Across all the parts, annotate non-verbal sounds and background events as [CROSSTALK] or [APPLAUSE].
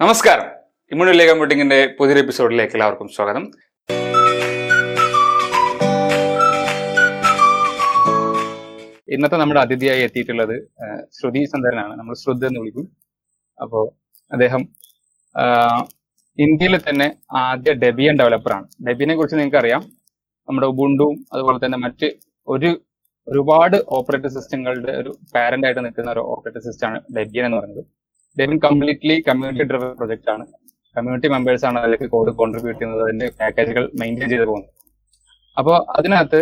നമസ്കാരം. ഇമ്മ്യൂണിലെ കമ്പ്യൂട്ടിങ്ങിന്റെ പുതിയൊരു എപ്പിസോഡിലേക്ക് എല്ലാവർക്കും സ്വാഗതം. ഇന്നത്തെ നമ്മുടെ അതിഥിയായി എത്തിയിട്ടുള്ളത് ശ്രുതി ചന്ദ്രനാണ് നമ്മൾ ശ്രുതി എന്ന് വിളിക്കും. അപ്പോൾ അദ്ദേഹം ഇന്ത്യയിലെ തന്നെ ആദ്യ ഡെബിയൻ ഡെവലപ്പറാണ് ഡെബിയനെ കുറിച്ച് നിങ്ങൾക്ക് അറിയാം നമ്മുടെ ഉബുണ്ടും അതുപോലെ തന്നെ മറ്റ് ഒരു ഒരുപാട് ഓപ്പറേറ്റിംഗ് സിസ്റ്റങ്ങളുടെ ഒരു പാരന്റ് ആയിട്ട് നിൽക്കുന്ന ഒരു ഓപ്പറേറ്റിംഗ് സിസ്റ്റം ആണ് ഡെബിയൻ എന്ന് പറയുന്നത്. Debian completely community drive project ആണ്. കമ്മ്യൂണിറ്റി മെമ്പേഴ്സ് ആണ് അതിലേക്ക് കോഡ് കോൺട്രിബ്യൂട്ട് ചെയ്യുന്നത് അതിന്റെ പാക്കേജുകൾ മെയിന്റെയിൻ ചെയ്ത് പോകുന്നത്. അപ്പോൾ അതിനകത്ത്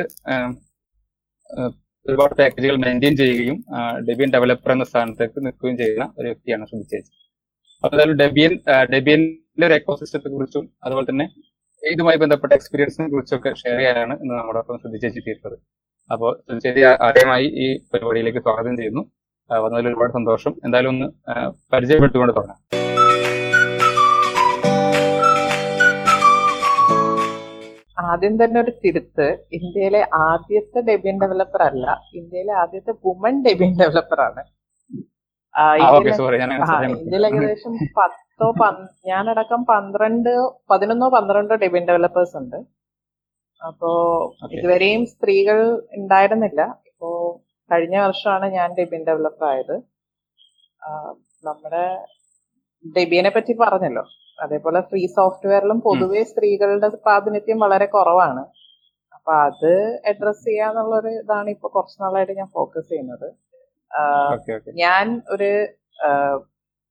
ഒരുപാട് പാക്കേജുകൾ മെയിന്റെയിൻ ചെയ്യുകയും ഡെബിയൻ ഡെവലപ്പർ എന്ന സ്ഥാനത്തേക്ക് നിൽക്കുകയും ചെയ്യുന്ന ഒരു വ്യക്തിയാണ് ചേച്ചി അപ്പോൾ അതായത് ഡെബിയൻ ഡെബിയന്റെ ഒരു എക്കോസിസ്റ്റത്തെ കുറിച്ചും അതുപോലെ തന്നെ ഇതുമായി ബന്ധപ്പെട്ട എക്സ്പീരിയൻസിനെ കുറിച്ചൊക്കെ ഷെയർ ചെയ്യാനാണ് ഇന്ന് നമ്മുടെ ഒപ്പം സുധി ചേച്ചി തീർത്തത് അപ്പോൾ സുധി ചേച്ചി ആദ്യമായി ഈ പരിപാടിയിലേക്ക് സ്വാഗതം ചെയ്യുന്നു. വന്നതിൽ ഒരുപാട് സന്തോഷം. എന്തായാലും ഒന്ന് പരിചയപ്പെടുത്തിക്കൊണ്ട് തുടങ്ങാം. ആദ്യം തന്നെ ഒരു തിരുത്ത്. ഇന്ത്യയിലെ ആദ്യത്തെ ഡെബിയൻ ഡെവലപ്പർ അല്ല ഇന്ത്യയിലെ ആദ്യത്തെ വുമൺ ഡെബിയൻ ഡെവലപ്പർ ആണ്. ഇന്ത്യയിൽ ഏകദേശം പത്തോ ഞാനടക്കം പന്ത്രണ്ട് പതിനൊന്നോ പന്ത്രണ്ടോ ഡെബിയൻ ഡെവലപ്പേഴ്സ് ഉണ്ട്. അപ്പോ ഇതുവരെയും സ്ത്രീകൾ ഉണ്ടായിരുന്നില്ല. ഇപ്പോ കഴിഞ്ഞ വർഷമാണ് ഞാൻ ഡെബിൻ ഡെവലപ്പർ ആയത്. നമ്മുടെ ഡെബിയനെ പറ്റി പറഞ്ഞല്ലോ. അതേപോലെ ഫ്രീ സോഫ്റ്റ്വെയറിലും പൊതുവേ സ്ത്രീകളുടെ പ്രാതിനിധ്യം വളരെ കുറവാണ്. അപ്പൊ അത് അഡ്രസ് ചെയ്യാന്നുള്ളൊരു ഇതാണ് ഇപ്പൊ കുറച്ചു നാളായിട്ട് ഞാൻ ഫോക്കസ് ചെയ്യുന്നത്. ഞാൻ ഒരു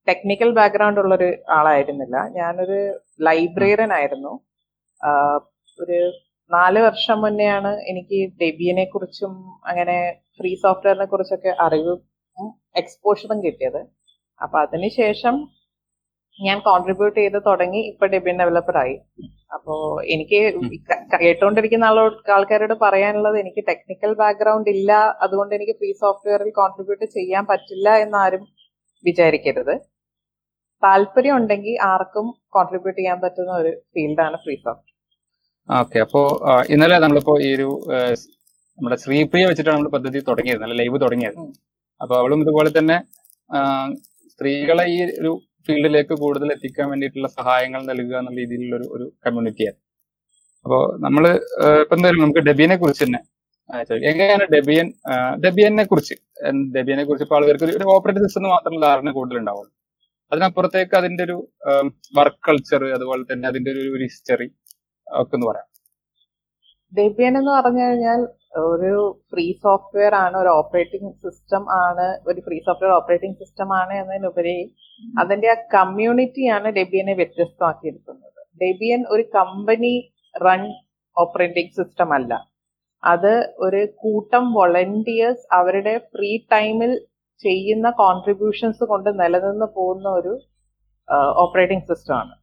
ടെക്നിക്കൽ ബാക്ക്ഗ്രൗണ്ട് ഉള്ളൊരു ആളായിരുന്നില്ല. ഞാനൊരു ലൈബ്രറിയൻ ആയിരുന്നു. ഒരു നാല് വർഷം മുന്നെയാണ് എനിക്ക് ഡെബിയനെ കുറിച്ചും അങ്ങനെ ഫ്രീ സോഫ്റ്റ്വെയറിനെ കുറിച്ചൊക്കെ അറിവും എക്സ്പോഷറും കിട്ടിയത്. അപ്പൊ അതിനുശേഷം ഞാൻ കോൺട്രിബ്യൂട്ട് ചെയ്ത് തുടങ്ങി ഇപ്പൊ ഡെബിയൻ ഡെവലപ്പർ ആയി. അപ്പോ എനിക്ക് കേട്ടോണ്ടിരിക്കുന്ന ആളോട് ആൾക്കാരോട് പറയാനുള്ളത് എനിക്ക് ടെക്നിക്കൽ ബാക്ക്ഗ്രൗണ്ട് ഇല്ല അതുകൊണ്ട് എനിക്ക് ഫ്രീ സോഫ്റ്റ്വെയറിൽ കോൺട്രിബ്യൂട്ട് ചെയ്യാൻ പറ്റില്ല എന്നാരും വിചാരിക്കരുത്. താല്പര്യം ഉണ്ടെങ്കിൽ ആർക്കും കോൺട്രിബ്യൂട്ട് ചെയ്യാൻ പറ്റുന്ന ഒരു ഫീൽഡാണ് ഫ്രീ സോഫ്റ്റ്വെയർ ഓക്കെ അപ്പോ ഇന്നലെ നമ്മളിപ്പോ ഈ ഒരു നമ്മുടെ ശ്രീപ്രിയ വെച്ചിട്ടാണ് നമ്മൾ പദ്ധതി തുടങ്ങിയത്. നല്ല ലൈവ് തുടങ്ങിയത്. അപ്പൊ അവളും ഇതുപോലെ തന്നെ സ്ത്രീകളെ ഈ ഒരു ഫീൽഡിലേക്ക് കൂടുതൽ എത്തിക്കാൻ വേണ്ടിയിട്ടുള്ള സഹായങ്ങൾ നൽകുക എന്നുള്ള രീതിയിലുള്ള ഒരു ഒരു കമ്മ്യൂണിറ്റിയാണ്. അപ്പോ നമ്മൾ ഇപ്പൊ എന്തായാലും നമുക്ക് ഡെബിയനെ കുറിച്ച് തന്നെ എങ്ങനെയാണ് ഡെബിയൻ ഡെബിയനെ കുറിച്ച് ഡെബിയനെ കുറിച്ച് ഇപ്പൊ ആളുകൾക്ക് ഒരു- ഓപ്പറേറ്റീവ് സിസ്റ്റം മാത്രമല്ല ധാരണ കൂടുതൽ ഉണ്ടാവുള്ളൂ അതിനപ്പുറത്തേക്ക് അതിന്റെ ഒരു വർക്ക് കൾച്ചർ അതുപോലെ തന്നെ അതിന്റെ ഒരു ഒരു ഹിസ്റ്ററി ഒക്കെ എന്ന് പറയാം. ഡെബിയൻ എന്ന് പറഞ്ഞു കഴിഞ്ഞാൽ ഒരു ഫ്രീ സോഫ്റ്റ്വെയർ ആണ് ഒരു ഓപ്പറേറ്റിംഗ് സിസ്റ്റം ആണ് ഒരു ഫ്രീ സോഫ്റ്റ്വെയർ ഓപ്പറേറ്റിംഗ് സിസ്റ്റം ആണ് എന്നതിനുപരി അതിന്റെ ആ കമ്മ്യൂണിറ്റിയാണ് ഡെബിയനെ വ്യത്യസ്തമാക്കിയിരിക്കുന്നത്. ഡെബിയൻ ഒരു കമ്പനി റൺ ഓപ്പറേറ്റിംഗ് സിസ്റ്റം അല്ല. അത് ഒരു കൂട്ടം വോളണ്ടിയേഴ്സ് അവരുടെ ഫ്രീ ടൈമിൽ ചെയ്യുന്ന കോൺട്രിബ്യൂഷൻസ് കൊണ്ട് നിലനിന്ന് പോകുന്ന ഒരു ഓപ്പറേറ്റിംഗ് സിസ്റ്റം ആണ്.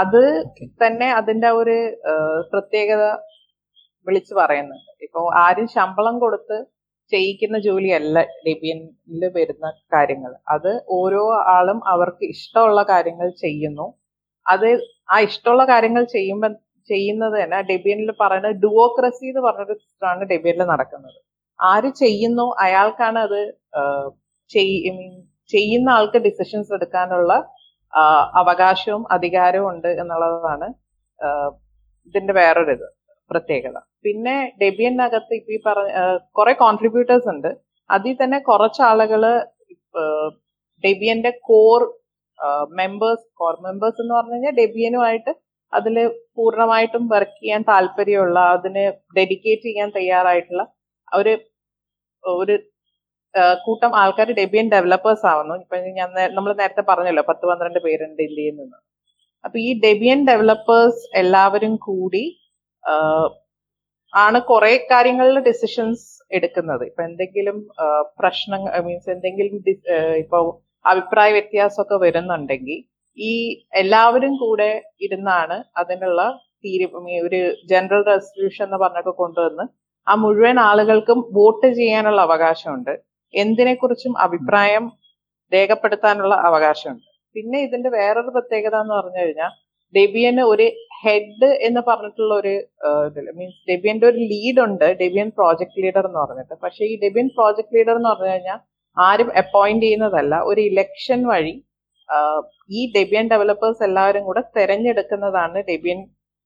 അത് തന്നെ അതിന്റെ ഒരു പ്രത്യേകത വിളിച്ചു പറയുന്നുണ്ട്. ഇപ്പൊ ആരും ശമ്പളം കൊടുത്ത് ചെയ്യിക്കുന്ന ജോലിയല്ല ലിബിയനിൽ വരുന്ന കാര്യങ്ങൾ. അത് ഓരോ ആളും അവർക്ക് ഇഷ്ടമുള്ള കാര്യങ്ങൾ ചെയ്യുന്നു. അത് ആ ഇഷ്ടമുള്ള കാര്യങ്ങൾ ചെയ്യുമ്പോൾ ചെയ്യുന്നത് തന്നെ ഡെബിയനിൽ പറയുന്നത് ഡുവോക്രസി എന്ന് പറഞ്ഞൊരു സിസ്റ്റമാണ് ഡെബിയനിൽ നടക്കുന്നത്. ആര് ചെയ്യുന്നു അയാൾക്കാണ് അത് ചെയ്യുന്ന ആൾക്ക് ഡിസിഷൻസ് എടുക്കാനുള്ള അവകാശവും അധികാരവും ഉണ്ട് എന്നുള്ളതാണ് ഇതിന്റെ വേറൊരു ഇത് പ്രത്യേകത. പിന്നെ ഡെബിയനകത്ത് ഇപ്പൊ ഈ പറഞ്ഞ കുറെ കോൺട്രിബ്യൂട്ടേഴ്സ് ഉണ്ട്. അതിൽ തന്നെ കുറച്ച് ഡെബിയന്റെ കോർ മെമ്പേഴ്സ് കോർ മെമ്പേഴ്സ് എന്ന് പറഞ്ഞു കഴിഞ്ഞാൽ ഡെബിയനുമായിട്ട് അതിൽ പൂർണമായിട്ടും വർക്ക് ചെയ്യാൻ താല്പര്യമുള്ള അതിന് ഡെഡിക്കേറ്റ് ചെയ്യാൻ തയ്യാറായിട്ടുള്ള ഒരു ഒരു കൂട്ടം ആൾക്കാർ ഡെബിയൻ ഡെവലപ്പേഴ്സ് ആവുന്നു. ഇപ്പൊ ഞാൻ നമ്മൾ നേരത്തെ പറഞ്ഞല്ലോ പത്ത് പന്ത്രണ്ട് പേരുണ്ട് ഇന്ത്യയിൽ നിന്ന്. അപ്പൊ ഈ ഡെബിയൻ ഡെവലപ്പേഴ്സ് എല്ലാവരും കൂടി ആണ് കുറെ കാര്യങ്ങളിൽ ഡിസിഷൻസ് എടുക്കുന്നത്. ഇപ്പൊ എന്തെങ്കിലും പ്രശ്നം പ്രശ്നങ്ങൾ മീൻസ് എന്തെങ്കിലും ഇപ്പൊ അഭിപ്രായ വ്യത്യാസമൊക്കെ വരുന്നുണ്ടെങ്കിൽ ഈ എല്ലാവരും കൂടെ ഇരുന്നാണ് അതിനുള്ള തീരു ഒരു ജനറൽ റെസൊല്യൂഷൻ എന്ന് പറഞ്ഞൊക്കെ കൊണ്ടുവന്ന് ആ മുഴുവൻ ആളുകൾക്കും വോട്ട് ചെയ്യാനുള്ള അവകാശമുണ്ട്. എന്തിനെക്കുറിച്ചും അഭിപ്രായം രേഖപ്പെടുത്താനുള്ള അവകാശമുണ്ട്. പിന്നെ ഇതിന്റെ വേറൊരു പ്രത്യേകത എന്ന് പറഞ്ഞു കഴിഞ്ഞാൽ ഡെബിയന് ഒരു ഹെഡ് എന്ന് പറഞ്ഞിട്ടുള്ള ഒരു മീൻസ് ഡെബിയന്റെ ഒരു ലീഡ് ഉണ്ട് ഡെബിയൻ പ്രോജക്ട് ലീഡർ എന്ന് പറഞ്ഞിട്ട്. പക്ഷെ ഈ ഡെബിയൻ പ്രോജക്ട് ലീഡർ എന്ന് പറഞ്ഞു കഴിഞ്ഞാൽ ആരും അപ്പോയിന്റ് ചെയ്യുന്നതല്ല ഒരു ഇലക്ഷൻ വഴി ഈ ഡെബിയൻ ഡെവലപ്പേഴ്സ് എല്ലാവരും കൂടെ തെരഞ്ഞെടുക്കുന്നതാണ് ഡെബിയൻ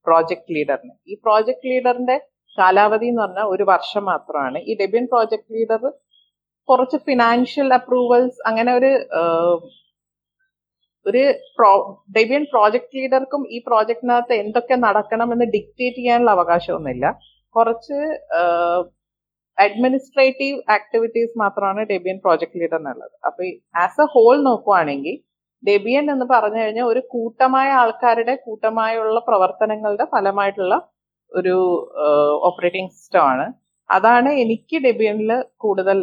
പ്രോജക്ട് ലീഡറിന് ഈ പ്രോജക്ട് ലീഡറിന്റെ കാലാവധി എന്ന് പറഞ്ഞാൽ ഒരു വർഷം മാത്രമാണ്. ഈ ഡെബിയൻ പ്രോജക്ട് ലീഡർ കുറച്ച് ഫിനാൻഷ്യൽ അപ്രൂവൽസ് അങ്ങനെ ഒരു ഒരു പ്രോ ഡെബിയൻ പ്രോജക്ട് ലീഡർക്കും ഈ പ്രോജക്റ്റിനകത്ത് എന്തൊക്കെ നടക്കണം എന്ന് ഡിക്റ്റേറ്റ് ചെയ്യാനുള്ള അവകാശമൊന്നുമില്ല. കുറച്ച് അഡ്മിനിസ്ട്രേറ്റീവ് ആക്ടിവിറ്റീസ് മാത്രമാണ് ഡെബിയൻ പ്രോജക്ട് ലീഡറിനുള്ളത് അപ്പൊ ആസ് എ ഹോൾ നോക്കുവാണെങ്കിൽ ഡെബിയൻ എന്ന് പറഞ്ഞു കഴിഞ്ഞാൽ ഒരു കൂട്ടമായ ആൾക്കാരുടെ കൂട്ടമായുള്ള പ്രവർത്തനങ്ങളുടെ ഫലമായിട്ടുള്ള ഒരു ഓപ്പറേറ്റിംഗ് സിസ്റ്റം ആണ്. അതാണ് എനിക്ക് ഡെബിയനിൽ കൂടുതൽ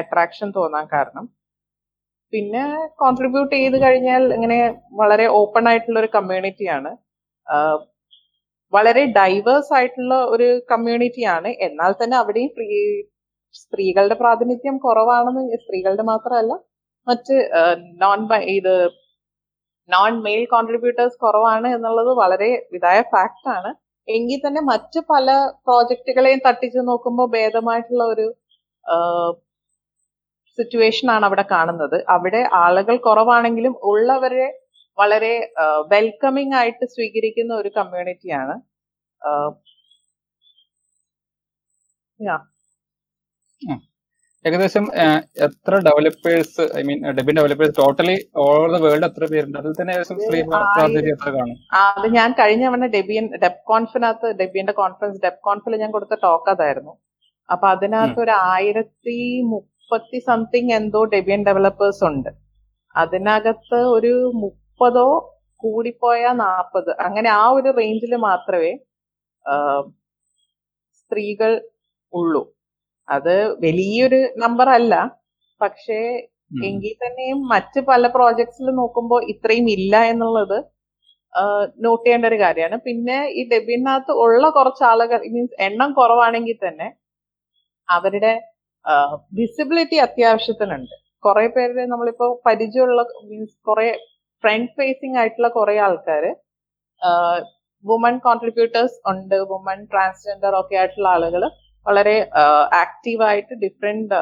അട്രാക്ഷൻ തോന്നാൻ കാരണം. പിന്നെ കോൺട്രിബ്യൂട്ട് ചെയ്ത് കഴിഞ്ഞാൽ ഇങ്ങനെ വളരെ ഓപ്പൺ ആയിട്ടുള്ള ഒരു കമ്മ്യൂണിറ്റിയാണ് വളരെ ഡൈവേഴ്സ് ആയിട്ടുള്ള ഒരു കമ്മ്യൂണിറ്റിയാണ് എന്നാൽ തന്നെ അവിടെയും സ്ത്രീകളുടെ പ്രാതിനിധ്യം കുറവാണെന്ന് സ്ത്രീകളുടെ മാത്രമല്ല മറ്റ് നോൺ ഇത് നോൺ മെയിൽ കോൺട്രിബ്യൂട്ടേഴ്സ് കുറവാണ് എന്നുള്ളത് വളരെ ഇതായ ഫാക്ട് ആണ്. എങ്കിൽ തന്നെ മറ്റു പല പ്രോജക്റ്റുകളെയും തട്ടിച്ചു നോക്കുമ്പോൾ ഭേദമായിട്ടുള്ള ഒരു സിറ്റുവേഷൻ ആണ് അവിടെ കാണുന്നത്. അവിടെ ആളുകൾ കുറവാണെങ്കിലും ഉള്ളവരെ വളരെ വെൽക്കമിങ് ആയിട്ട് സ്വീകരിക്കുന്ന ഒരു കമ്മ്യൂണിറ്റിയാണ് ഏകദേശം എത്ര developers I mean Debian developers totally over the world എത്ര പേരുണ്ട്? അതിൽ തന്നെ ഏകദേശം പ്രാതിനിധ്യം എത്ര കാണും? അത് ഞാൻ കഴിഞ്ഞ തവണ ഡെബിയൻ ഡെപ് കോൺഫിനകത്ത് ഡെബിയന്റെ കോൺഫറൻസ് ഡെപ് കോൺഫിൽ ഞാൻ കൊടുത്ത ടോക്ക് അതായിരുന്നു. അപ്പൊ അതിനകത്ത് ഒരു ആയിരത്തി മുപ്പത്തി സംതിങ് എന്തോ ഡെബിയൻ ഡെവലപ്പേഴ്സ് ഉണ്ട്. അതിനകത്ത് ഒരു മുപ്പതോ കൂടിപ്പോയ നാൽപ്പത് അങ്ങനെ ആ ഒരു റേഞ്ചിൽ മാത്രമേ സ്ത്രീകൾ ഉള്ളൂ. അത് വലിയൊരു നമ്പർ അല്ല. പക്ഷേ എങ്കിൽ തന്നെയും മറ്റ് പല പ്രോജക്ട്സിൽ നോക്കുമ്പോൾ ഇത്രയും ഇല്ല എന്നുള്ളത് നോട്ട് ചെയ്യേണ്ട ഒരു കാര്യമാണ്. പിന്നെ ഈ ഡെബിനകത്ത് ഉള്ള കുറച്ച് ആളുകൾ മീൻസ് എണ്ണം കുറവാണെങ്കിൽ തന്നെ അവരുടെ വിസിബിലിറ്റി അത്യാവശ്യത്തിനുണ്ട്. കുറെ പേര് നമ്മളിപ്പോ പരിചയമുള്ള മീൻസ് കുറെ ഫ്രണ്ട് ഫേസിങ് ആയിട്ടുള്ള കുറെ ആൾക്കാർ വുമൺ കോൺട്രിബ്യൂട്ടേഴ്സ് ഉണ്ട് വുമൺ ട്രാൻസ്ജെൻഡർ ഒക്കെ ആയിട്ടുള്ള ആളുകൾ വളരെ ആക്റ്റീവായിട്ട് ഡിഫറെന്റ്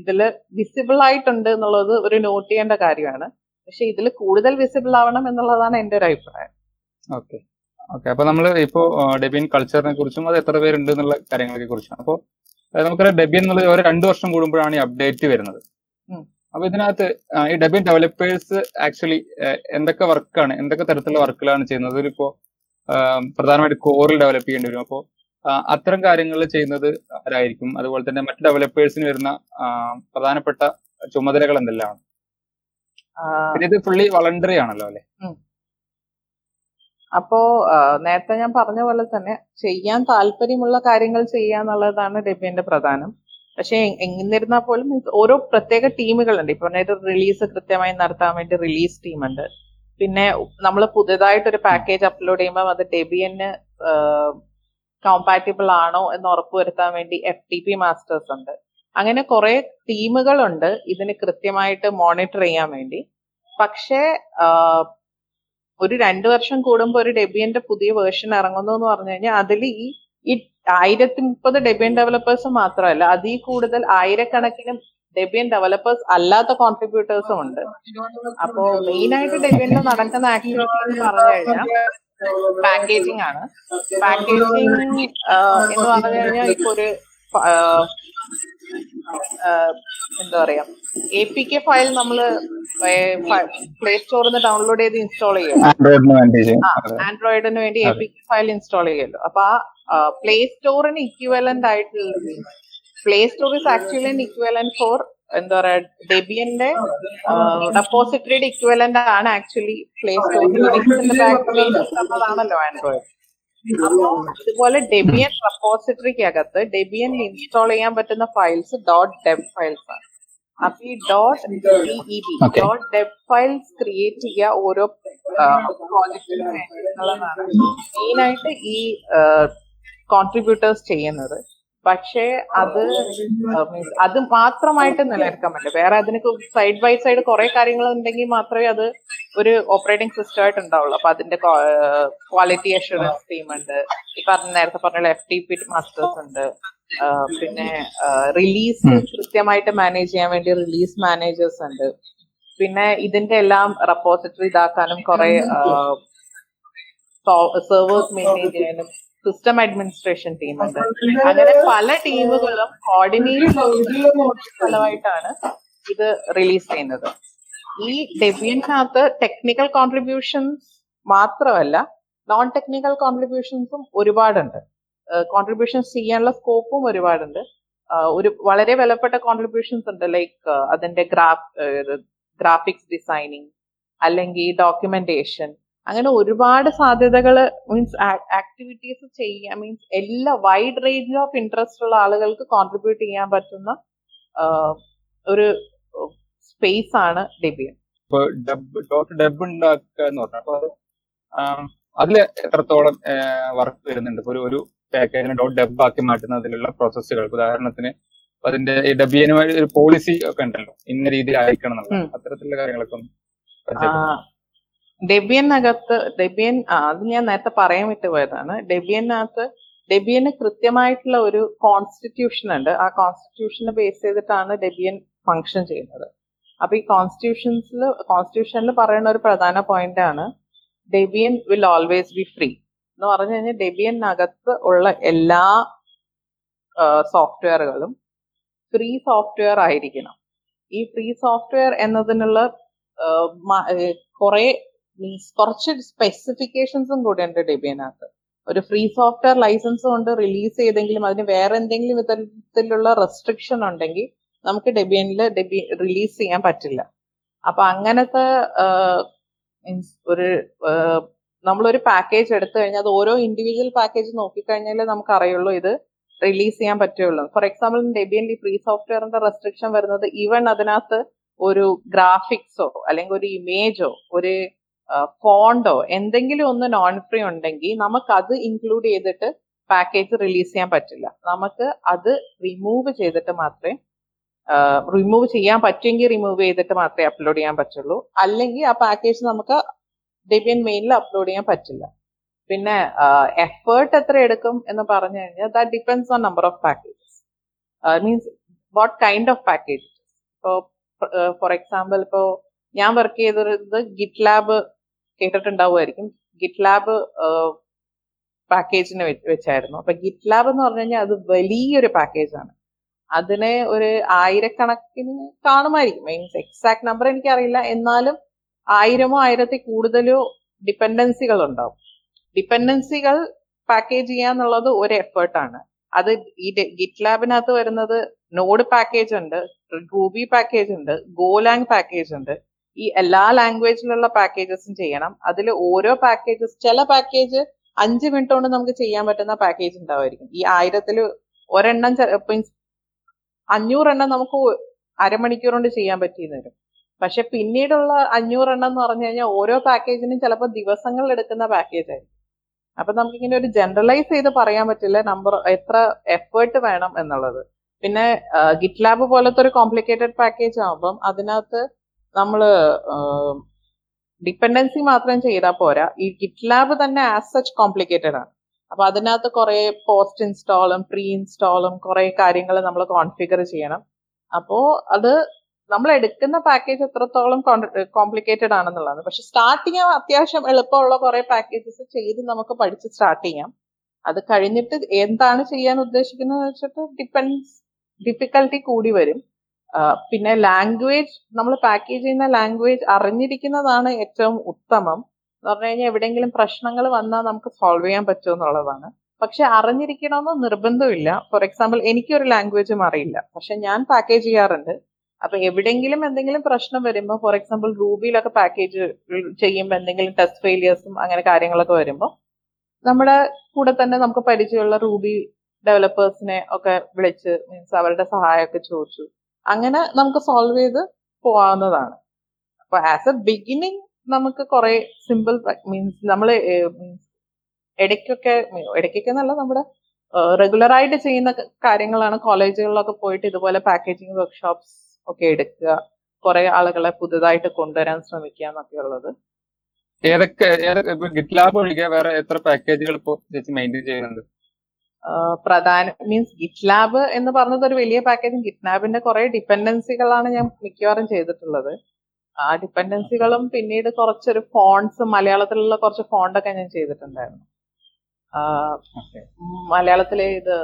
ഇതിൽ വിസിബിൾ ആയിട്ടുണ്ട് എന്നുള്ളത് ഒരു നോട്ട് ചെയ്യേണ്ട കാര്യമാണ്. പക്ഷെ ഇതിൽ കൂടുതൽ വിസിബിൾ ആവണം എന്നുള്ളതാണ് എന്റെ ഒരു അഭിപ്രായം. ഓക്കെ. ഓക്കെ. അപ്പൊ നമ്മൾ ഇപ്പോ ഡെബിയൻ കൾച്ചറിനെ കുറിച്ചും അത് എത്ര പേരുണ്ട് എന്നുള്ള കാര്യങ്ങളെ കുറിച്ചും അപ്പോൾ നമുക്കറിയാം ഡെബിയൻ എന്നുള്ളത് ഓരോ രണ്ടു വർഷം കൂടുമ്പോഴാണ് ഈ അപ്ഡേറ്റ് വരുന്നത്. അപ്പൊ ഇതിനകത്ത് ഈ ഡെബിയൻ ഡെവലപ്പേഴ്സ് ആക്ച്വലി എന്തൊക്കെ വർക്കാണ് എന്തൊക്കെ തരത്തിലുള്ള വർക്കുകളാണ് ചെയ്യുന്നത്? ഇപ്പോ പ്രധാനമായിട്ട് കോറിൽ ഡെവലപ്പ് ചെയ്യേണ്ടി വരും. അപ്പോൾ അത്തരം കാര്യങ്ങൾ ചെയ്യുന്നത് ആരായിരിക്കും? അതുപോലെ തന്നെ മറ്റ് ഡെവലപ്പേഴ്സിന് വരുന്ന പ്രധാനപ്പെട്ട ചുമതലകൾ എന്തെല്ലാമാണ് പിന്നെ ഇത് ഫുള്ളി വളണ്ടറി ആണല്ലോ അല്ലെ? അപ്പോ നേരത്തെ ഞാൻ പറഞ്ഞ പോലെ തന്നെ ചെയ്യാൻ താല്പര്യമുള്ള കാര്യങ്ങൾ ചെയ്യുക എന്നുള്ളതാണ് ഡെബിയന്റെ പ്രധാനം. പക്ഷെ എന്നിരുന്നാൽ പോലും ഓരോ പ്രത്യേക ടീമുകളുണ്ട്. ഇപ്പൊ ഒരു റിലീസ് കൃത്യമായി നടത്താൻ വേണ്ടി റിലീസ് ടീമുണ്ട്. പിന്നെ നമ്മൾ പുതിയതായിട്ടൊരു ഒരു പാക്കേജ് അപ്ലോഡ് ചെയ്യുമ്പോൾ അത് ഡെബിയന് കോമ്പാറ്റബിൾ ആണോ എന്ന് ഉറപ്പുവരുത്താൻ വേണ്ടി എഫ് ടി പി മാസ്റ്റേഴ്സ് ഉണ്ട്. അങ്ങനെ കുറെ ടീമുകളുണ്ട് ഇതിന് കൃത്യമായിട്ട് മോണിറ്റർ ചെയ്യാൻ വേണ്ടി. പക്ഷേ ഒരു രണ്ടു വർഷം കൂടുമ്പോൾ ഒരു ഡെബിയന്റെ പുതിയ വേർഷൻ ഇറങ്ങുന്നു എന്ന് പറഞ്ഞു കഴിഞ്ഞാൽ അതിൽ ഈ ഈ ആയിരത്തി മുപ്പത് ഡെബിയൻ ഡെവലപ്പേഴ്സ് മാത്രമല്ല അതിൽ കൂടുതൽ ആയിരക്കണക്കിന് ഡെബിയൻ ഡെവലപ്പേഴ്സ് അല്ലാത്ത കോൺട്രിബ്യൂട്ടേഴ്സും ഉണ്ട്. അപ്പോ മെയിൻ ആയിട്ട് ഡെബിയനിൽ നടക്കുന്ന ആക്ടിവിറ്റി എന്ന് പറഞ്ഞു കഴിഞ്ഞാൽ പാക്കേജിംഗ് ആണ്. പാക്കേജിംഗ് എന്ന് പറഞ്ഞു കഴിഞ്ഞാൽ ഇപ്പൊ ഒരു എന്താ പറയാ എ പി കെ ഫയൽ നമ്മൾ പ്ലേ സ്റ്റോറിൽ നിന്ന് ഡൗൺലോഡ് ചെയ്ത് ഇൻസ്റ്റാൾ ചെയ്യും. ആൻഡ്രോയിഡിന് വേണ്ടി A P K file install ചെയ്യുമല്ലോ അപ്പൊ ആ പ്ലേ സ്റ്റോറിന് ഇക്വലന്റ് ആയിട്ടുള്ള play store is actually equivalent for എന്താ പറയാ ഡെബിയന്റെ ഡെപ്പോസിറ്ററിയുടെ ഇക്വലന്റ് ആണ് ആക്ച്വലി പ്ലേ ആണല്ലോ ആൻഡ്രോയിഡ് അപ്പോ ഇതുപോലെ ഡെബിയൻ റെപ്പോസിറ്ററിക്ക് അകത്ത് ഡെബിയൻ ഇൻസ്റ്റാൾ ചെയ്യാൻ പറ്റുന്ന ഫയൽസ് ഡോട്ട് ഡെബ് ഫയൽസ് ആണ്. അപ്പൊ ഈ dot DEB dot deb files create ചെയ്യുക ഓരോ പ്രോജക്റ്റിനും വേണ്ടിയിട്ടുള്ളതാണ് മെയിൻ ആയിട്ട് ഈ കോൺട്രിബ്യൂട്ടേഴ്സ് ചെയ്യുന്നത്. പക്ഷേ അത് മീൻസ് അത് മാത്രമായിട്ട് നിലനിൽക്കാൻ പറ്റില്ല വേറെ അതിന് സൈഡ് ബൈ സൈഡ് കുറെ കാര്യങ്ങൾ ഉണ്ടെങ്കിൽ മാത്രമേ അത് ഒരു ഓപ്പറേറ്റിംഗ് സിസ്റ്റം ആയിട്ട് ഉണ്ടാവുള്ളൂ. അപ്പൊ അതിന്റെ ക്വാളിറ്റി അഷുറൻസ് ടീം ഉണ്ട്. ഈ പറഞ്ഞ നേരത്തെ പറഞ്ഞ എഫ് ടി പി മാസ്റ്റേഴ്സ് ഉണ്ട്. പിന്നെ റിലീസ് കൃത്യമായിട്ട് മാനേജ് ചെയ്യാൻ വേണ്ടി റിലീസ് മാനേജേഴ്സ് ഉണ്ട്. പിന്നെ ഇതിന്റെ എല്ലാം റെപ്പോസിറ്ററി ഇതാക്കാനും കുറെ സെർവേഴ്സ് മെയിന്റെയിൻ ചെയ്യാനും സിസ്റ്റം അഡ്മിനിസ്ട്രേഷൻ ടീം ഉണ്ട്. അങ്ങനെ പല ടീമുകളും കോർഡിനേറ്റ് ഫലമായിട്ടാണ് ഇത് റിലീസ് ചെയ്യുന്നത്. ഈ ഡെബിയനകത്ത് ടെക്നിക്കൽ കോൺട്രിബ്യൂഷൻസ് മാത്രമല്ല നോൺ ടെക്നിക്കൽ കോൺട്രിബ്യൂഷൻസും ഒരുപാടുണ്ട്. കോൺട്രിബ്യൂഷൻസ് ചെയ്യാനുള്ള സ്കോപ്പും ഒരുപാടുണ്ട്. ഒരു വളരെ വിലപ്പെട്ട കോൺട്രിബ്യൂഷൻസ് ഉണ്ട്. ലൈക്ക് അതിന്റെ ഗ്രാഫ് ഗ്രാഫിക്സ് ഡിസൈനിങ് അല്ലെങ്കിൽ ഡോക്യുമെന്റേഷൻ അങ്ങനെ ഒരുപാട് സാധ്യതകൾ മീൻസ് ആക്ടിവിറ്റീസ് ചെയ്യാൻ മീൻസ് എല്ലാ വൈഡ് റേഞ്ച് ഓഫ് ഇൻട്രസ്റ്റ് ഉള്ള ആളുകൾക്ക് കോൺട്രിബ്യൂട്ട് ചെയ്യാൻ പറ്റുന്ന ഒരു സ്പേസ് ആണ് ഡെബിയൻ ഇപ്പൊ ഡബ് ഡോട്ട് ഡബ് ഉണ്ടാക്കുക എന്ന് പറഞ്ഞു അപ്പൊ അത് അതിൽ എത്രത്തോളം വർക്ക് വരുന്നുണ്ട്? ഇപ്പൊ ഒരു പാക്കേജിനെ ഡോട്ട് ഡബ് ആക്കി മാറ്റുന്നതിലുള്ള പ്രോസസ്സുകൾ ഉദാഹരണത്തിന് അതിന്റെ ഈ ഡബിയനുമായി ഒരു പോളിസി ഒക്കെ ഉണ്ടല്ലോ ഇന്ന രീതിയിൽ ആയിരിക്കണം എന്നുള്ളത്. അത്തരത്തിലുള്ള കാര്യങ്ങളൊക്കെ ഒന്ന്? ഡെബിയനകത്ത് ഡെബിയൻ അത് ഞാൻ നേരത്തെ പറയാൻ വിട്ടു പോയതാണ്. ഡെബിയനകത്ത് ഡെബിയന് കൃത്യമായിട്ടുള്ള ഒരു കോൺസ്റ്റിറ്റ്യൂഷൻ ഉണ്ട്. ആ കോൺസ്റ്റിറ്റ്യൂഷനെ ബേസ് ചെയ്തിട്ടാണ് ഡെബിയൻ ഫങ്ഷൻ ചെയ്യുന്നത്. അപ്പൊ ഈ കോൺസ്റ്റിറ്റ്യൂഷൻസിൽ കോൺസ്റ്റിറ്റ്യൂഷനിൽ പറയുന്ന ഒരു പ്രധാന പോയിന്റ് ആണ് Debian will always be free എന്ന് പറഞ്ഞു കഴിഞ്ഞാൽ ഡെബിയനകത്ത് ഉള്ള എല്ലാ സോഫ്റ്റ്വെയറുകളും ഫ്രീ സോഫ്റ്റ്വെയർ ആയിരിക്കണം. ഈ ഫ്രീ സോഫ്റ്റ്വെയർ എന്നതിനുള്ള കുറെ മീൻസ് കുറച്ച് സ്പെസിഫിക്കേഷൻസും കൂടെ ഉണ്ട് ഡെബിയനകത്ത്. ഒരു ഫ്രീ സോഫ്റ്റ്വെയർ ലൈസൻസ് കൊണ്ട് റിലീസ് ചെയ്തെങ്കിലും അതിന് വേറെ എന്തെങ്കിലും വിധത്തിലുള്ള റെസ്ട്രിക്ഷൻ ഉണ്ടെങ്കിൽ നമുക്ക് ഡെബിയനിൽ ഡെബി റിലീസ് ചെയ്യാൻ പറ്റില്ല. അപ്പൊ അങ്ങനത്തെ മീൻസ് ഒരു നമ്മളൊരു പാക്കേജ് എടുത്തു കഴിഞ്ഞാൽ അത് ഓരോ ഇൻഡിവിജ്വൽ പാക്കേജ് നോക്കിക്കഴിഞ്ഞാൽ നമുക്ക് അറിയുള്ളൂ ഇത് റിലീസ് ചെയ്യാൻ പറ്റുള്ളൂ. ഫോർ എക്സാമ്പിൾ ഡെബിയനിൽ ഫ്രീ സോഫ്റ്റ്വെയറിന്റെ റെസ്ട്രിക്ഷൻ വരുന്നത് ഈവൻ അതിനകത്ത് ഒരു ഗ്രാഫിക്സോ അല്ലെങ്കിൽ ഒരു ഇമേജോ ഒരു ഫോണ്ടോ എന്തെങ്കിലും ഒന്ന് നോൺ ഫ്രീ ഉണ്ടെങ്കിൽ നമുക്ക് അത് ഇൻക്ലൂഡ് ചെയ്തിട്ട് പാക്കേജ് റിലീസ് ചെയ്യാൻ പറ്റില്ല. നമുക്ക് അത് റിമൂവ് ചെയ്തിട്ട് മാത്രമേ റിമൂവ് ചെയ്യാൻ പറ്റുമെങ്കിൽ റിമൂവ് ചെയ്തിട്ട് മാത്രമേ അപ്ലോഡ് ചെയ്യാൻ പറ്റുള്ളൂ. അല്ലെങ്കിൽ ആ പാക്കേജ് നമുക്ക് ഡെബിയൻ മെയിനിൽ അപ്ലോഡ് ചെയ്യാൻ പറ്റില്ല. പിന്നെ എഫേർട്ട് എത്ര എടുക്കും എന്ന് പറഞ്ഞു കഴിഞ്ഞാൽ that depends on number of packages means what kind of packages ഇപ്പോൾ ഫോർ എക്സാമ്പിൾ ഇപ്പോൾ ഞാൻ വർക്ക് ചെയ്തത് ഗിറ്റ് ലാബ് കേട്ടിട്ടുണ്ടാവുമായിരിക്കും. ഗിറ്റ് ലാബ് പാക്കേജിന് വെച്ചായിരുന്നു. അപ്പൊ ഗിറ്റ് ലാബ് എന്ന് പറഞ്ഞു കഴിഞ്ഞാൽ അത് വലിയൊരു പാക്കേജാണ് അതിനെ ഒരു ആയിരക്കണക്കിന് കാണുമായിരിക്കും. മീൻസ് എക്സാക്ട് നമ്പർ എനിക്കറിയില്ല. എന്നാലും ആയിരമോ ആയിരത്തി കൂടുതലോ ഡിപ്പെൻഡൻസികൾ ഉണ്ടാവും ഡിപ്പെൻഡൻസികൾ പാക്കേജ് ചെയ്യാന്നുള്ളത് ഒരു എഫേർട്ടാണ് അത് ഈ ഗിറ്റ് ലാബിനകത്ത് വരുന്നത് നോഡ് പാക്കേജ് ഉണ്ട് ഗൂബി പാക്കേജ് ഉണ്ട് ഗോലാങ് പാക്കേജ് ഉണ്ട്. ഈ എല്ലാ ലാംഗ്വേജിലുള്ള പാക്കേജസും ചെയ്യണം. അതിൽ ഓരോ പാക്കേജസ് ചില പാക്കേജ് അഞ്ച് മിനിറ്റ് കൊണ്ട് നമുക്ക് ചെയ്യാൻ പറ്റുന്ന പാക്കേജ് ഉണ്ടാവുമായിരിക്കും. ഈ ആയിരത്തിൽ ഒരെണ്ണം മീൻസ് അഞ്ഞൂറെണ്ണം നമുക്ക് അരമണിക്കൂർ കൊണ്ട് ചെയ്യാൻ പറ്റിയെന്ന് വരും. പക്ഷെ പിന്നീടുള്ള അഞ്ഞൂറെണ്ണം എന്ന് പറഞ്ഞു കഴിഞ്ഞാൽ ഓരോ പാക്കേജിനും ചിലപ്പോൾ ദിവസങ്ങൾ എടുക്കുന്ന പാക്കേജ് ആയിരിക്കും. അപ്പൊ നമുക്കിങ്ങനെ ഒരു ജനറലൈസ് ചെയ്ത് പറയാൻ പറ്റില്ല നമ്പർ എത്ര എഫേർട്ട് വേണം എന്നുള്ളത്. പിന്നെ ഗിറ്റ് ലാബ് പോലത്തെ ഒരു കോംപ്ലിക്കേറ്റഡ് പാക്കേജ് ആകുമ്പം അതിനകത്ത് നമ്മൾ ഡിപ്പെൻഡൻസി മാത്രം ചെയ്താൽ പോരാ. ഈ ഗിറ്റ് ലാബ് തന്നെ ആസ് സച്ച് കോംപ്ലിക്കേറ്റഡ് ആണ്. അപ്പൊ അതിനകത്ത് കുറെ പോസ്റ്റ് ഇൻസ്റ്റാളും പ്രീ ഇൻസ്റ്റാളും കുറെ കാര്യങ്ങൾ നമ്മൾ കോൺഫിഗർ ചെയ്യണം. അപ്പോ അത് നമ്മൾ എടുക്കുന്ന പാക്കേജ് എത്രത്തോളം കോംപ്ലിക്കേറ്റഡ് ആണെന്നുള്ളതാണ്. പക്ഷെ സ്റ്റാർട്ട് ചെയ്യാൻ അത്യാവശ്യം എളുപ്പമുള്ള കുറെ പാക്കേജസ് ചെയ്ത് നമുക്ക് പഠിച്ച് സ്റ്റാർട്ട് ചെയ്യാം. അത് കഴിഞ്ഞിട്ട് എന്താണ് ചെയ്യാൻ ഉദ്ദേശിക്കുന്നത് വെച്ചിട്ട് ഡിപ്പെൻസ് ഡിഫിക്കൽട്ടി കൂടി വരും. പിന്നെ ലാംഗ്വേജ് നമ്മൾ പാക്കേജ് ചെയ്യുന്ന ലാംഗ്വേജ് അറിഞ്ഞിരിക്കുന്നതാണ് ഏറ്റവും ഉത്തമം. എന്ന് പറഞ്ഞു കഴിഞ്ഞാൽ എവിടെയെങ്കിലും പ്രശ്നങ്ങൾ വന്നാൽ നമുക്ക് സോൾവ് ചെയ്യാൻ പറ്റും എന്നുള്ളതാണ്. പക്ഷെ അറിഞ്ഞിരിക്കണമെന്ന് നിർബന്ധമില്ല. ഫോർ എക്സാമ്പിൾ എനിക്കൊരു ലാംഗ്വേജും അറിയില്ല. പക്ഷെ ഞാൻ പാക്കേജ് ചെയ്യാറുണ്ട്. അപ്പൊ എവിടെയെങ്കിലും എന്തെങ്കിലും പ്രശ്നം വരുമ്പോൾ ഫോർ എക്സാമ്പിൾ റൂബിയിലൊക്കെ പാക്കേജ് ചെയ്യുമ്പോൾ എന്തെങ്കിലും ടെസ്റ്റ് ഫെയിലിയേഴ്സും അങ്ങനെ കാര്യങ്ങളൊക്കെ വരുമ്പോൾ നമ്മുടെ കൂടെ തന്നെ നമുക്ക് പരിചയമുള്ള റൂബി ഡെവലപ്പേഴ്സിനെ ഒക്കെ വിളിച്ച് മീൻസ് അവരുടെ സഹായമൊക്കെ ചോദിച്ചു. അങ്ങനെ നമുക്ക് സോൾവ് ചെയ്ത് പോവാവുന്നതാണ്. അപ്പൊ ആസ് എ ബിഗിനിങ് നമുക്ക് കുറെ സിമ്പിൾ മീൻസ് നമ്മൾ ഇടയ്ക്കൊക്കെ ഇടയ്ക്കൊക്കെ എന്നല്ല നമ്മുടെ റെഗുലർ ആയിട്ട് ചെയ്യുന്ന കാര്യങ്ങളാണ് കോളേജുകളിലൊക്കെ പോയിട്ട് ഇതുപോലെ പാക്കേജിങ് വർക്ക്ഷോപ്സ് ഒക്കെ എടുക്കുക. കുറെ ആളുകളെ പുതുതായിട്ട് കൊണ്ടുവരാൻ ശ്രമിക്കുക എന്നൊക്കെ ഉള്ളത് ഏതൊക്കെ ഗിറ്റ് ലാബ് ഒഴികെ വേറെ എത്ര പാക്കേജുകൾ ഇപ്പോൾ ചേച്ചി മെയിന്റെയിൻ ചെയ്യുന്നുണ്ട്? പ്രധാന മീൻസ് ഗിറ്റ് ലാബ് എന്ന് പറഞ്ഞത് ഒരു വലിയ പാക്കേജ് ഗിറ്റ് ലാബിന്റെ കുറെ ഡിപ്പെൻഡൻസികളാണ് ഞാൻ മിക്കവാറും ചെയ്തിട്ടുള്ളത്. ആ ഡിപ്പെൻഡൻസികളും പിന്നീട് കുറച്ചൊരു ഫോൺസ് മലയാളത്തിലുള്ള കുറച്ച് ഫോണ്ടൊക്കെ ഞാൻ ചെയ്തിട്ടുണ്ടായിരുന്നു. മലയാളത്തിലെ ഇത്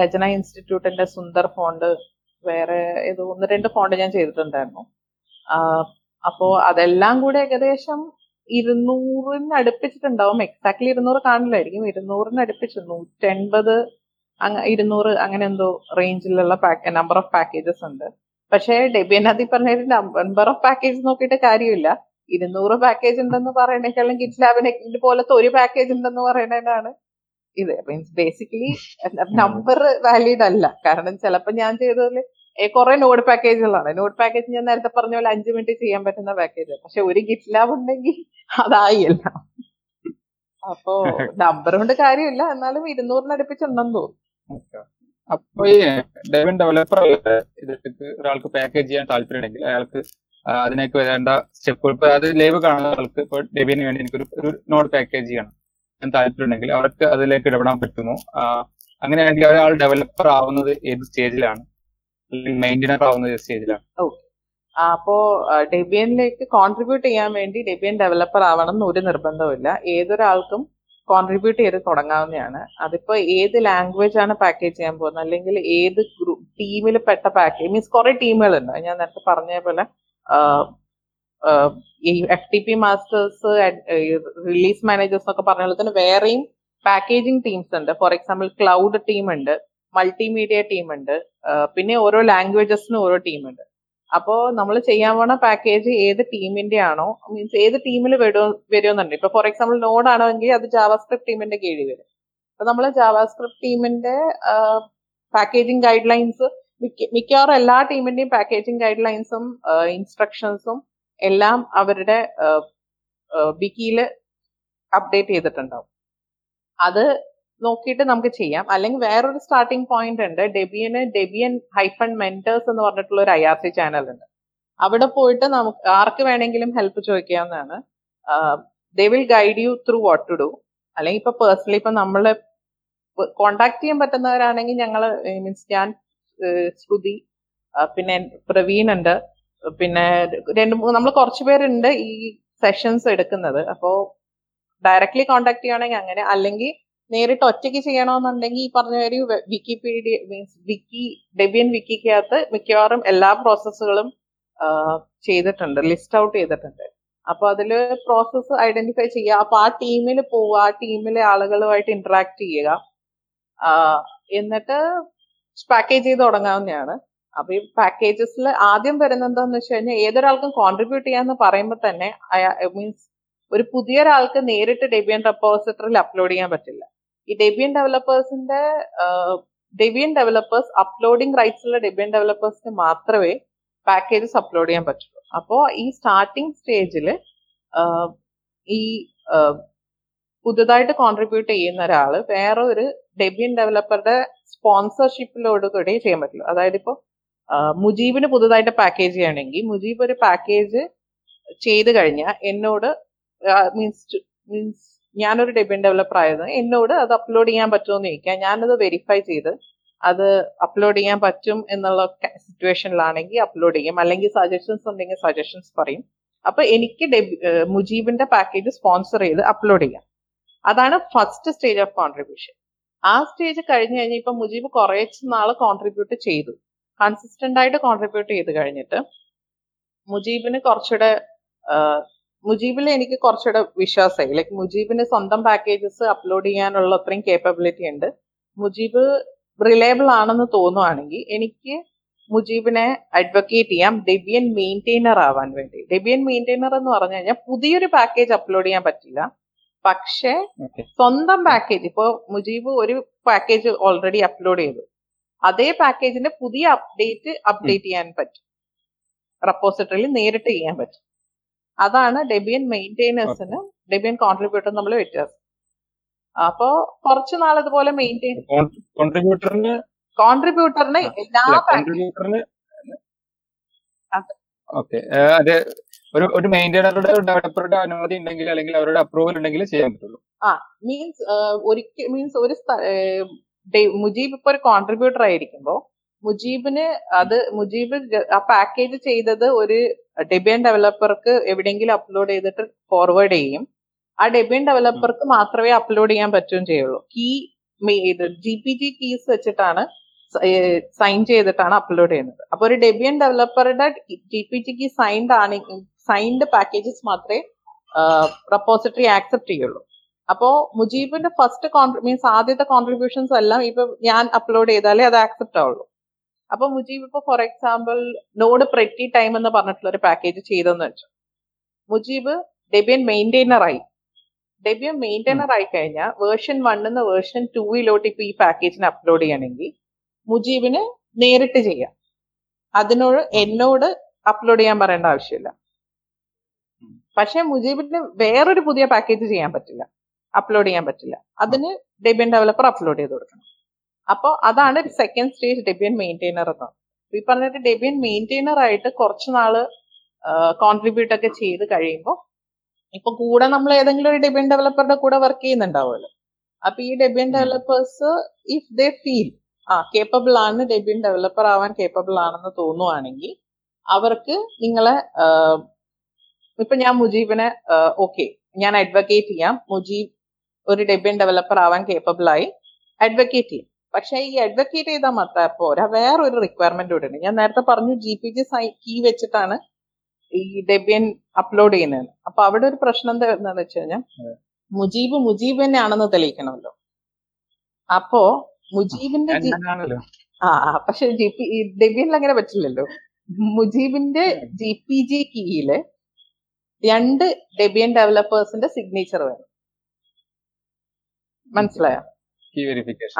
രചന ഇൻസ്റ്റിറ്റ്യൂട്ടിന്റെ സുന്ദർ ഫോണ്ട് വേറെ ഇത് ഒന്ന് രണ്ട് ഫോണ്ട് ഞാൻ ചെയ്തിട്ടുണ്ടായിരുന്നു. അപ്പോ അതെല്ലാം കൂടെ ഏകദേശം ഇരുന്നൂറിന് അടുപ്പിച്ചിട്ടുണ്ടാവും. എക്സാക്ട്ലി ഇരുന്നൂറ് കാണില്ലായിരിക്കും ഇരുന്നൂറിന് അടുപ്പിച്ച്. നൂറ്റൻപത് ഇരുന്നൂറ് അങ്ങനെ എന്തോ റേഞ്ചിലുള്ള നമ്പർ ഓഫ് പാക്കേജസ് ഉണ്ട്. പക്ഷേ ഡെബിയനകത്ത് ഈ പറഞ്ഞ നമ്പർ ഓഫ് പാക്കേജ് നോക്കിയിട്ട് കാര്യമില്ല. ഇരുന്നൂറ് പാക്കേജ് ഉണ്ടെന്ന് പറയണേക്കാളും കിറ്റ് ലാബിനെ പോലത്തെ ഒരു പാക്കേജ് ഉണ്ടെന്ന് പറയണേനാണ് ഇത്. മീൻസ് ബേസിക്കലി നമ്പർ വാലിഡ് അല്ല. കാരണം ചിലപ്പോൾ ഞാൻ ചെയ്തതിൽ കുറെ നോഡ് പാക്കേജുകളാണ് നോഡ് പാക്കേജ് ഞാൻ നേരത്തെ പറഞ്ഞ പോലെ അഞ്ച് മിനിറ്റ് ചെയ്യാൻ പറ്റുന്ന പാക്കേജ് പക്ഷെ ഒരു ഗിറ്റ് ലാബ് ഉണ്ടെങ്കിൽ അതായില്ല അപ്പോ നമ്പർ കൊണ്ട് കാര്യമില്ല. എന്നാലും ഇരുന്നൂറിന് അടുപ്പിച്ചുണ്ടെന്ന് തോന്നുന്നു. ഡെവലപ്പർ ഒരാൾക്ക് പാക്കേജ് ചെയ്യാൻ താല്പര്യമുണ്ടെങ്കിൽ അയാൾക്ക് അതിനേക്ക് വരേണ്ട സ്റ്റെപ്പ് ഇപ്പൊ അത് ലൈവ് കാണുന്ന ആൾക്ക് ഇപ്പൊ ഡെബിന് വേണ്ടി എനിക്കൊരു ഒരു നോട്ട് പാക്കേജ് ചെയ്യണം. ഞാൻ താല്പര്യമുണ്ടെങ്കിൽ അവർക്ക് അതിലേക്ക് ഇടപെടാൻ പറ്റുമോ? അങ്ങനെയാണെങ്കിൽ ഒരാൾ ഡെവലപ്പർ ആവുന്നത് ഏത് സ്റ്റേജിലാണ് അപ്പോ ഡെബിയനിലേക്ക് കോൺട്രിബ്യൂട്ട് ചെയ്യാൻ വേണ്ടി ഡെബിയൻ ഡെവലപ്പർ ആവണം എന്ന് ഒരു നിർബന്ധമില്ല ഏതൊരാൾക്കും കോൺട്രിബ്യൂട്ട് ചെയ്ത് തുടങ്ങാവുന്നതാണ്. അതിപ്പോ ഏത് ലാംഗ്വേജ് ആണ് പാക്കേജ് ചെയ്യാൻ പോകുന്നത്? അല്ലെങ്കിൽ ഏത് ഗ്രൂപ്പ് ടീമിൽ പെട്ട പാക്കേജ് മീൻസ് കുറെ ടീമുകളുണ്ട് ഞാൻ നേരത്തെ പറഞ്ഞ പോലെ ഈ F T P masters release managers എന്നൊക്കെ പറഞ്ഞ പോലെ തന്നെ വേറെയും പാക്കേജിങ് ടീംസ് ഉണ്ട്. ഫോർ എക്സാമ്പിൾ ക്ലൗഡ് ടീം ഉണ്ട് മൾട്ടിമീഡിയ ടീം ഉണ്ട് പിന്നെ ഓരോ ലാംഗ്വേജസിനും ഓരോ ടീമുണ്ട്. അപ്പോ നമ്മൾ ചെയ്യാൻ പോണ പാക്കേജ് ഏത് ടീമിന്റെ ആണോ മീൻസ് ഏത് ടീമിൽ വരുമോ വരുമെന്നുണ്ട്. ഇപ്പൊ ഫോർ എക്സാമ്പിൾ നോഡ് ആണെങ്കിൽ അത് ജാവാസ്ക്രിപ്റ്റ് ടീമിന്റെ കീഴിൽ വരും. അപ്പൊ നമ്മൾ ജാവാസ്ക്രിപ്റ്റ് ടീമിന്റെ പാക്കേജിംഗ് ഗൈഡ് ലൈൻസ് മിക്കവാറും എല്ലാ ടീമിന്റെയും പാക്കേജിംഗ് ഗൈഡ് ലൈൻസും ഇൻസ്ട്രക്ഷൻസും എല്ലാം അവരുടെ വിക്കിയിൽ അപ്ഡേറ്റ് ചെയ്തിട്ടുണ്ടാവും. അത് നോക്കിയിട്ട് നമുക്ക് ചെയ്യാം. അല്ലെങ്കിൽ വേറൊരു സ്റ്റാർട്ടിംഗ് പോയിന്റ് ഉണ്ട്. ഡെബിയന് ഡെബിയൻ ഹൈഫൺ മെന്റേഴ്സ് എന്ന് പറഞ്ഞിട്ടുള്ള ഒരു ഐ ആർ സി ചാനൽ ഉണ്ട്. അവിടെ പോയിട്ട് നമുക്ക് ആർക്ക് വേണമെങ്കിലും ഹെൽപ്പ് ചോദിക്കാവുന്നതാണ്. They will guide you through what to do അല്ലെങ്കിൽ ഇപ്പൊ പേഴ്സണലി ഇപ്പൊ നമ്മളെ കോണ്ടാക്ട് ചെയ്യാൻ പറ്റുന്നവരാണെങ്കിൽ ഞങ്ങൾ മീൻസ് ഞാൻ ശ്രുതി പിന്നെ പ്രവീൺ ഉണ്ട്. പിന്നെ രണ്ട് നമ്മൾ കുറച്ച് പേരുണ്ട് ഈ സെഷൻസ് എടുക്കുന്നത്. അപ്പോ ഡയറക്ട്ലി കോണ്ടാക്ട് ചെയ്യുകയാണെങ്കിൽ അങ്ങനെ. അല്ലെങ്കിൽ നേരിട്ട് ഒറ്റയ്ക്ക് ചെയ്യണമെന്നുണ്ടെങ്കിൽ ഈ പറഞ്ഞ ഒരു വിക്കിപീഡിയ മീൻസ് വിക്കി ഡെബിയൻ വിക്കിക്കകത്ത് മിക്കവാറും എല്ലാ പ്രോസസ്സുകളും ചെയ്തിട്ടുണ്ട് ലിസ്റ്റ് ഔട്ട് ചെയ്തിട്ടുണ്ട്. അപ്പൊ അതിൽ പ്രോസസ്സ് ഐഡന്റിഫൈ ചെയ്യുക. അപ്പൊ ആ ടീമിൽ പോവുക ആ ടീമിലെ ആളുകളുമായിട്ട് ഇന്ററാക്ട് ചെയ്യുക. എന്നിട്ട് പാക്കേജ് ചെയ്ത് തുടങ്ങാവുന്നതാണ്. അപ്പൊ ഈ പാക്കേജസിൽ ആദ്യം വരുന്നത് എന്താന്ന് വെച്ച് കഴിഞ്ഞാൽ ഏതൊരാൾക്കും കോൺട്രിബ്യൂട്ട് ചെയ്യാന്ന് പറയുമ്പോൾ തന്നെ മീൻസ് ഒരു പുതിയൊരാൾക്ക് നേരിട്ട് ഡെബിയൻ റെപ്പോസിറ്ററിൽ അപ്ലോഡ് ചെയ്യാൻ പറ്റില്ല. ഈ ഡെബിയൻ ഡെവലപ്പേഴ്സിന്റെ ഡെബിയൻ ഡെവലപ്പേഴ്സ് അപ്ലോഡിംഗ് റൈറ്റ്സ് ഉള്ള ഡെബിയൻ ഡെവലപ്പേഴ്സിന് മാത്രമേ പാക്കേജസ് അപ്ലോഡ് ചെയ്യാൻ പറ്റുള്ളൂ. അപ്പോൾ ഈ സ്റ്റാർട്ടിംഗ് സ്റ്റേജിൽ ഈ പുതുതായിട്ട് കോൺട്രിബ്യൂട്ട് ചെയ്യുന്ന ഒരാൾ വേറെ ഒരു ഡെബിയൻ ഡെവലപ്പറുടെ സ്പോൺസർഷിപ്പിലോട് കൂടി ചെയ്യാൻ പറ്റുള്ളൂ. അതായത് ഇപ്പോൾ മുജീബിന് പുതുതായിട്ട് പാക്കേജ് ചെയ്യണമെങ്കിൽ മുജീബ് ഒരു പാക്കേജ് ചെയ്ത് കഴിഞ്ഞാൽ എന്നോട് മീൻസ് മീൻസ് ഞാനൊരു ഡെബിൻ ഡെവലപ്പർ ആയത് എന്നോട് അത് അപ്ലോഡ് ചെയ്യാൻ പറ്റുമോ എന്ന് ചോദിക്കാം ഞാനത് വെരിഫൈ ചെയ്ത് അത് അപ്ലോഡ് ചെയ്യാൻ പറ്റും എന്നുള്ള സിറ്റുവേഷനിലാണെങ്കിൽ അപ്ലോഡ് ചെയ്യും. അല്ലെങ്കിൽ സജഷൻസ് ഉണ്ടെങ്കിൽ സജഷൻസ് പറയും. അപ്പൊ എനിക്ക് മുജീബിന്റെ പാക്കേജ് സ്പോൺസർ ചെയ്ത് അപ്ലോഡ് ചെയ്യാം. അതാണ് ഫസ്റ്റ് സ്റ്റേജ് ഓഫ് കോൺട്രിബ്യൂഷൻ ആ സ്റ്റേജ് കഴിഞ്ഞ് കഴിഞ്ഞാൽ ഇപ്പൊ മുജീബ് കുറേ നാൾ കോൺട്രിബ്യൂട്ട് ചെയ്തു. കൺസിസ്റ്റന്റ് ആയിട്ട് കോൺട്രിബ്യൂട്ട് ചെയ്ത് കഴിഞ്ഞിട്ട് മുജീബിന് കുറച്ചുകൂടെ മുജീബിൽ എനിക്ക് കുറച്ചുകൂടെ വിശ്വാസമായി ലൈക്ക് മുജീബിന് സ്വന്തം പാക്കേജസ് അപ്ലോഡ് ചെയ്യാനുള്ള അത്രയും കേപ്പബിലിറ്റി ഉണ്ട്. മുജീബ് റിലയബിൾ ആണെന്ന് തോന്നുവാണെങ്കിൽ എനിക്ക് മുജീബിനെ അഡ്വക്കേറ്റ് ചെയ്യാം. ഡെബിയൻ മെയിന്റെയിനർ ആവാൻ വേണ്ടി. ഡെബിയൻ മെയിന്റെയിനർ എന്ന് പറഞ്ഞു കഴിഞ്ഞാൽ പുതിയൊരു പാക്കേജ് അപ്ലോഡ് ചെയ്യാൻ പറ്റില്ല. പക്ഷേ സ്വന്തം പാക്കേജ് ഇപ്പോ മുജീബ് ഒരു പാക്കേജ് ഓൾറെഡി അപ്ലോഡ് ചെയ്തു. അതേ പാക്കേജിന്റെ പുതിയ അപ്ഡേറ്റ് അപ്ഡേറ്റ് ചെയ്യാൻ പറ്റും. റെപ്പോസിറ്ററിയിൽ നേരിട്ട് ചെയ്യാൻ പറ്റും. അതാണ് ഡെബിയൻ മെയിന്റെയിനേഴ്സിന് ഡെബിയൻ കോൺട്രിബ്യൂട്ടർ നമ്മൾ വ്യത്യാസം. അപ്പോ കുറച്ചു നാൾ ഇതുപോലെ മെയിന്റെയിൻ കോൺട്രിബ്യൂട്ടറിന് കോൺട്രിബ്യൂട്ടറിന് എല്ലാ കോൺട്രിബ്യൂട്ടറിന്. ഓക്കെ അതെ. ഒരു ഒരു മെയിന്റൈനറുടെ ഡെവലപ്പറുടെ അനുമതി ഉണ്ടെങ്കിൽ അല്ലെങ്കിൽ അവരുടെ അപ്രൂവൽ ഉണ്ടെങ്കിൽ ചെയ്യാൻ പറ്റുള്ളൂ. മീൻസ് ഒരിക്കൽ മീൻസ് ഒരു മുജീബ് ഇപ്പൊ ഒരു കോൺട്രിബ്യൂട്ടർ ആയിരിക്കുമ്പോ മുജീബിന് അത് മുജീബ് ആ പാക്കേജ് ചെയ്തത് ഒരു ഡെബിയൻ ഡെവലപ്പർക്ക് എവിടെയെങ്കിലും അപ്ലോഡ് ചെയ്തിട്ട് ഫോർവേഡ് ചെയ്യും. ആ ഡെബിയൻ ഡെവലപ്പർക്ക് മാത്രമേ അപ്ലോഡ് ചെയ്യാൻ പറ്റുകയും ചെയ്യുള്ളൂ. കീ ഇത് ജി പി ജി കീസ് വെച്ചിട്ടാണ് സൈൻ ചെയ്തിട്ടാണ് അപ്ലോഡ് ചെയ്യുന്നത്. അപ്പൊ ഒരു Debian ഡെവലപ്പറുടെ G P G key signed ആണ് സൈൻഡ് പാക്കേജസ് മാത്രമേ റെപ്പോസിറ്ററി ആക്സെപ്റ്റ് ചെയ്യുള്ളൂ. അപ്പോ മുജീബിന്റെ ഫസ്റ്റ് മീൻസ് ആദ്യത്തെ കോൺട്രിബ്യൂഷൻസ് എല്ലാം ഇപ്പൊ ഞാൻ അപ്ലോഡ് ചെയ്താലേ അത് ആക്സെപ്റ്റ് ആവുള്ളൂ. അപ്പൊ മുജീബ് ഇപ്പൊ for example node pretty time എന്ന് പറഞ്ഞിട്ടുള്ള ഒരു പാക്കേജ് ചെയ്തെന്ന് വെച്ചു. മുജീബ് ഡെബിയൻ മെയിന്റെയിനർ ആയി. ഡെബിയൻ മെയിന്റെയിനർ ആയി കഴിഞ്ഞാൽ വേർഷൻ വണ്ണിന്ന് വേർഷൻ ടൂയിലോട്ട് ഇപ്പൊ ഈ പാക്കേജിന് അപ്ലോഡ് ചെയ്യണമെങ്കിൽ മുജീബിന് നേരിട്ട് ചെയ്യാം. അതിനോട് എന്നോട് അപ്ലോഡ് ചെയ്യാൻ പറയേണ്ട ആവശ്യമില്ല. പക്ഷെ മുജീബിന് വേറൊരു പുതിയ പാക്കേജ് ചെയ്യാൻ പറ്റില്ല. അപ്ലോഡ് ചെയ്യാൻ പറ്റില്ല. അതിന് ഡെബിയൻ ഡെവലപ്പർ അപ്ലോഡ് ചെയ്ത് കൊടുക്കണം. അപ്പോൾ അതാണ് സെക്കൻഡ് സ്റ്റേജ് ഡെബിയൻ മെയിന്റെയിനർ എന്ന്. ഈ പറഞ്ഞിട്ട് ഡെബിയൻ മെയിന്റെയിനർ ആയിട്ട് കുറച്ച് നാൾ കോൺട്രിബ്യൂട്ട് ഒക്കെ ചെയ്ത് കഴിയുമ്പോൾ ഇപ്പൊ കൂടെ നമ്മൾ ഏതെങ്കിലും ഒരു ഡെബിയൻ ഡെവലപ്പറുടെ കൂടെ വർക്ക് ചെയ്യുന്നുണ്ടാവുമല്ലോ. അപ്പൊ ഈ Debian developers if they feel a capable ആണ് ഡെബിയൻ ഡെവലപ്പർ ആവാൻ കേപ്പബിൾ ആണെന്ന് തോന്നുവാണെങ്കിൽ അവർക്ക് നിങ്ങളെ ഇപ്പൊ ഞാൻ മുജീബിനെ ഓക്കെ ഞാൻ അഡ്വക്കേറ്റ് ചെയ്യാം. മുജീബ് ഒരു ഡെബിയൻ ഡെവലപ്പർ ആവാൻ കേപ്പബിൾ ആയി അഡ്വക്കേറ്റ് ചെയ്യും. പക്ഷെ ഈ അഡ്വക്കേറ്റ് ചെയ്താൽ മാത്രം പോരാ വേറൊരു റിക്വയർമെന്റ് കൂടെ ഉണ്ട്. ഞാൻ നേരത്തെ പറഞ്ഞു ജി പി ജി സൈ കീ വെച്ചിട്ടാണ് ഈ ഡെബിയൻ അപ്ലോഡ് ചെയ്യുന്നത്. അപ്പൊ അവിടെ ഒരു പ്രശ്നം എന്താ വരുന്നതെന്ന് വെച്ച് കഴിഞ്ഞാൽ മുജീബ് മുജീബ് തന്നെ ആണെന്ന് തെളിയിക്കണമല്ലോ. അപ്പോ മുജീബിന്റെ ആ പക്ഷെ ജി പി ഡെബിയനിൽ അങ്ങനെ പറ്റില്ലല്ലോ മുജീബിന്റെ ജി പി ജി കീയിൽ രണ്ട് ഡെബിയൻ ഡെവലപ്പേഴ്സിന്റെ സിഗ്നേച്ചർ വേണം. മനസ്സിലായോ?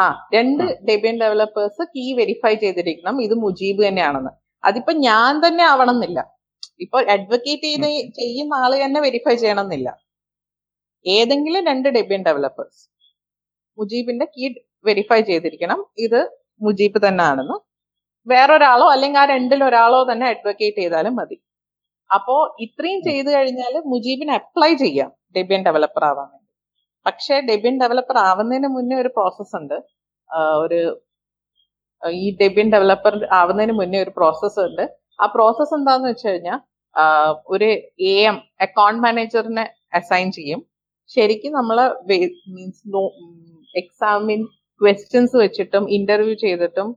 ആ രണ്ട് ഡെബിയൻ ഡെവലപ്പേഴ്സ് കീ വെരിഫൈ ചെയ്തിരിക്കണം. ഇത് മുജീബ് തന്നെയാണെന്ന്. അതിപ്പോ ഞാൻ തന്നെ ആവണം എന്നില്ല ഇപ്പൊ അഡ്വക്കേറ്റ് ചെയ്ത് ചെയ്യുന്ന ആൾ തന്നെ വെരിഫൈ ചെയ്യണം എന്നില്ല ഏതെങ്കിലും രണ്ട് ഡെബിയൻ ഡെവലപ്പേഴ്സ് മുജീബിന്റെ കീ വെരിഫൈ ചെയ്തിരിക്കണം. ഇത് മുജീബ് തന്നെ ആണെന്ന് വേറൊരാളോ അല്ലെങ്കിൽ ആ രണ്ടിൽ ഒരാളോ തന്നെ അഡ്വക്കേറ്റ് ചെയ്താലും മതി. അപ്പോ ഇത്രയും ചെയ്തു കഴിഞ്ഞാൽ മുജീബിന് അപ്ലൈ ചെയ്യാം. ഡെബിയൻ ഡെവലപ്പർ ആവാൻ പക്ഷേ ഡെബിൻ ഡെവലപ്പർ ആവുന്നതിന് മുന്നേ ഒരു പ്രോസസ് ഉണ്ട്. ഒരു ഈ ഡെബിൻ ഡെവലപ്പർ ആവുന്നതിന് മുന്നേ ഒരു പ്രോസസ്സ് ഉണ്ട്. ആ പ്രോസസ്സ് എന്താന്ന് വെച്ച് കഴിഞ്ഞാൽ ഒരു എ എം അക്കൗണ്ട് മാനേജറിനെ അസൈൻ ചെയ്യും. ശരിക്കും നമ്മൾ മീൻസ് എക്സാമിൻ ക്വസ്റ്റ്യൻസ് വെച്ചിട്ടും ഇന്റർവ്യൂ ചെയ്തിട്ടും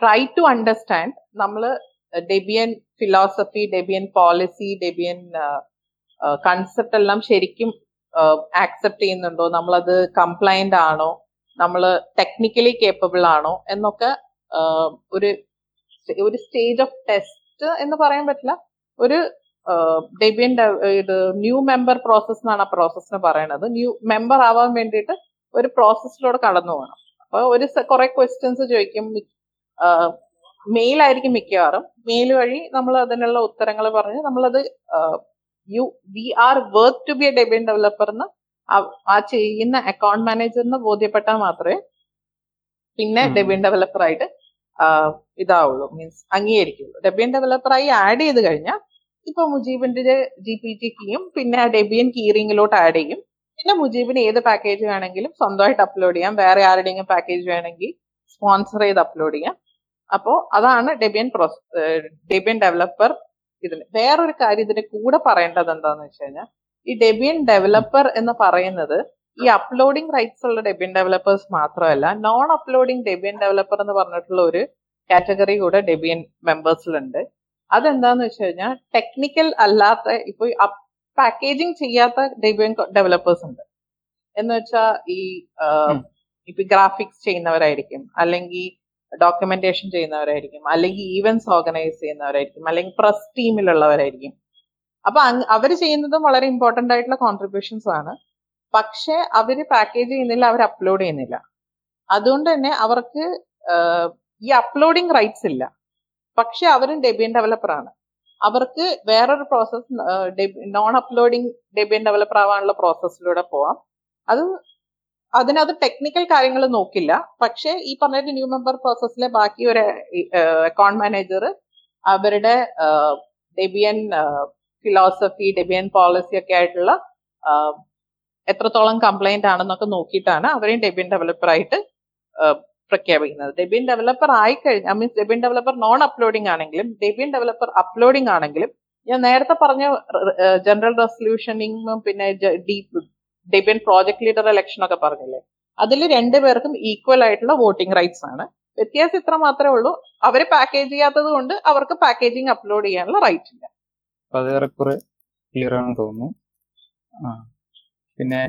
ട്രൈ ടു അണ്ടർസ്റ്റാൻഡ് നമ്മൾ Debian philosophy Debian policy Debian concept എല്ലാം ശരിക്കും ആക്സെപ്റ്റ് ചെയ്യുന്നുണ്ടോ? നമ്മളത് കംപ്ലൈന്റ് ആണോ? നമ്മൾ ടെക്നിക്കലി കേപ്പബിൾ ആണോ? എന്നൊക്കെ ഒരു ഒരു സ്റ്റേജ് ഓഫ് ടെസ്റ്റ് എന്ന് പറയാൻ പറ്റില്ല. ഒരു ഡെബിയൻ ഇത് ന്യൂ മെമ്പർ പ്രോസസ് എന്നാണ് ആ പ്രോസസ്സിന് പറയണത്. ന്യൂ മെമ്പർ ആവാൻ വേണ്ടിയിട്ട് ഒരു പ്രോസസ്സിലൂടെ കടന്നു പോകണം. അപ്പൊ ഒരു കുറെ ക്വസ്റ്റ്യൻസ് ചോദിക്കും. മെയിൽ ആയിരിക്കും മിക്കവാറും. മെയിൽ വഴി നമ്മൾ അതിനുള്ള ഉത്തരങ്ങൾ പറഞ്ഞ് നമ്മളത് you we are worth to be a Debian developer എന്ന് ആ- ചെയ്യുന്ന അക്കൗണ്ട് മാനേജറിന് ബോധ്യപ്പെട്ടാൽ മാത്രമേ പിന്നെ ഡെബിൻ ഡെവലപ്പർ ആയിട്ട് ഇതാവുള്ളൂ. മീൻസ് അംഗീകരിക്കുള്ളൂ. ഡെബിയൻ ഡെവലപ്പറായി ആഡ് ചെയ്ത് കഴിഞ്ഞാൽ ഇപ്പൊ മുജീബിന്റെ ജി പി ടി കീയും പിന്നെ ഡെബിയൻ കീറിങ്ങിലോട്ട് ആഡ് ചെയ്യും. പിന്നെ മുജീബിന് ഏത് പാക്കേജ് വേണമെങ്കിലും സ്വന്തമായിട്ട് അപ്ലോഡ് ചെയ്യാം. വേറെ ആരുടെയെങ്കിലും പാക്കേജ് വേണമെങ്കിൽ സ്പോൺസർ ചെയ്ത് അപ്ലോഡ് ചെയ്യാം. അപ്പോ അതാണ് ഡെബിയൻ പ്രോസ് ഡെബിയൻ ഡെവലപ്പർ ഇതിന് വേറൊരു കാര്യം ഇതിന്റെ കൂടെ പറയേണ്ടത് എന്താന്ന് വെച്ച് കഴിഞ്ഞാൽ ഈ ഡെബിയൻ ഡെവലപ്പർ എന്ന് പറയുന്നത് ഈ അപ്ലോഡിംഗ് റൈറ്റ്സ് ഉള്ള ഡെബിയൻ ഡെവലപ്പേഴ്സ് മാത്രമല്ല നോൺ അപ്ലോഡിംഗ് ഡെബിയൻ ഡെവലപ്പർ എന്ന് പറഞ്ഞിട്ടുള്ള ഒരു കാറ്റഗറി കൂടെ ഡെബിയൻ മെമ്പേഴ്സിലുണ്ട് അതെന്താന്ന് വെച്ച് കഴിഞ്ഞാൽ ടെക്നിക്കൽ അല്ലാത്ത ഇപ്പൊ പാക്കേജിങ് ചെയ്യാത്ത ഡെബിയൻ ഡെവലപ്പേഴ്സ് ഉണ്ട്. എന്ന് വെച്ചാൽ ഈ ഇപ്പൊ ഗ്രാഫിക്സ് ചെയ്യുന്നവരായിരിക്കും അല്ലെങ്കിൽ ഡോക്യുമെന്റേഷൻ ചെയ്യുന്നവരായിരിക്കും അല്ലെങ്കിൽ ഈവൻസ് ഓർഗനൈസ് ചെയ്യുന്നവരായിരിക്കും അല്ലെങ്കിൽ പ്രസ് ടീമിലുള്ളവരായിരിക്കും അപ്പൊ അവർ ചെയ്യുന്നതും വളരെ ഇമ്പോർട്ടന്റ് ആയിട്ടുള്ള കോൺട്രിബ്യൂഷൻസ് ആണ്. പക്ഷെ അവർ പാക്കേജ് ചെയ്യുന്നില്ല അവർ അപ്ലോഡ് ചെയ്യുന്നില്ല. അതുകൊണ്ട് തന്നെ അവർക്ക് ഈ അപ്ലോഡിംഗ് റൈറ്റ്സ് ഇല്ല. പക്ഷെ അവരും ഡെബിയൻ ഡെവലപ്പർ ആണ്. അവർക്ക് വേറൊരു process non uploading Debian developer ആവാനുള്ള പ്രോസസ്സിലൂടെ പോവാം. അത് അതിനകത്ത് ടെക്നിക്കൽ കാര്യങ്ങൾ നോക്കില്ല. പക്ഷേ ഈ പറഞ്ഞ ന്യൂ മെമ്പർ പ്രോസസ്സിലെ ബാക്കി ഒരു അക്കൗണ്ട് മാനേജർ അവരുടെ ഡെബിയൻ ഫിലോസഫി ഡെബിയൻ പോളിസി ഒക്കെ ആയിട്ടുള്ള എത്രത്തോളം കംപ്ലൈന്റ് ആണെന്നൊക്കെ നോക്കിയിട്ടാണ് അവരെയും ഡെബിയൻ ഡെവലപ്പർ ആയിട്ട് പ്രഖ്യാപിക്കുന്നത്. ഡെബിയൻ ഡെവലപ്പർ ആയി കഴിഞ്ഞാൽ means Debian developer non uploading ആണെങ്കിലും ഡെബിയൻ ഡെവലപ്പർ അപ്ലോഡിംഗ് ആണെങ്കിലും ഞാൻ നേരത്തെ പറഞ്ഞ ജനറൽ റെസൊല്യൂഷനിങ്ങും പിന്നെ ഡെബിയൻ പ്രോജക്ട് ലീഡർ ഇലക്ഷൻ ഒക്കെ പറഞ്ഞില്ലേ? അതിൽ രണ്ടുപേർക്കും ഈക്വൽ ആയിട്ടുള്ള വോട്ടിംഗ് റൈറ്റ്സ് ആണ്. വ്യത്യാസം ഇത്ര മാത്രമേ ഉള്ളൂ. അവർ പാക്കേജ് ചെയ്യാത്തത് കൊണ്ട് അവർക്ക് പാക്കേജിങ് അപ്ലോഡ് ചെയ്യാനുള്ള റൈറ്റ് ഇല്ല. ക്ലിയർ ആണെന്ന് തോന്നുന്നു. പിന്നെ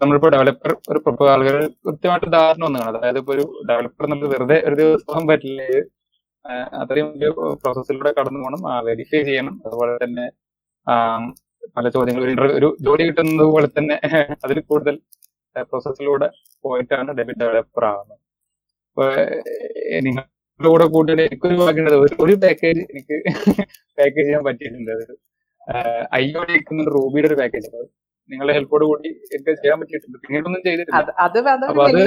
നമ്മളിപ്പോ ഡെവലപ്പർ ഒരു ആളുകൾ കൃത്യമായിട്ട് ധാരണ ഒന്നും കാണാം അതായത് ഇപ്പൊ ഒരു ഡെവലപ്പർ നമുക്ക് വെറുതെ ഒരു ദിവസം പറ്റില്ല? അത്രയും വലിയ പ്രോസസ്സിലൂടെ കടന്നു പോകണം. വെരിഫൈ ചെയ്യണം. അതുപോലെ തന്നെ പല ചോദ്യങ്ങൾ ഒരു ഒരു ജോലി കിട്ടുന്നത് പോലെ തന്നെ [LAUGHS] അതിൽ കൂടുതൽ പ്രോസസ്സിലൂടെ പോയിട്ടാണ് ഡെബിറ്റ് ഡെവലപ്പർ ആവുന്നത്. അപ്പൊ നിങ്ങളോട് നിങ്ങളുടെ കൂടെ കൂട്ടിയിട്ട് എനിക്കൊരു ഭാഗ്യത് ഒരു ഒരു പാക്കേജ് എനിക്ക് [LAUGHS] പാക്കേജ് ചെയ്യാൻ പറ്റിയിട്ടുണ്ട്. അത് ഐ ഒ റൂബിയുടെ ഒരു പാക്കേജ് അപ്പൊ നിങ്ങളുടെ ഹെൽപ്പോട് കൂടി എനിക്ക് ചെയ്യാൻ പറ്റിയിട്ടുണ്ട്. പിന്നീടൊന്നും ചെയ്തിട്ടില്ല. അത് അത് അതൊരു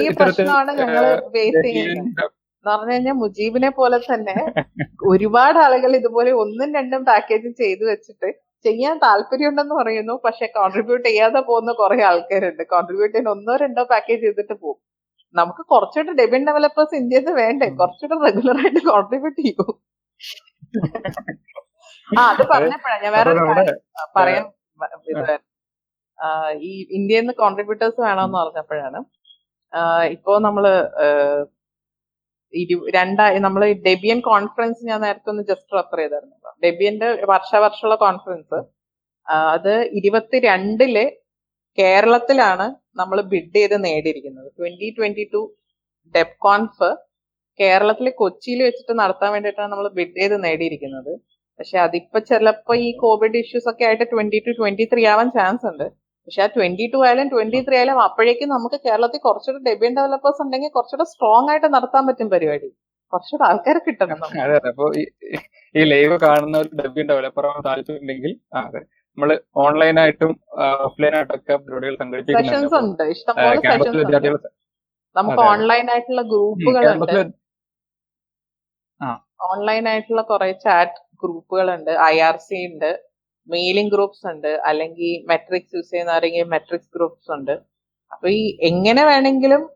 അത് പറഞ്ഞു കഴിഞ്ഞാൽ മുജീബിനെ പോലെ തന്നെ ഒരുപാട് ആളുകൾ ഇതുപോലെ ഒന്നും രണ്ടും പാക്കേജ് ചെയ്തു വെച്ചിട്ട് ചെയ്യാൻ താല്പര്യമുണ്ടെന്ന് പറയുന്നു. പക്ഷെ കോൺട്രിബ്യൂട്ട് ചെയ്യാതെ പോകുന്ന കുറെ ആൾക്കാരുണ്ട്. കോൺട്രിബ്യൂട്ട് ചെയ്യാൻ ഒന്നോ രണ്ടോ പാക്കേജ് ചെയ്തിട്ട് പോകും. നമുക്ക് കുറച്ചുകൂടെ ഡെബിൻ ഡെവലപ്പേഴ്സ് ഇന്ത്യയിൽ വേണ്ടേ? കുറച്ചുകൂടെ റെഗുലർ ആയിട്ട് കോൺട്രിബ്യൂട്ട് ചെയ്യൂ. ആ അത് പറഞ്ഞപ്പോഴാണ് ഞാൻ വേറെ പറയാൻ ഈ ഇന്ത്യയിൽ നിന്ന് കോൺട്രിബ്യൂട്ടേഴ്സ് വേണമെന്ന് പറഞ്ഞപ്പോഴാണ് ഇപ്പോ നമ്മൾ ഇരു രണ്ടായി നമ്മൾ ഡെബിയൻ കോൺഫറൻസ് ഞാൻ നേരത്തെ ഒന്ന് ജസ്റ്റ് റെഫർ ചെയ്തായിരുന്നു. ഡെബിയന്റെ വർഷവർഷമുള്ള കോൺഫറൻസ് അത് ഇരുപത്തിരണ്ടിൽ കേരളത്തിലാണ് നമ്മൾ ബിഡ് ചെയ്ത് നേടിയിരിക്കുന്നത്. Twenty twenty two DebConf കേരളത്തിലെ കൊച്ചിയിൽ വെച്ചിട്ട് നടത്താൻ വേണ്ടിയിട്ടാണ് നമ്മൾ ബിഡ് ചെയ്ത് നേടിയിരിക്കുന്നത്. പക്ഷെ അതിപ്പോ ചിലപ്പോ ഈ കോവിഡ് ഇഷ്യൂസ് ഒക്കെ ആയിട്ട് ട്വന്റി ടു ട്വന്റി ത്രീ ആവാൻ ചാൻസ് ഉണ്ട്. പക്ഷെ ആ ട്വന്റി ടു ആയാലും ട്വന്റി ത്രീ ആയാലും അപ്പോഴേക്കും നമുക്ക് കേരളത്തിൽ കുറച്ചുകൂടെ ഡെബിയൻ ഡെവലപ്പേഴ്സ് ഉണ്ടെങ്കിൽ കുറച്ചുകൂടെ സ്ട്രോങ് ആയിട്ട് നടത്താൻ പറ്റും പരിപാടി. കുറച്ചുകൂടെ ആൾക്കാരെ കിട്ടണം അതെ അതെ. അപ്പൊ ഈ- ലൈവ് കാണുന്ന ഒരു ഡെബ്യൂ ഡെവലപ്പർ ആവാൻ താല്പര്യമുണ്ടെങ്കിൽ ഉണ്ടെങ്കിൽ അതെ. നമ്മൾ ഓൺലൈനായിട്ടും ഓഫ്ലൈനായിട്ടും ഒക്കെ പരിപാടികൾ സംഘടിപ്പിക്കുന്നുണ്ട്. നമുക്ക്. ഓൺലൈൻ ആയിട്ടുള്ള ഗ്രൂപ്പുകളുണ്ട് ഓൺലൈൻ ആയിട്ടുള്ള കുറെ ചാറ്റ് ഗ്രൂപ്പുകളുണ്ട് ഐ ആർ സി ഉണ്ട്. മെയിലിംഗ് ഗ്രൂപ്പ്സ് ഉണ്ട്. അല്ലെങ്കിൽ മെട്രിക്സ് യൂസ് ചെയ്യുന്നവരെങ്കിൽ മെട്രിക്സ് ഗ്രൂപ്പ്സ് ഉണ്ട്. അപ്പൊ ഈ എങ്ങനെ വേണമെങ്കിലും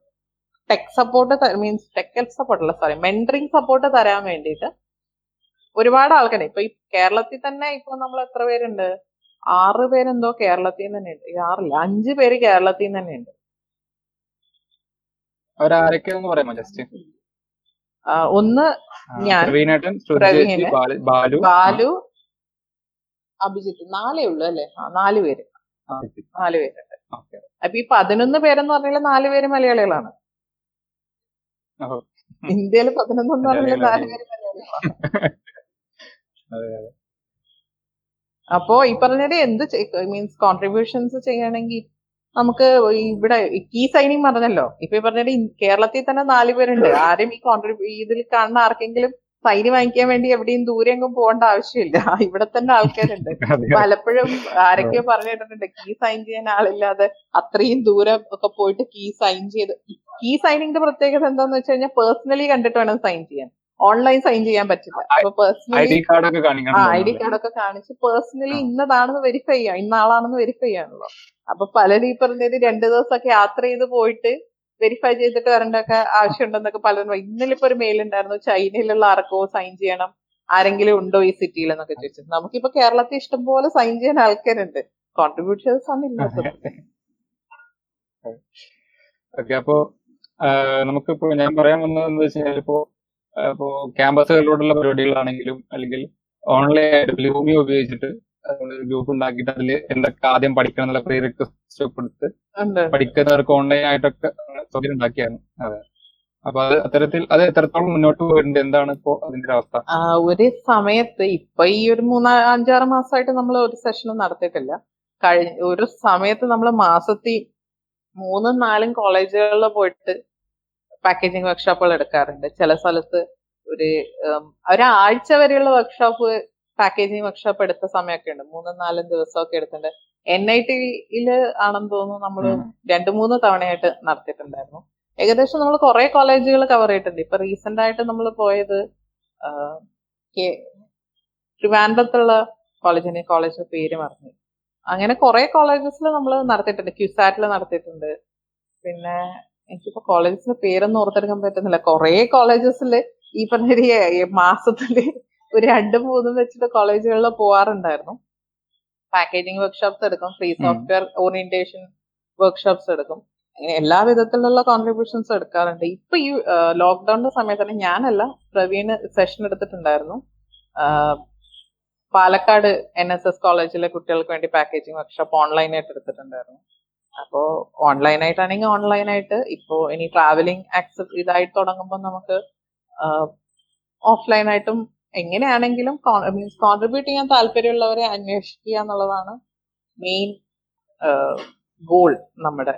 tech support means tech support അല്ല സോറി മെന്ററിങ് സപ്പോർട്ട് തരാൻ വേണ്ടിയിട്ട് ഒരുപാട് ആൾക്കാർ ഇപ്പൊ ഈ കേരളത്തിൽ തന്നെ ഇപ്പൊ നമ്മൾ എത്ര പേരുണ്ട്? ആറ് പേരെന്തോ കേരളത്തിൽ നിന്ന് തന്നെ ഉണ്ട്. ആറില്ല അഞ്ച് പേര് കേരളത്തിൽ നിന്ന് തന്നെ ഉണ്ട്. ഒന്ന് ഞാൻ, ബാല- അഭിജിത്ത് നാലേ ഉള്ളു അല്ലെ? നാല് പേര്. നാല് പേരുണ്ട്. അപ്പൊ ഈ പതിനൊന്ന് പേരെന്ന് പറഞ്ഞാൽ നാല് പേര് മലയാളികളാണ്. ഇന്ത്യയിൽ പതിനൊന്നും അപ്പോ ഈ പറഞ്ഞത് എന്ത് മീൻസ് കോൺട്രിബ്യൂഷൻസ് ചെയ്യണമെങ്കിൽ നമുക്ക് ഇവിടെ കീ സൈനിങ് പറഞ്ഞല്ലോ. ഇപ്പൊ പറഞ്ഞത് കേരളത്തിൽ തന്നെ നാല് പേരുണ്ട്. ആരും ഈ കോൺട്രിബ്യൂ ഇതിൽ കാണുന്ന ആർക്കെങ്കിലും സൈന് വാങ്ങിക്കാൻ വേണ്ടി എവിടെയും ദൂരെ എങ്ങും പോകേണ്ട ആവശ്യമില്ല. ഇവിടെ തന്നെ ആൾക്കാരുണ്ട്. [LAUGHS] പലപ്പോഴും ആരൊക്കെയോ പറഞ്ഞിട്ടുണ്ട് കീ സൈൻ ചെയ്യാൻ ആളില്ലാതെ അത്രയും ദൂരം ഒക്കെ പോയിട്ട് കീ സൈൻ ചെയ്ത് കീ സൈനിങ്ങിന്റെ പ്രത്യേകത എന്താന്ന് വെച്ച് കഴിഞ്ഞാൽ പേഴ്സണലി കണ്ടിട്ട് വേണം സൈൻ ചെയ്യാൻ. ഓൺലൈൻ സൈൻ ചെയ്യാൻ പറ്റില്ല. അപ്പൊ പേഴ്സണലി ആ ഐ ഡി കാർഡൊക്കെ കാണിച്ച് പേഴ്സണലി. ഇന്നതാണെന്ന് വെരിഫൈ ചെയ്യാം. ഇന്നാളാണെന്ന് വെരിഫൈ ചെയ്യാണല്ലോ അപ്പൊ പലരും ഈ പറഞ്ഞത് രണ്ടു ദിവസമൊക്കെ യാത്ര ചെയ്ത് പോയിട്ട് വെരിഫൈ ചെയ്തിട്ട് വരേണ്ടൊക്കെ ആവശ്യമുണ്ടെന്നൊക്കെ പലരും ഇന്നലെ ഇപ്പൊ ഒരു മെയിൽ ഉണ്ടായിരുന്നു ചൈനയിലുള്ള ആർക്കോ സൈൻ ചെയ്യണം. ആരെങ്കിലും ഉണ്ടോ ഈ സിറ്റിയിൽ എന്നൊക്കെ ചോദിച്ചത് നമുക്കിപ്പോ കേരളത്തിൽ ഇഷ്ടംപോലെ സൈൻ ചെയ്യാൻ ആൾക്കാരുണ്ട്. കോൺട്രിബ്യൂഷൻസ് ആണ് ഇല്ലാത്തത് ഓക്കെ അപ്പോ നമുക്കിപ്പോ ഞാൻ പറയാൻ വന്നത് എന്താ വെച്ച് കഴിഞ്ഞാൽ ഇപ്പോ ഇപ്പോ ക്യാമ്പസുകളിലൂടെയുള്ള പരിപാടികളാണെങ്കിലും അല്ലെങ്കിൽ ഓൺലൈൻ ആയിട്ട് ലൂമി ഉപയോഗിച്ചിട്ട് ഗ്രൂപ്പ് ഉണ്ടാക്കിയിട്ട് അതിൽ എന്തൊക്കെ ആദ്യം പഠിക്കണം എന്നുള്ള പ്രീ റിക്വസ്റ്റ് കൊടുത്ത് പഠിക്കുന്നവർക്ക് ഓൺലൈൻ ആയിട്ടൊക്കെ സൗകര്യം ഉണ്ടാക്കിയാണ്. അതെ. അപ്പൊ അത് അത്തരത്തിൽ അത് എത്രത്തോളം മുന്നോട്ട് പോയിട്ടുണ്ട്? എന്താണ് ഇപ്പോ അതിന്റെ ഒരു അവസ്ഥ? ഒരു സമയത്ത് ഇപ്പൊ ഈ ഒരു മൂന്നാ അഞ്ചാറ് മാസമായിട്ട് നമ്മൾ ഒരു സെഷനും നടത്തിയിട്ടില്ല. കഴിഞ്ഞ ഒരു സമയത്ത് നമ്മൾ മാസത്തിൽ മൂന്നും നാലും കോളേജുകളിൽ പോയിട്ട് പാക്കേജിങ് വർക്ക്ഷോപ്പുകൾ എടുക്കാറുണ്ട്. ചില സ്ഥലത്ത് ഒരു ഒരാഴ്ച വരെയുള്ള വർക്ക്ഷോപ്പ് പാക്കേജിങ് വർക്ക്ഷോപ്പ് എടുത്ത സമയമൊക്കെ ഉണ്ട്. മൂന്നും നാലും ദിവസമൊക്കെ എടുത്തിട്ടുണ്ട്. എൻ ഐ ടിയിൽ ആണെന്ന് തോന്നുന്നു നമ്മൾ രണ്ട് മൂന്ന് തവണയായിട്ട് നടത്തിയിട്ടുണ്ടായിരുന്നു. ഏകദേശം നമ്മൾ കുറെ കോളേജുകൾ കവർ ചെയ്തിട്ടുണ്ട്. ഇപ്പൊ റീസെന്റ് ആയിട്ട് നമ്മൾ പോയത് ട്രിവാൻഡത്തുള്ള ട്രിവാൻഡ്രത്തുള്ള കോളേജിന് കോളേജ് പേര് മറന്നു. അങ്ങനെ കുറെ കോളേജസിൽ നമ്മൾ നടത്തിയിട്ടുണ്ട്. ക്യൂസാറ്റിൽ നടത്തിയിട്ടുണ്ട്. പിന്നെ എനിക്കിപ്പോ കോളേജസിന്റെ പേരൊന്നും ഓർത്തെടുക്കാൻ പറ്റുന്നില്ല. കുറെ കോളേജസിൽ ഈ പറഞ്ഞ മാസത്തിൽ മാസത്തിൽ ഒരു രണ്ടും മൂന്നും വെച്ചിട്ട് കോളേജുകളിൽ പോവാറുണ്ടായിരുന്നു. പാക്കേജിങ് വർക്ക്ഷോപ്സ് എടുക്കും ഫ്രീ സോഫ്റ്റ്വെയർ ഓറിയന്റേഷൻ വർക്ക്ഷോപ്സ് എടുക്കും. എല്ലാ വിധത്തിലുള്ള കോൺട്രിബ്യൂഷൻസ് എടുക്കാറുണ്ട്. ഇപ്പൊ ഈ ലോക്ക്ഡൌണിന്റെ സമയത്ത് തന്നെ ഞാനല്ല പ്രവീൺ സെഷൻ എടുത്തിട്ടുണ്ടായിരുന്നു. പാലക്കാട് എൻ എസ് എസ് കോളേജിലെ കുട്ടികൾക്ക് വേണ്ടി പാക്കേജിങ് വർക്ക്ഷോപ്പ് ഓൺലൈനായിട്ട് എടുത്തിട്ടുണ്ടായിരുന്നു. അപ്പോ ഓൺലൈനായിട്ടാണെങ്കിൽ ഓൺലൈനായിട്ട് ഇപ്പോ ഇനി ട്രാവലിംഗ് ആക്സെപ്റ്റ് ഇതായിട്ട് തുടങ്ങുമ്പോൾ നമുക്ക് ഓഫ്ലൈനായിട്ടും എങ്ങനെയാണെങ്കിലും മീൻസ് കോൺട്രിബ്യൂട്ട് ചെയ്യാൻ താല്പര്യമുള്ളവരെ അന്വേഷിക്കുക എന്നുള്ളതാണ് മെയിൻ ഗോൾ നമ്മുടെ.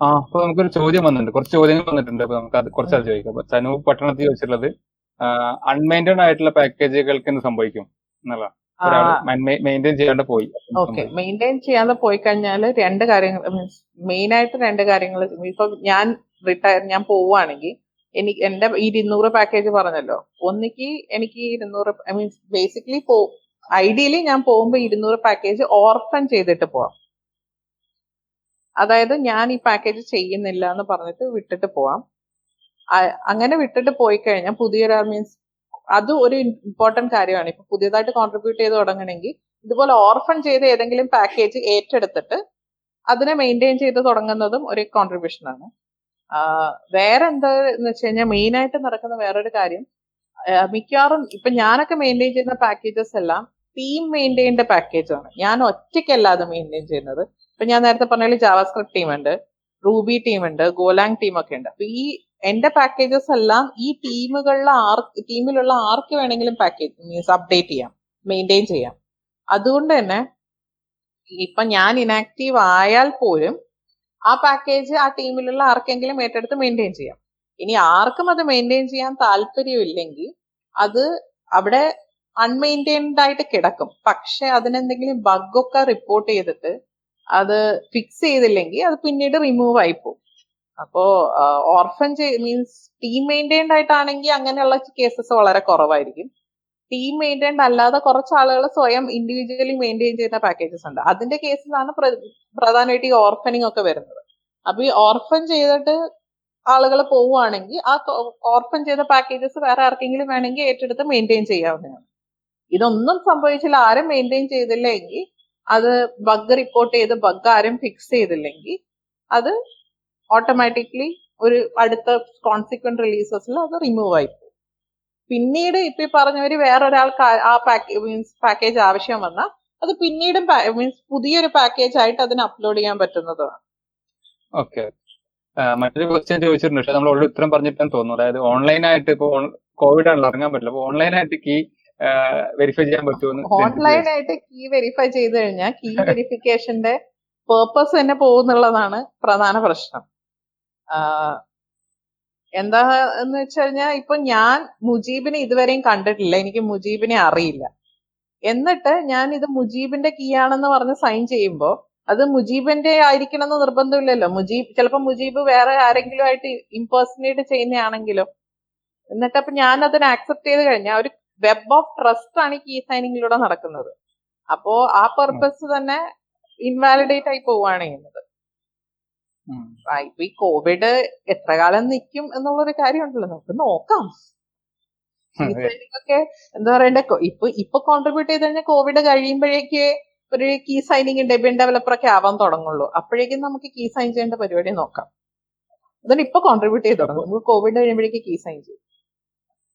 ആ അപ്പൊ നമുക്കൊരു ചോദ്യം വന്നിട്ടുണ്ട്. കുറച്ച് ചോദ്യങ്ങൾ വന്നിട്ടുണ്ട്. അപ്പൊ നമുക്ക് അത് കുറച്ച് അത് ചോദിക്കാം. അപ്പൊ സനു പട്ടണത്തിൽ ചോദിച്ചിട്ടുള്ളത് അൺമെയിന്റൈൻഡ് ആയിട്ടുള്ള പാക്കേജുകൾക്ക് എന്ത് സംഭവിക്കും എന്നുള്ള ഒരാൾ മെയിന്റെയിൻ ചെയ്യാണ്ട് പോയി. ഓക്കെ മെയിന്റെയിൻ ചെയ്യാതെ പോയി കഴിഞ്ഞാൽ രണ്ട് കാര്യങ്ങൾ മീൻസ് മെയിൻ ആയിട്ട് രണ്ട് കാര്യങ്ങൾ ഇപ്പൊ ഞാൻ റിട്ടയർ ഞാൻ പോവുകയാണെങ്കിൽ എനിക്ക് എന്റെ ഈ ഇരുന്നൂറ് പാക്കേജ് പറഞ്ഞല്ലോ. ഒന്നിക്ക് എനിക്ക് ഈ ഐ മീൻസ് ബേസിക്കലി പോ ഐഡിയലി ഞാൻ പോകുമ്പോൾ ഇരുന്നൂറ് പാക്കേജ് ഓർഫൺ ചെയ്തിട്ട് പോവാം. അതായത് ഞാൻ ഈ പാക്കേജ് ചെയ്യുന്നില്ല എന്ന് പറഞ്ഞിട്ട് വിട്ടിട്ട് പോവാം. അങ്ങനെ വിട്ടിട്ട് പോയി കഴിഞ്ഞാൽ പുതിയൊരാൾ മീൻസ് അത് ഒരു ഇമ്പോർട്ടന്റ് കാര്യമാണ്. ഇപ്പൊ പുതിയതായിട്ട് കോൺട്രിബ്യൂട്ട് ചെയ്ത് തുടങ്ങണമെങ്കിൽ ഇതുപോലെ ഓർഫൺ ചെയ്ത് ഏതെങ്കിലും പാക്കേജ് ഏറ്റെടുത്തിട്ട് അതിനെ മെയിന്റെയിൻ ചെയ്ത് തുടങ്ങുന്നതും ഒരു കോൺട്രിബ്യൂഷൻ ആണ്. വേറെ എന്താ എന്ന് വെച്ച് കഴിഞ്ഞാൽ മെയിൻ ആയിട്ട് നടക്കുന്ന വേറൊരു കാര്യം മിക്കവാറും ഇപ്പൊ ഞാനൊക്കെ മെയിന്റെയിൻ ചെയ്യുന്ന പാക്കേജസ് എല്ലാം ടീം മെയിന്റെയിൻഡ് പാക്കേജാണ് ഞാൻ ഒറ്റയ്ക്കല്ല അത് മെയിന്റെയിൻ ചെയ്യുന്നത്. ഇപ്പൊ ഞാൻ നേരത്തെ പറഞ്ഞ ജാവാസ്ക്രിപ്റ്റ് ടീം ഉണ്ട് റൂബി ടീം ഉണ്ട് ഗോലാങ് ടീം ഒക്കെ ഉണ്ട്. അപ്പൊ ഈ എന്റെ പാക്കേജസ് എല്ലാം ഈ ടീമുകളിലെ ആർക്ക് ടീമിലുള്ള ആർക്ക് വേണമെങ്കിലും പാക്കേജ് മീൻസ് അപ്ഡേറ്റ് ചെയ്യാം മെയിന്റെയിൻ ചെയ്യാം. അതുകൊണ്ട് തന്നെ ഇപ്പൊ ഞാൻ ഇനാക്റ്റീവ് ആയാൽ പോലും ആ പാക്കേജ് ആ ടീമിലുള്ള ആർക്കെങ്കിലും ഏറ്റെടുത്ത് മെയിന്റെയിൻ ചെയ്യാം. ഇനി ആർക്കും അത് മെയിന്റെയിൻ ചെയ്യാൻ താല്പര്യമില്ലെങ്കിൽ അത് അവിടെ അൺമെയിന്റൈൻഡ് ആയിട്ട് കിടക്കും. പക്ഷെ അതിനെന്തെങ്കിലും ബഗ്ഗൊക്കെ റിപ്പോർട്ട് ചെയ്തിട്ട് അത് ഫിക്സ് ചെയ്തില്ലെങ്കിൽ അത് പിന്നീട് റിമൂവ് ആയി പോകും. അപ്പോ ഓർഫൻ മീൻസ് ടീം മെയിന്റൈൻഡ് ആയിട്ടാണെങ്കിൽ അങ്ങനെയുള്ള കേസസ് വളരെ കുറവായിരിക്കും. ടീം മെയിന്റൈൻഡ് അല്ലാതെ കുറച്ച് ആളുകൾ സ്വയം ഇൻഡിവിജ്വലി മെയിന്റെയിൻ ചെയ്യുന്ന പാക്കേജസ് ഉണ്ട്. അതിന്റെ കേസിലാണ് പ്ര- പ്രധാനമായിട്ട് ഈ ഓർഫനിങ് ഒക്കെ വരുന്നത്. അപ്പൊ ഈ ഓർഫൻ ചെയ്തിട്ട് ആളുകൾ പോവുകയാണെങ്കിൽ ആ ഓർഫൻ ചെയ്ത പാക്കേജസ് വേറെ ആർക്കെങ്കിലും വേണമെങ്കിൽ ഏറ്റെടുത്ത് മെയിന്റെയിൻ ചെയ്യാവുന്നതാണ്. ഇതൊന്നും സംഭവിച്ചില്ല. ആരും മെയിന്റെയിൻ ചെയ്തില്ലെങ്കിൽ അത് ബഗ് റിപ്പോർട്ട് ചെയ്ത് ബഗ് ആരും ഫിക്സ് ചെയ്തില്ലെങ്കിൽ അത് ഓട്ടോമാറ്റിക്കലി ഒരു അടുത്ത കോൺസിക്വന്റ് റിലീസസിൽ അത് റിമൂവ് ആയി പിന്നീട് ഇപ്പൊ ഈ പറഞ്ഞവര് വേറൊരാൾക്ക് ആ- പാക്ക് മീൻസ് പാക്കേജ് ആവശ്യം വന്നാൽ അത് പിന്നീടും മീൻസ് പുതിയൊരു പാക്കേജ് ആയിട്ട് അതിന് അപ്ലോഡ് ചെയ്യാൻ പറ്റുന്നതാണ്. ഓക്കെ. മറ്റൊരു ക്വസ്റ്റ്യൻ ചോദിച്ചിട്ടുണ്ട്. പക്ഷെ നമ്മൾ ഉത്തരം പറഞ്ഞിട്ടാണ് തോന്നുന്നു. അതായത് ഓൺലൈനായിട്ട് ഇപ്പൊ കോവിഡ് ആണല്ലോ ഇറങ്ങാൻ പറ്റില്ല. അപ്പൊ ഓൺലൈനായിട്ട് കീ വെരിഫൈ ചെയ്യാൻ പറ്റുമെന്ന് ഓൺലൈൻ ആയിട്ട് കീ വെരിഫൈ ചെയ്ത് കഴിഞ്ഞാൽ കീ വെരിഫിക്കേഷന്റെ പേർപ്പസ് തന്നെ പോകുന്നുള്ളതാണ് പ്രധാന പ്രശ്നം. എന്താ എന്ന് വെച്ച് കഴിഞ്ഞാൽ ഇപ്പൊ ഞാൻ മുജീബിനെ ഇതുവരെയും കണ്ടിട്ടില്ല. എനിക്ക് മുജീബിനെ അറിയില്ല. എന്നിട്ട് ഞാൻ ഇത് മുജീബിന്റെ കീ ആണെന്ന് പറഞ്ഞ് സൈൻ ചെയ്യുമ്പോൾ അത് മുജീബിന്റെ ആയിരിക്കണം എന്ന് നിർബന്ധമില്ലല്ലോ. മുജീബ് ചിലപ്പോൾ മുജീബ് വേറെ ആരെങ്കിലും ആയിട്ട് ഇംപേഴ്സണേറ്റ് ചെയ്യുന്നതാണെങ്കിലോ. എന്നിട്ട് അപ്പൊ ഞാൻ അതിനെ ആക്സെപ്റ്റ് ചെയ്ത് കഴിഞ്ഞാൽ ഒരു വെബ് ഓഫ് ട്രസ്റ്റ് ആണ് കീ സൈനിങ്ങിലൂടെ നടക്കുന്നത്. അപ്പോ ആ പർപ്പസ് തന്നെ ഇൻവാലിഡേറ്റ് ആയി പോവുകയാണ് ചെയ്യുന്നത്. ഇപ്പൊ ഈ കോവിഡ് എത്ര കാലം നിൽക്കും എന്നുള്ളൊരു കാര്യമുണ്ടല്ലോ. നമുക്ക് നോക്കാം. ഒക്കെ എന്താ പറയണ്ടേ ഇപ്പൊ ഇപ്പൊ കോൺട്രിബ്യൂട്ട് ചെയ്ത് കഴിഞ്ഞാൽ കോവിഡ് കഴിയുമ്പോഴേക്ക് ഒരു കീ സൈനിങ് ഡെബിൻ ഡെവലപ്പർ ഒക്കെ ആവാൻ തുടങ്ങുള്ളൂ. അപ്പോഴേക്കും നമുക്ക് കീ സൈൻ ചെയ്യേണ്ട പരിപാടി നോക്കാം. അതാണ് ഇപ്പൊ കോൺട്രിബ്യൂട്ട് ചെയ്ത് തുടങ്ങും. നമുക്ക് കോവിഡ് കഴിയുമ്പോഴേക്ക് കീ സൈൻ ചെയ്യും.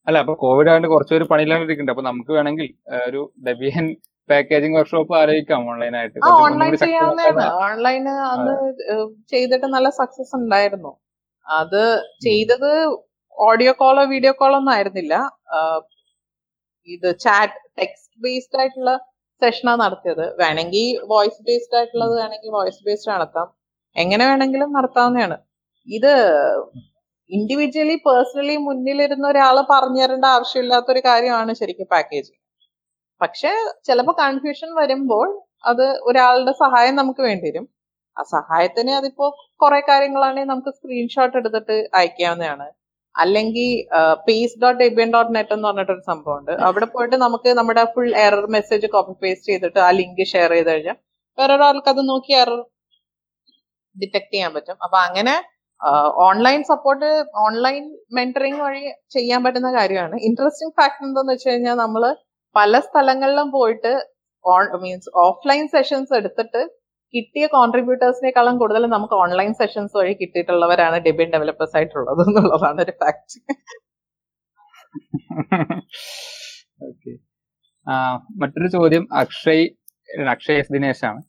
അല്ല അപ്പൊ കോവിഡ് ആയതുകൊണ്ട് കുറച്ചൊരു പണിയിലാണ് ഇരിക്കുന്നുണ്ട് അപ്പൊ നമുക്ക് വേണമെങ്കിൽ ഒരു ഡെബിയൻ പാക്കേജിംഗ് വർക്ക്ഷോപ്പ് ആലോചിക്കാം ഓൺലൈനായിട്ട് ആയിട്ട്. ഓൺലൈൻ ചെയ്യാവുന്നതാണ് ഏഹ് ചെയ്തിട്ട് നല്ല സക്സസ് ഉണ്ടായിരുന്നു. അത് ചെയ്തത് ഓഡിയോ കോളോ വീഡിയോ കോളോ ഒന്നും ആയിരുന്നില്ല. ഇത് ചാറ്റ് ടെക്സ്റ്റ് ബേസ്ഡ് ആയിട്ടുള്ള സെഷനാണ് നടത്തിയത്. വേണമെങ്കിൽ വോയിസ് ബേസ്ഡ് ആയിട്ടുള്ളത് വേണമെങ്കിൽ വോയിസ് ബേസ്ഡ് നടത്താം. എങ്ങനെ വേണമെങ്കിലും നടത്താവുന്നതാണ്. ഇത് ഇൻഡിവിജ്വലി പേഴ്സണലി മുന്നിലിരുന്ന ഒരാൾ പറഞ്ഞു തരേണ്ട ആവശ്യമില്ലാത്തൊരു കാര്യമാണ് ശരിക്കും പാക്കേജിങ് പക്ഷെ ചിലപ്പോൾ കൺഫ്യൂഷൻ വരുമ്പോൾ അത് ഒരാളുടെ സഹായം നമുക്ക് വേണ്ടി വരും ആ സഹായത്തിന് അതിപ്പോ കുറെ കാര്യങ്ങളാണെങ്കിൽ നമുക്ക് സ്ക്രീൻഷോട്ട് എടുത്തിട്ട് അയക്കാവുന്നതാണ്. അല്ലെങ്കിൽ paste dot Debian dot net എന്ന് പറഞ്ഞിട്ടൊരു സംഭവമുണ്ട്. അവിടെ പോയിട്ട് നമുക്ക് നമ്മുടെ full error message copy paste ചെയ്തിട്ട് ആ ലിങ്ക് ഷെയർ ചെയ്ത് കഴിഞ്ഞാൽ വേറൊരാൾക്ക് അത് നോക്കി എറർ ഡിറ്റക്ട് ചെയ്യാൻ പറ്റും. അപ്പൊ അങ്ങനെ ഓൺലൈൻ സപ്പോർട്ട് ഓൺലൈൻ മെന്ററിങ് വഴി ചെയ്യാൻ പറ്റുന്ന കാര്യമാണ്. ഇൻട്രസ്റ്റിംഗ് ഫാക്ട് എന്താന്ന് വെച്ച് കഴിഞ്ഞാൽ നമ്മൾ പല സ്ഥലങ്ങളിലും പോയിട്ട് ഓൺ മീൻസ് ഓഫ്ലൈൻ സെഷൻസ് എടുത്തിട്ട് കിട്ടിയ കോൺട്രിബ്യൂട്ടേഴ്സിനേക്കാളും കൂടുതൽ നമുക്ക് ഓൺലൈൻ സെഷൻസ് വഴി കിട്ടിയിട്ടുള്ളവരാണ് ഡെബിൻ ഡെവലപ്പേഴ്സ് ആയിട്ടുള്ളത് എന്നുള്ളതാണ് ഒരു ഫാക്ട് ഓക്കെ മറ്റൊരു ചോദ്യം അക്ഷയ് അക്ഷയ് എസ് ദിനേശ് ആണ്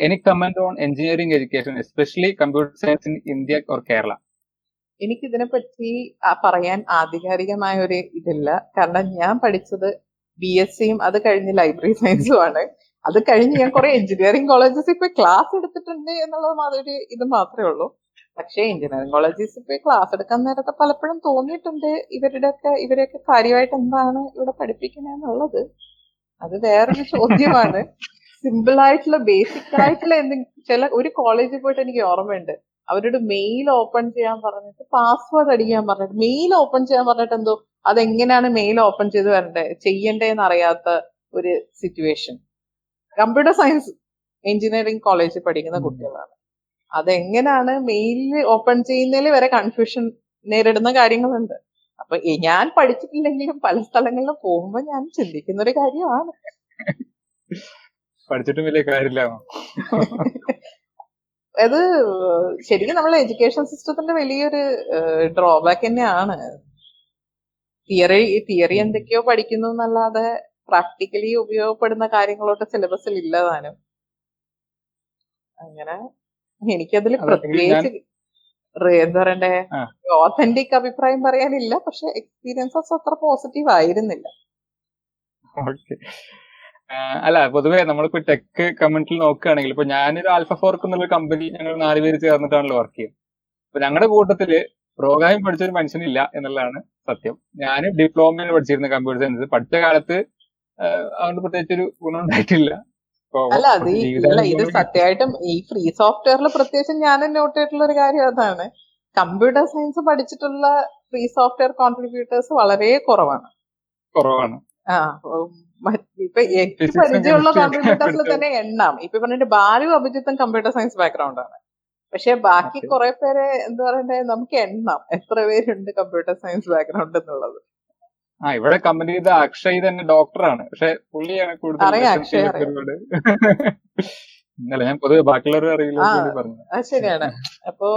any comment on engineering education especially computer science in India or Kerala എനിക്കിതിനെ പറ്റി പറയാൻ ആധികാരികമായ ഒരു ഇതില്ല. കാരണം ഞാൻ പഠിച്ചത് ബി എസ് സിയും അത് കഴിഞ്ഞ് ലൈബ്രറി സയൻസും ആണ്. അത് കഴിഞ്ഞ് ഞാൻ കുറെ എഞ്ചിനീയറിംഗ് കോളേജസ് ഇപ്പൊ ക്ലാസ് എടുത്തിട്ടുണ്ട് എന്നുള്ളത് മാതിരി ഇത് മാത്രമേ ഉള്ളൂ. പക്ഷേ എഞ്ചിനീയറിംഗ് കോളേജസ് ഇപ്പൊ ക്ലാസ് എടുക്കാൻ നേരത്തെ പലപ്പോഴും തോന്നിയിട്ടുണ്ട് ഇവരുടെയൊക്കെ ഇവരെയൊക്കെ കാര്യമായിട്ട് എന്താണ് ഇവിടെ പഠിപ്പിക്കണെന്നുള്ളത് അത് വേറൊരു ചോദ്യമാണ്. സിമ്പിൾ ആയിട്ടുള്ള ബേസിക് ആയിട്ടുള്ള എന്തെങ്കിലും ചില ഒരു കോളേജിൽ പോയിട്ട് എനിക്ക് ഓർമ്മയുണ്ട്. അവരോട് മെയിൽ ഓപ്പൺ ചെയ്യാൻ പറഞ്ഞിട്ട് പാസ്വേഡ് അടിക്കാൻ പറഞ്ഞിട്ട് മെയിൽ ഓപ്പൺ ചെയ്യാൻ പറഞ്ഞിട്ട് എന്തോ അതെങ്ങനെയാണ് മെയിൽ ഓപ്പൺ ചെയ്ത് വരണ്ടേ? ചെയ്യണ്ടേന്ന് അറിയാത്ത ഒരു സിറ്റുവേഷൻ കമ്പ്യൂട്ടർ സയൻസ് എഞ്ചിനീയറിംഗ് കോളേജിൽ പഠിക്കുന്ന കുട്ടികളാണ്. അതെങ്ങനെയാണ് മെയിലിൽ ഓപ്പൺ ചെയ്യുന്നതിൽ വരെ കൺഫ്യൂഷൻ നേരിടുന്ന കാര്യങ്ങളുണ്ട്? അപ്പൊ ഞാൻ പഠിച്ചിട്ടില്ലെങ്കിലും പല സ്ഥലങ്ങളിലും പോകുമ്പോൾ ഞാൻ ചിന്തിക്കുന്ന ഒരു കാര്യമാണ്. പഠിച്ചിട്ടും വലിയ കാര്യമില്ല. അത് ശരിക്കും നമ്മളെ എഡ്യൂക്കേഷൻ സിസ്റ്റത്തിന്റെ വലിയൊരു ഡ്രോബാക്ക് തന്നെയാണ്. തിയറി തിയറി എന്തൊക്കെയോ പഠിക്കുന്നു എന്നല്ലാതെ പ്രാക്ടിക്കലി ഉപയോഗപ്പെടുന്ന കാര്യങ്ങളോട്ട് സിലബസിൽ ഇല്ലതാനും. അങ്ങനെ എനിക്കതിൽ പ്രത്യേകിച്ച് എന്താ പറയണ്ടേ ഓതന്റിക് അഭിപ്രായം പറയാനില്ല പക്ഷെ എക്സ്പീരിയൻസസ് അത്ര പോസിറ്റീവ് ആയിരുന്നില്ല. ഓക്കെ അല്ല പൊതുവെ നമ്മളിപ്പോ ടെക് കമ്മ്യൂണിറ്റിയിൽ നോക്കുകയാണെങ്കിൽ ഇപ്പൊ ഞാനൊരു ആൽഫ ഫോർക്ക് എന്നുള്ള കമ്പനി ഞങ്ങൾ നാലുപേര് ചേർന്നിട്ടാണല്ലോ വർക്ക് ചെയ്യുന്നത്. അപ്പൊ ഞങ്ങളുടെ കൂട്ടത്തിൽ പ്രോഗ്രാമിംഗ് പഠിച്ച ഒരു മനുഷ്യനില്ല എന്നുള്ളതാണ് സത്യം. ഞാൻ ഡിപ്ലോമയിൽ പഠിച്ചിരുന്ന കമ്പ്യൂട്ടർ സയൻസ് പഠിച്ച കാലത്ത് അതുകൊണ്ട് പ്രത്യേകിച്ച് ഒരു ഗുണം ഉണ്ടായിട്ടില്ല. അല്ല അത് അല്ല ഇത് സത്യമായിട്ടും ഈ ഫ്രീ സോഫ്റ്റ്വെയറിൽ പ്രത്യേകിച്ച് ഞാൻ നോട്ട് ചെയ്തിട്ടുള്ള ഒരു കാര്യം അതാണ്. കമ്പ്യൂട്ടർ സയൻസ് പഠിച്ചിട്ടുള്ള ഫ്രീ സോഫ്റ്റ്വെയർ കോൺട്രിബ്യൂട്ടേഴ്സ് വളരെ കുറവാണ്. കുറവാണ്. ആ ഇപ്പൊ എനിക്ക് പരിചയമുള്ള കോൺട്രിബ്യൂട്ടേഴ്സിൽ തന്നെ എണ്ണാം. ഇപ്പൊ പറഞ്ഞിട്ട് ബാലു അഭിജിത്തും കമ്പ്യൂട്ടർ സയൻസ് ബാക്ക്ഗ്രൗണ്ട് ആണ്. പക്ഷെ ബാക്കി. കുറെ പേരെ എന്താ പറയണ്ടേ നമുക്ക് എണ്ണം. എത്ര പേരുണ്ട് കമ്പ്യൂട്ടർ സയൻസ് ബാക്ക്ഗ്രൗണ്ട് എന്നുള്ളത്. ആ ഇവിടെ കമ്പനി ചെയ്ത അക്ഷയ് തന്നെ ഡോക്ടറാണ് പക്ഷെ പുള്ളിയാണ് കൂടുതൽ ഇന്നലെ ഞാൻ പൊതുവെ ബാക്കിയുള്ളവരെ അറിയില്ല. പറഞ്ഞു. ശരിയാണ്. അപ്പോ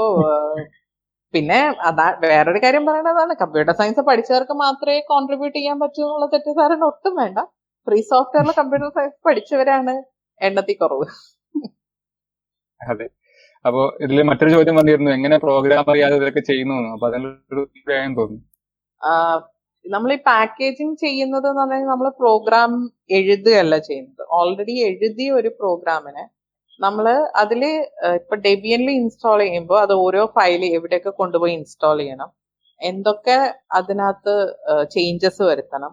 പിന്നെ അതാ വേറൊരു കാര്യം പറയണതാണ്. കമ്പ്യൂട്ടർ സയൻസ് പഠിച്ചവർക്ക് മാത്രമേ കോൺട്രിബ്യൂട്ട് ചെയ്യാൻ പറ്റൂ എന്നുള്ള തെറ്റിദ്ധാരണ ഒട്ടും വേണ്ട. ഫ്രീ സോഫ്റ്റ്വെയറിൽ കമ്പ്യൂട്ടർ സയൻസ് പഠിച്ചവരാണ് എണ്ണത്തിൽ കുറവ് അതെ. അപ്പോ ഇതിൽ മറ്റൊരു ചോദ്യം വന്നിരുന്നു എങ്ങനെ പ്രോഗ്രാം അറിയാതെ ഇതൊക്കെ ചെയ്യുന്നു. അപ്പൊ അതിനൊരു അഭിപ്രായം തോന്നുന്നു നമ്മൾ ഈ പാക്കേജിങ് ചെയ്യുന്നത് എന്ന് പറഞ്ഞാൽ നമ്മൾ പ്രോഗ്രാം എഴുതുകയല്ല ചെയ്യുന്നത് ഓൾറെഡി എഴുതിയ ഒരു പ്രോഗ്രാമിനെ നമ്മൾ അതിൽ ഇപ്പൊ ഡെബിയനിൽ ഇൻസ്റ്റാൾ ചെയ്യുമ്പോൾ അത് ഓരോ ഫയൽ എവിടെയൊക്കെ കൊണ്ടുപോയി ഇൻസ്റ്റാൾ ചെയ്യണം എന്തൊക്കെ അതിനകത്ത് ചേഞ്ചസ് വരുത്തണം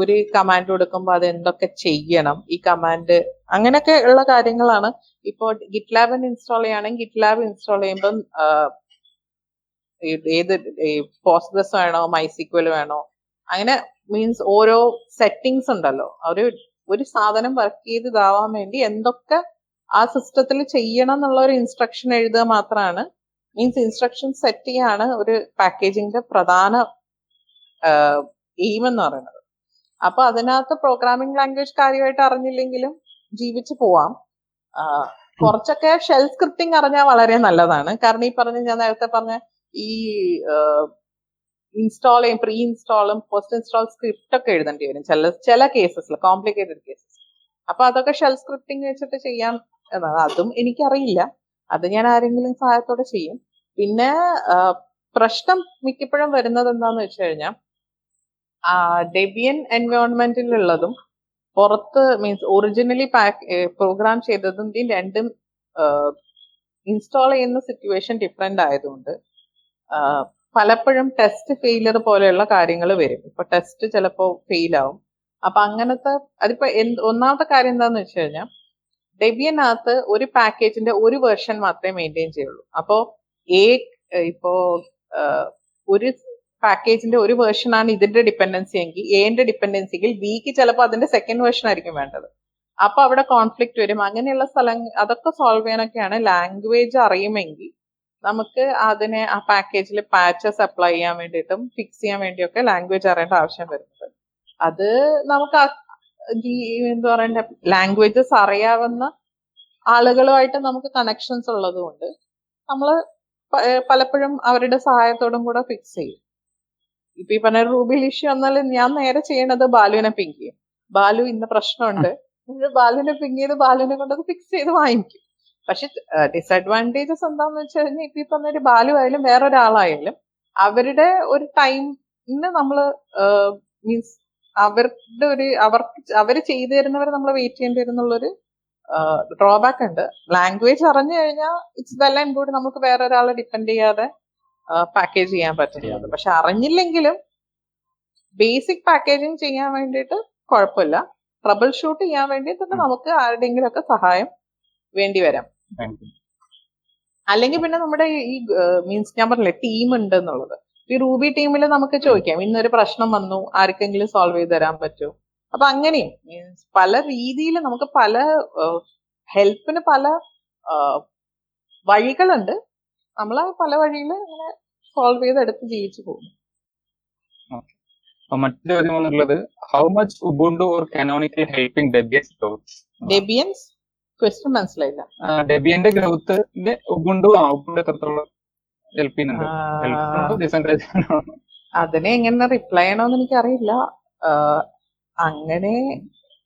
ഒരു കമാൻഡ് കൊടുക്കുമ്പോൾ അത് എന്തൊക്കെ ചെയ്യണം? ഈ കമാൻഡ് അങ്ങനെയൊക്കെ ഉള്ള കാര്യങ്ങളാണ്. ഇപ്പോൾ ഗിറ്റ് ലാബിന് ഇൻസ്റ്റാൾ ചെയ്യുകയാണെങ്കിൽ ഗിറ്റ് ലാബ് ഇൻസ്റ്റാൾ ചെയ്യുമ്പം ഏത് പോസ്റ്റ്ഗ്രസ് വേണോ മൈസിക്വൽ വേണോ അങ്ങനെ മീൻസ് ഓരോ സെറ്റിങ്സ് ഉണ്ടല്ലോ. ഒരു ഒരു സാധനം വർക്ക് ചെയ്ത് ഇതാവാൻ വേണ്ടി എന്തൊക്കെ ആ സിസ്റ്റത്തിൽ ചെയ്യണം എന്നുള്ള ഒരു ഇൻസ്ട്രക്ഷൻ എഴുതുക മാത്രമാണ്. മീൻസ് ഇൻസ്ട്രക്ഷൻ സെറ്റ് ചെയ്യാണ് ഒരു പാക്കേജിന്റെ പ്രധാന എയിം എന്ന് പറയുന്നത്. അപ്പൊ അതിനകത്ത് പ്രോഗ്രാമിംഗ് ലാംഗ്വേജ് കാര്യമായിട്ട് അറിഞ്ഞില്ലെങ്കിലും ജീവിച്ചു പോവാം. കുറച്ചൊക്കെ ഷെൽ സ്ക്രിപ്റ്റിംഗ് അറിഞ്ഞാൽ വളരെ നല്ലതാണ്. കാരണം ഈ പറഞ്ഞ ഞാൻ നേരത്തെ പറഞ്ഞ ഈ ഇൻസ്റ്റാൾ ചെയ്യും പ്രീ ഇൻസ്റ്റാളും പോസ്റ്റ് ഇൻസ്റ്റാൾ സ്ക്രിപ്റ്റ് ഒക്കെ എഴുതേണ്ടി വരും. ചില ചില കേസസിൽ കോംപ്ലിക്കേറ്റഡ് കേസസ് അപ്പൊ അതൊക്കെ ഷെൽ സ്ക്രിപ്റ്റിംഗ് വെച്ചിട്ട് ചെയ്യാം എന്നാണ്. അതും എനിക്കറിയില്ല. അത് ഞാൻ ആരെങ്കിലും സഹായത്തോടെ ചെയ്യും. പിന്നെ പ്രശ്നം മിക്കപ്പോഴും വരുന്നത് എന്താന്ന് വെച്ച് കഴിഞ്ഞാൽ ഡെബിയൻ എൻവയോൺമെന്റിലുള്ളതും പുറത്ത് മീൻസ് ഒറിജിനലി പാക്ക് പ്രോഗ്രാം ചെയ്തതും രണ്ടും ഇൻസ്റ്റാൾ ചെയ്യുന്ന സിറ്റുവേഷൻ ഡിഫറെന്റ് ആയതുകൊണ്ട് പലപ്പോഴും ടെസ്റ്റ് ഫെയിലർ പോലെയുള്ള കാര്യങ്ങൾ വരും. ഇപ്പൊ ടെസ്റ്റ് ചിലപ്പോൾ ഫെയിൽ ആവും. അപ്പൊ അങ്ങനത്തെ അതിപ്പോ ഒന്നാമത്തെ കാര്യം എന്താന്ന് വെച്ച് കഴിഞ്ഞാൽ ഡെബിയനകത്ത് ഒരു പാക്കേജിന്റെ ഒരു വേർഷൻ മാത്രമേ മെയിന്റെയിൻ ചെയ്യുള്ളൂ. അപ്പോ ഏ ഇപ്പോ ഒരു പാക്കേജിന്റെ ഒരു വേർഷൻ ആണ് ഇതിന്റെ ഡിപ്പെൻഡൻസി എങ്കിൽ എന്റെ ഡിപ്പെൻഡൻസിക്ക് ബിക്ക് ചിലപ്പോൾ അതിന്റെ സെക്കൻഡ് വേർഷൻ ആയിരിക്കും വേണ്ടത്. അപ്പൊ അവിടെ കോൺഫ്ലിക്റ്റ് വരും. അങ്ങനെയുള്ള സ്ഥലം അതൊക്കെ സോൾവ് ചെയ്യാനൊക്കെയാണ് ലാംഗ്വേജ് അറിയുമെങ്കിൽ നമുക്ക് അതിനെ ആ പാക്കേജിൽ പാച്ചസ് അപ്ലൈ ചെയ്യാൻ വേണ്ടിയിട്ടും ഫിക്സ് ചെയ്യാൻ വേണ്ടിയൊക്കെ ലാംഗ്വേജ് അറിയേണ്ട ആവശ്യം വരുന്നത്. അത് നമുക്ക് എന്താ പറയണ്ട ലാംഗ്വേജസ് അറിയാവുന്ന ആളുകളുമായിട്ട് നമുക്ക് കണക്ഷൻസ് ഉള്ളതുകൊണ്ട് നമ്മൾ പലപ്പോഴും അവരുടെ സഹായത്തോടും കൂടെ ഫിക്സ് ചെയ്യും. ഇപ്പൊ ഈ പറഞ്ഞ റൂബിൽ ഇഷ്യൂ വന്നാൽ ഞാൻ നേരെ ചെയ്യണത് ബാലുവിനെ പിങ്ക് ചെയ്യും. ബാലു ഇന്ന പ്രശ്നമുണ്ട്. ബാലുവിനെ പിങ്ക് ചെയ്ത് ബാലുവിനെ കൊണ്ടത് ഫിക്സ് ചെയ്ത് വാങ്ങിക്കും. പക്ഷെ ഡിസഡ്വാന്റേജസ് എന്താന്ന് വെച്ച് കഴിഞ്ഞാൽ ഇപ്പൊ ഈ പറഞ്ഞ ഒരു ബാലു ആയാലും വേറൊരാളായാലും അവരുടെ ഒരു ടൈമിന് നമ്മൾ മീൻസ് അവരുടെ ഒരു അവർക്ക് അവർ ചെയ്തു തരുന്നവരെ നമ്മൾ വെയിറ്റ് ചെയ്യേണ്ടി വരുന്നുള്ളൊരു ഡ്രോബാക്ക് ഉണ്ട്. ലാംഗ്വേജ് അറിഞ്ഞു കഴിഞ്ഞാൽ ഇറ്റ്സ് വെൽ ആൻഡ് ഗുഡ് നമുക്ക് വേറെ ഒരാളെ ഡിപ്പെൻഡ് ചെയ്യാതെ പാക്കേജ് ചെയ്യാൻ പറ്റുന്നത്. പക്ഷെ അറിഞ്ഞില്ലെങ്കിലും ബേസിക് പാക്കേജിങ് ചെയ്യാൻ വേണ്ടിയിട്ട് കുഴപ്പമില്ല. ട്രബിൾ ഷൂട്ട് ചെയ്യാൻ വേണ്ടിയിട്ട് ഉം. നമുക്ക് ആരുടെയെങ്കിലും ഒക്കെ സഹായം വേണ്ടി വരാം. അല്ലെങ്കിൽ പിന്നെ നമ്മുടെ ഈ മീൻസ് ഞാൻ പറഞ്ഞില്ലേ ടീം ഉണ്ട് എന്നുള്ളത് ഈ റൂബി ടീമിൽ നമുക്ക് ചോദിക്കാം ഇന്നൊരു പ്രശ്നം വന്നു ആർക്കെങ്കിലും സോൾവ് ചെയ്ത് തരാൻ പറ്റുമോ അപ്പൊ അങ്ങനെയും മീൻസ് പല രീതിയിൽ നമുക്ക് പല ഹെൽപ്പിന് പല വഴികളുണ്ട്. നമ്മൾ പല വഴിയിൽ ഇങ്ങനെ സോൾവ് ചെയ്തെടുത്ത് ജീവിച്ചു പോകും. മറ്റൊരു ചോദ്യം വന്നിട്ടുള്ളത് how much Ubuntu or Canonical helping Debian's growth Debian's question മനസ്സിലായില്ല. ഡെബിയന്റെ ഗ്രോത്തിന്റെ ഉബുണ്ടു ആ ഉബുണ്ടു എത്രത്തോളം ഹെൽപ്പ് ചെയ്യുന്നുണ്ട്? അതിനെ എങ്ങനെ റിപ്ലൈ ചെയ്യണമെന്ന് എനിക്കറിയില്ല. അറിയില്ല അങ്ങനെ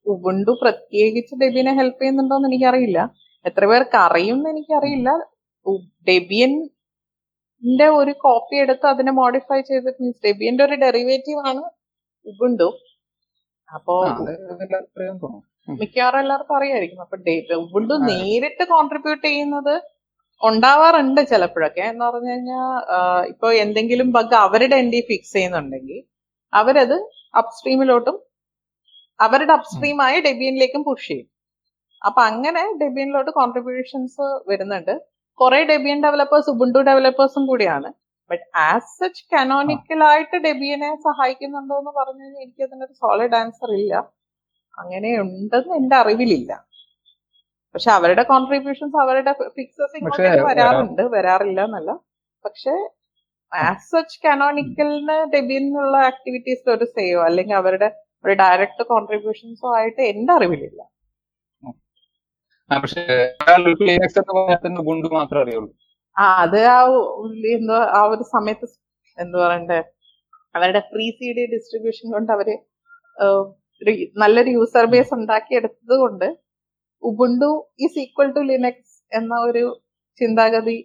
ഉബുണ്ടു പ്രത്യേകിച്ച് ഡെബിയനെ ഹെൽപ്പ് ചെയ്യുന്നുണ്ടോന്ന് എനിക്കറിയില്ല. എത്ര പേർക്ക് അറിയുമെന്ന് എനിക്കറിയില്ല. ഉ- ഡെബിയന്റെ ഒരു കോപ്പി എടുത്ത് അതിനെ മോഡിഫൈ ചെയ്തിട്ട് മീൻസ് ഡെബിയന്റെ ഒരു ഡെറിവേറ്റീവ് ആണ് ഉബുണ്ടു അപ്പോ മിക്കവാറും എല്ലാവർക്കും അറിയായിരിക്കും. അപ്പൊ ഉബുണ്ടു നേരിട്ട് കോൺട്രിബ്യൂട്ട് ചെയ്യുന്നത് ഉണ്ടാവാറുണ്ട് ചിലപ്പോഴൊക്കെ. എന്ന് പറഞ്ഞു കഴിഞ്ഞാൽ ഇപ്പൊ എന്തെങ്കിലും ബഗ് അവരുടെ എൻഡി ഫിക്സ് ചെയ്യുന്നുണ്ടെങ്കിൽ അവരത് അപ്സ്ട്രീമിലോട്ടും അവരുടെ അപ്സ്ട്രീമായ ഡെബിയനിലേക്കും പുഷ് ചെയ്യും. അപ്പൊ അങ്ങനെ ഡെബിയനിലോട്ട് കോൺട്രിബ്യൂഷൻസ് വരുന്നുണ്ട്. കുറെ ഡെബിയൻ ഡെവലപ്പേഴ്സ് ഉബുണ്ടു ഡെവലപ്പേഴ്സും കൂടിയാണ്. ബട്ട് ആസ് സച്ച് കനോണിക്കൽ ആയിട്ട് ഡെബിയനെ സഹായിക്കുന്നുണ്ടോ എന്ന് പറഞ്ഞു കഴിഞ്ഞാൽ എനിക്ക് അതിനൊരു സോളിഡ് ആൻസർ ഇല്ല. അങ്ങനെ ഉണ്ടെന്ന് എന്റെ അറിവിലില്ല. പക്ഷെ അവരുടെ കോൺട്രിബ്യൂഷൻസ് അവരുടെ ഫിക്സസ് ഇങ്ങോട്ടേക്ക് വരാറുണ്ട്. വരാറില്ല എന്നല്ല. പക്ഷെ ആസ് സച്ച് കനോണിക്കലിന് ഡെബിയനുള്ള ആക്ടിവിറ്റീസ് ഒരു സേവോ അല്ലെങ്കിൽ അവരുടെ ഒരു ഡയറക്റ്റ് കോൺട്രിബ്യൂഷൻസോ ആയിട്ട് എന്റെ അറിവിലില്ല. പക്ഷേ എന്ന് പറഞ്ഞാൽ തന്നെ ഉബുണ്ടു മാത്രമേ അറിയുള്ളൂ. ആ അത് ആ എന്തോ ആ ഒരു സമയത്ത് എന്താ പറയണ്ടേ അവരുടെ ഫ്രീ സി ഡി ഡിസ്ട്രിബ്യൂഷൻ കൊണ്ട് അവർ ഒരു നല്ലൊരു യൂസർ ബേസ് ഉണ്ടാക്കിയെടുത്തത് കൊണ്ട് Ubuntu is equal to Linux എന്ന ഒരു ചിന്താഗതി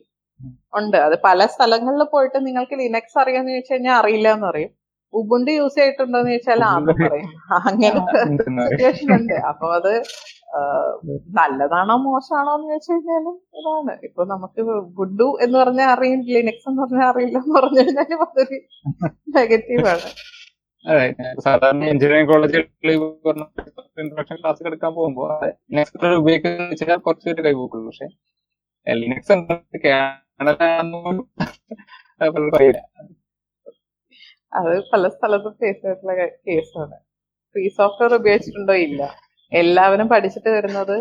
ഉണ്ട്. അത് പല സ്ഥലങ്ങളിൽ പോയിട്ട് നിങ്ങൾക്ക് ലിനക്സ് അറിയാന്ന് ചോദിച്ചു കഴിഞ്ഞാൽ അറിയില്ല എന്ന് പറയും. ഉബുണ്ടു യൂസ് ചെയ്തിട്ടുണ്ടോന്ന് ചോദിച്ചാൽ ആന്ന് പറയും. അങ്ങനത്തെ സിറ്റുവേഷൻ ഉണ്ട്. അപ്പൊ അത് നല്ലതാണോ മോശമാണോ എന്ന് ചോദിച്ചു കഴിഞ്ഞാലും ഇതാണ്. ഇപ്പൊ നമുക്ക് ഗുഡു എന്ന് പറഞ്ഞാൽ അറിയും ലിനക്സ് എന്ന് പറഞ്ഞാൽ അറിയില്ല എന്ന് പറഞ്ഞു കഴിഞ്ഞാൽ അതൊരു നെഗറ്റീവ് ആണ്. അതെ സാധാരണ എഞ്ചിനീയറിംഗ് കോളേജുകളിൽ ഇൻട്രൊഡക്ഷൻ ക്ലാസ് എടുക്കാൻ പോകുമ്പോൾ ലിനക്സ് ഉപയോഗിക്കുന്ന വെച്ചാൽ കുറച്ച് പേര് കൈപോക്കുള്ളൂ പക്ഷെ ലിനക്സ് എന്താ പലർക്കും അറിയില്ല അത് പല സ്ഥലത്തും ഫേസ് ചെയ്തിട്ടുള്ള കേസാണ് ഫ്രീ സോഫ്റ്റ്വെയർ ഉപയോഗിച്ചിട്ടുണ്ടോ? ഇല്ല. എല്ലാവരും പഠിച്ചിട്ട് വരുന്നത്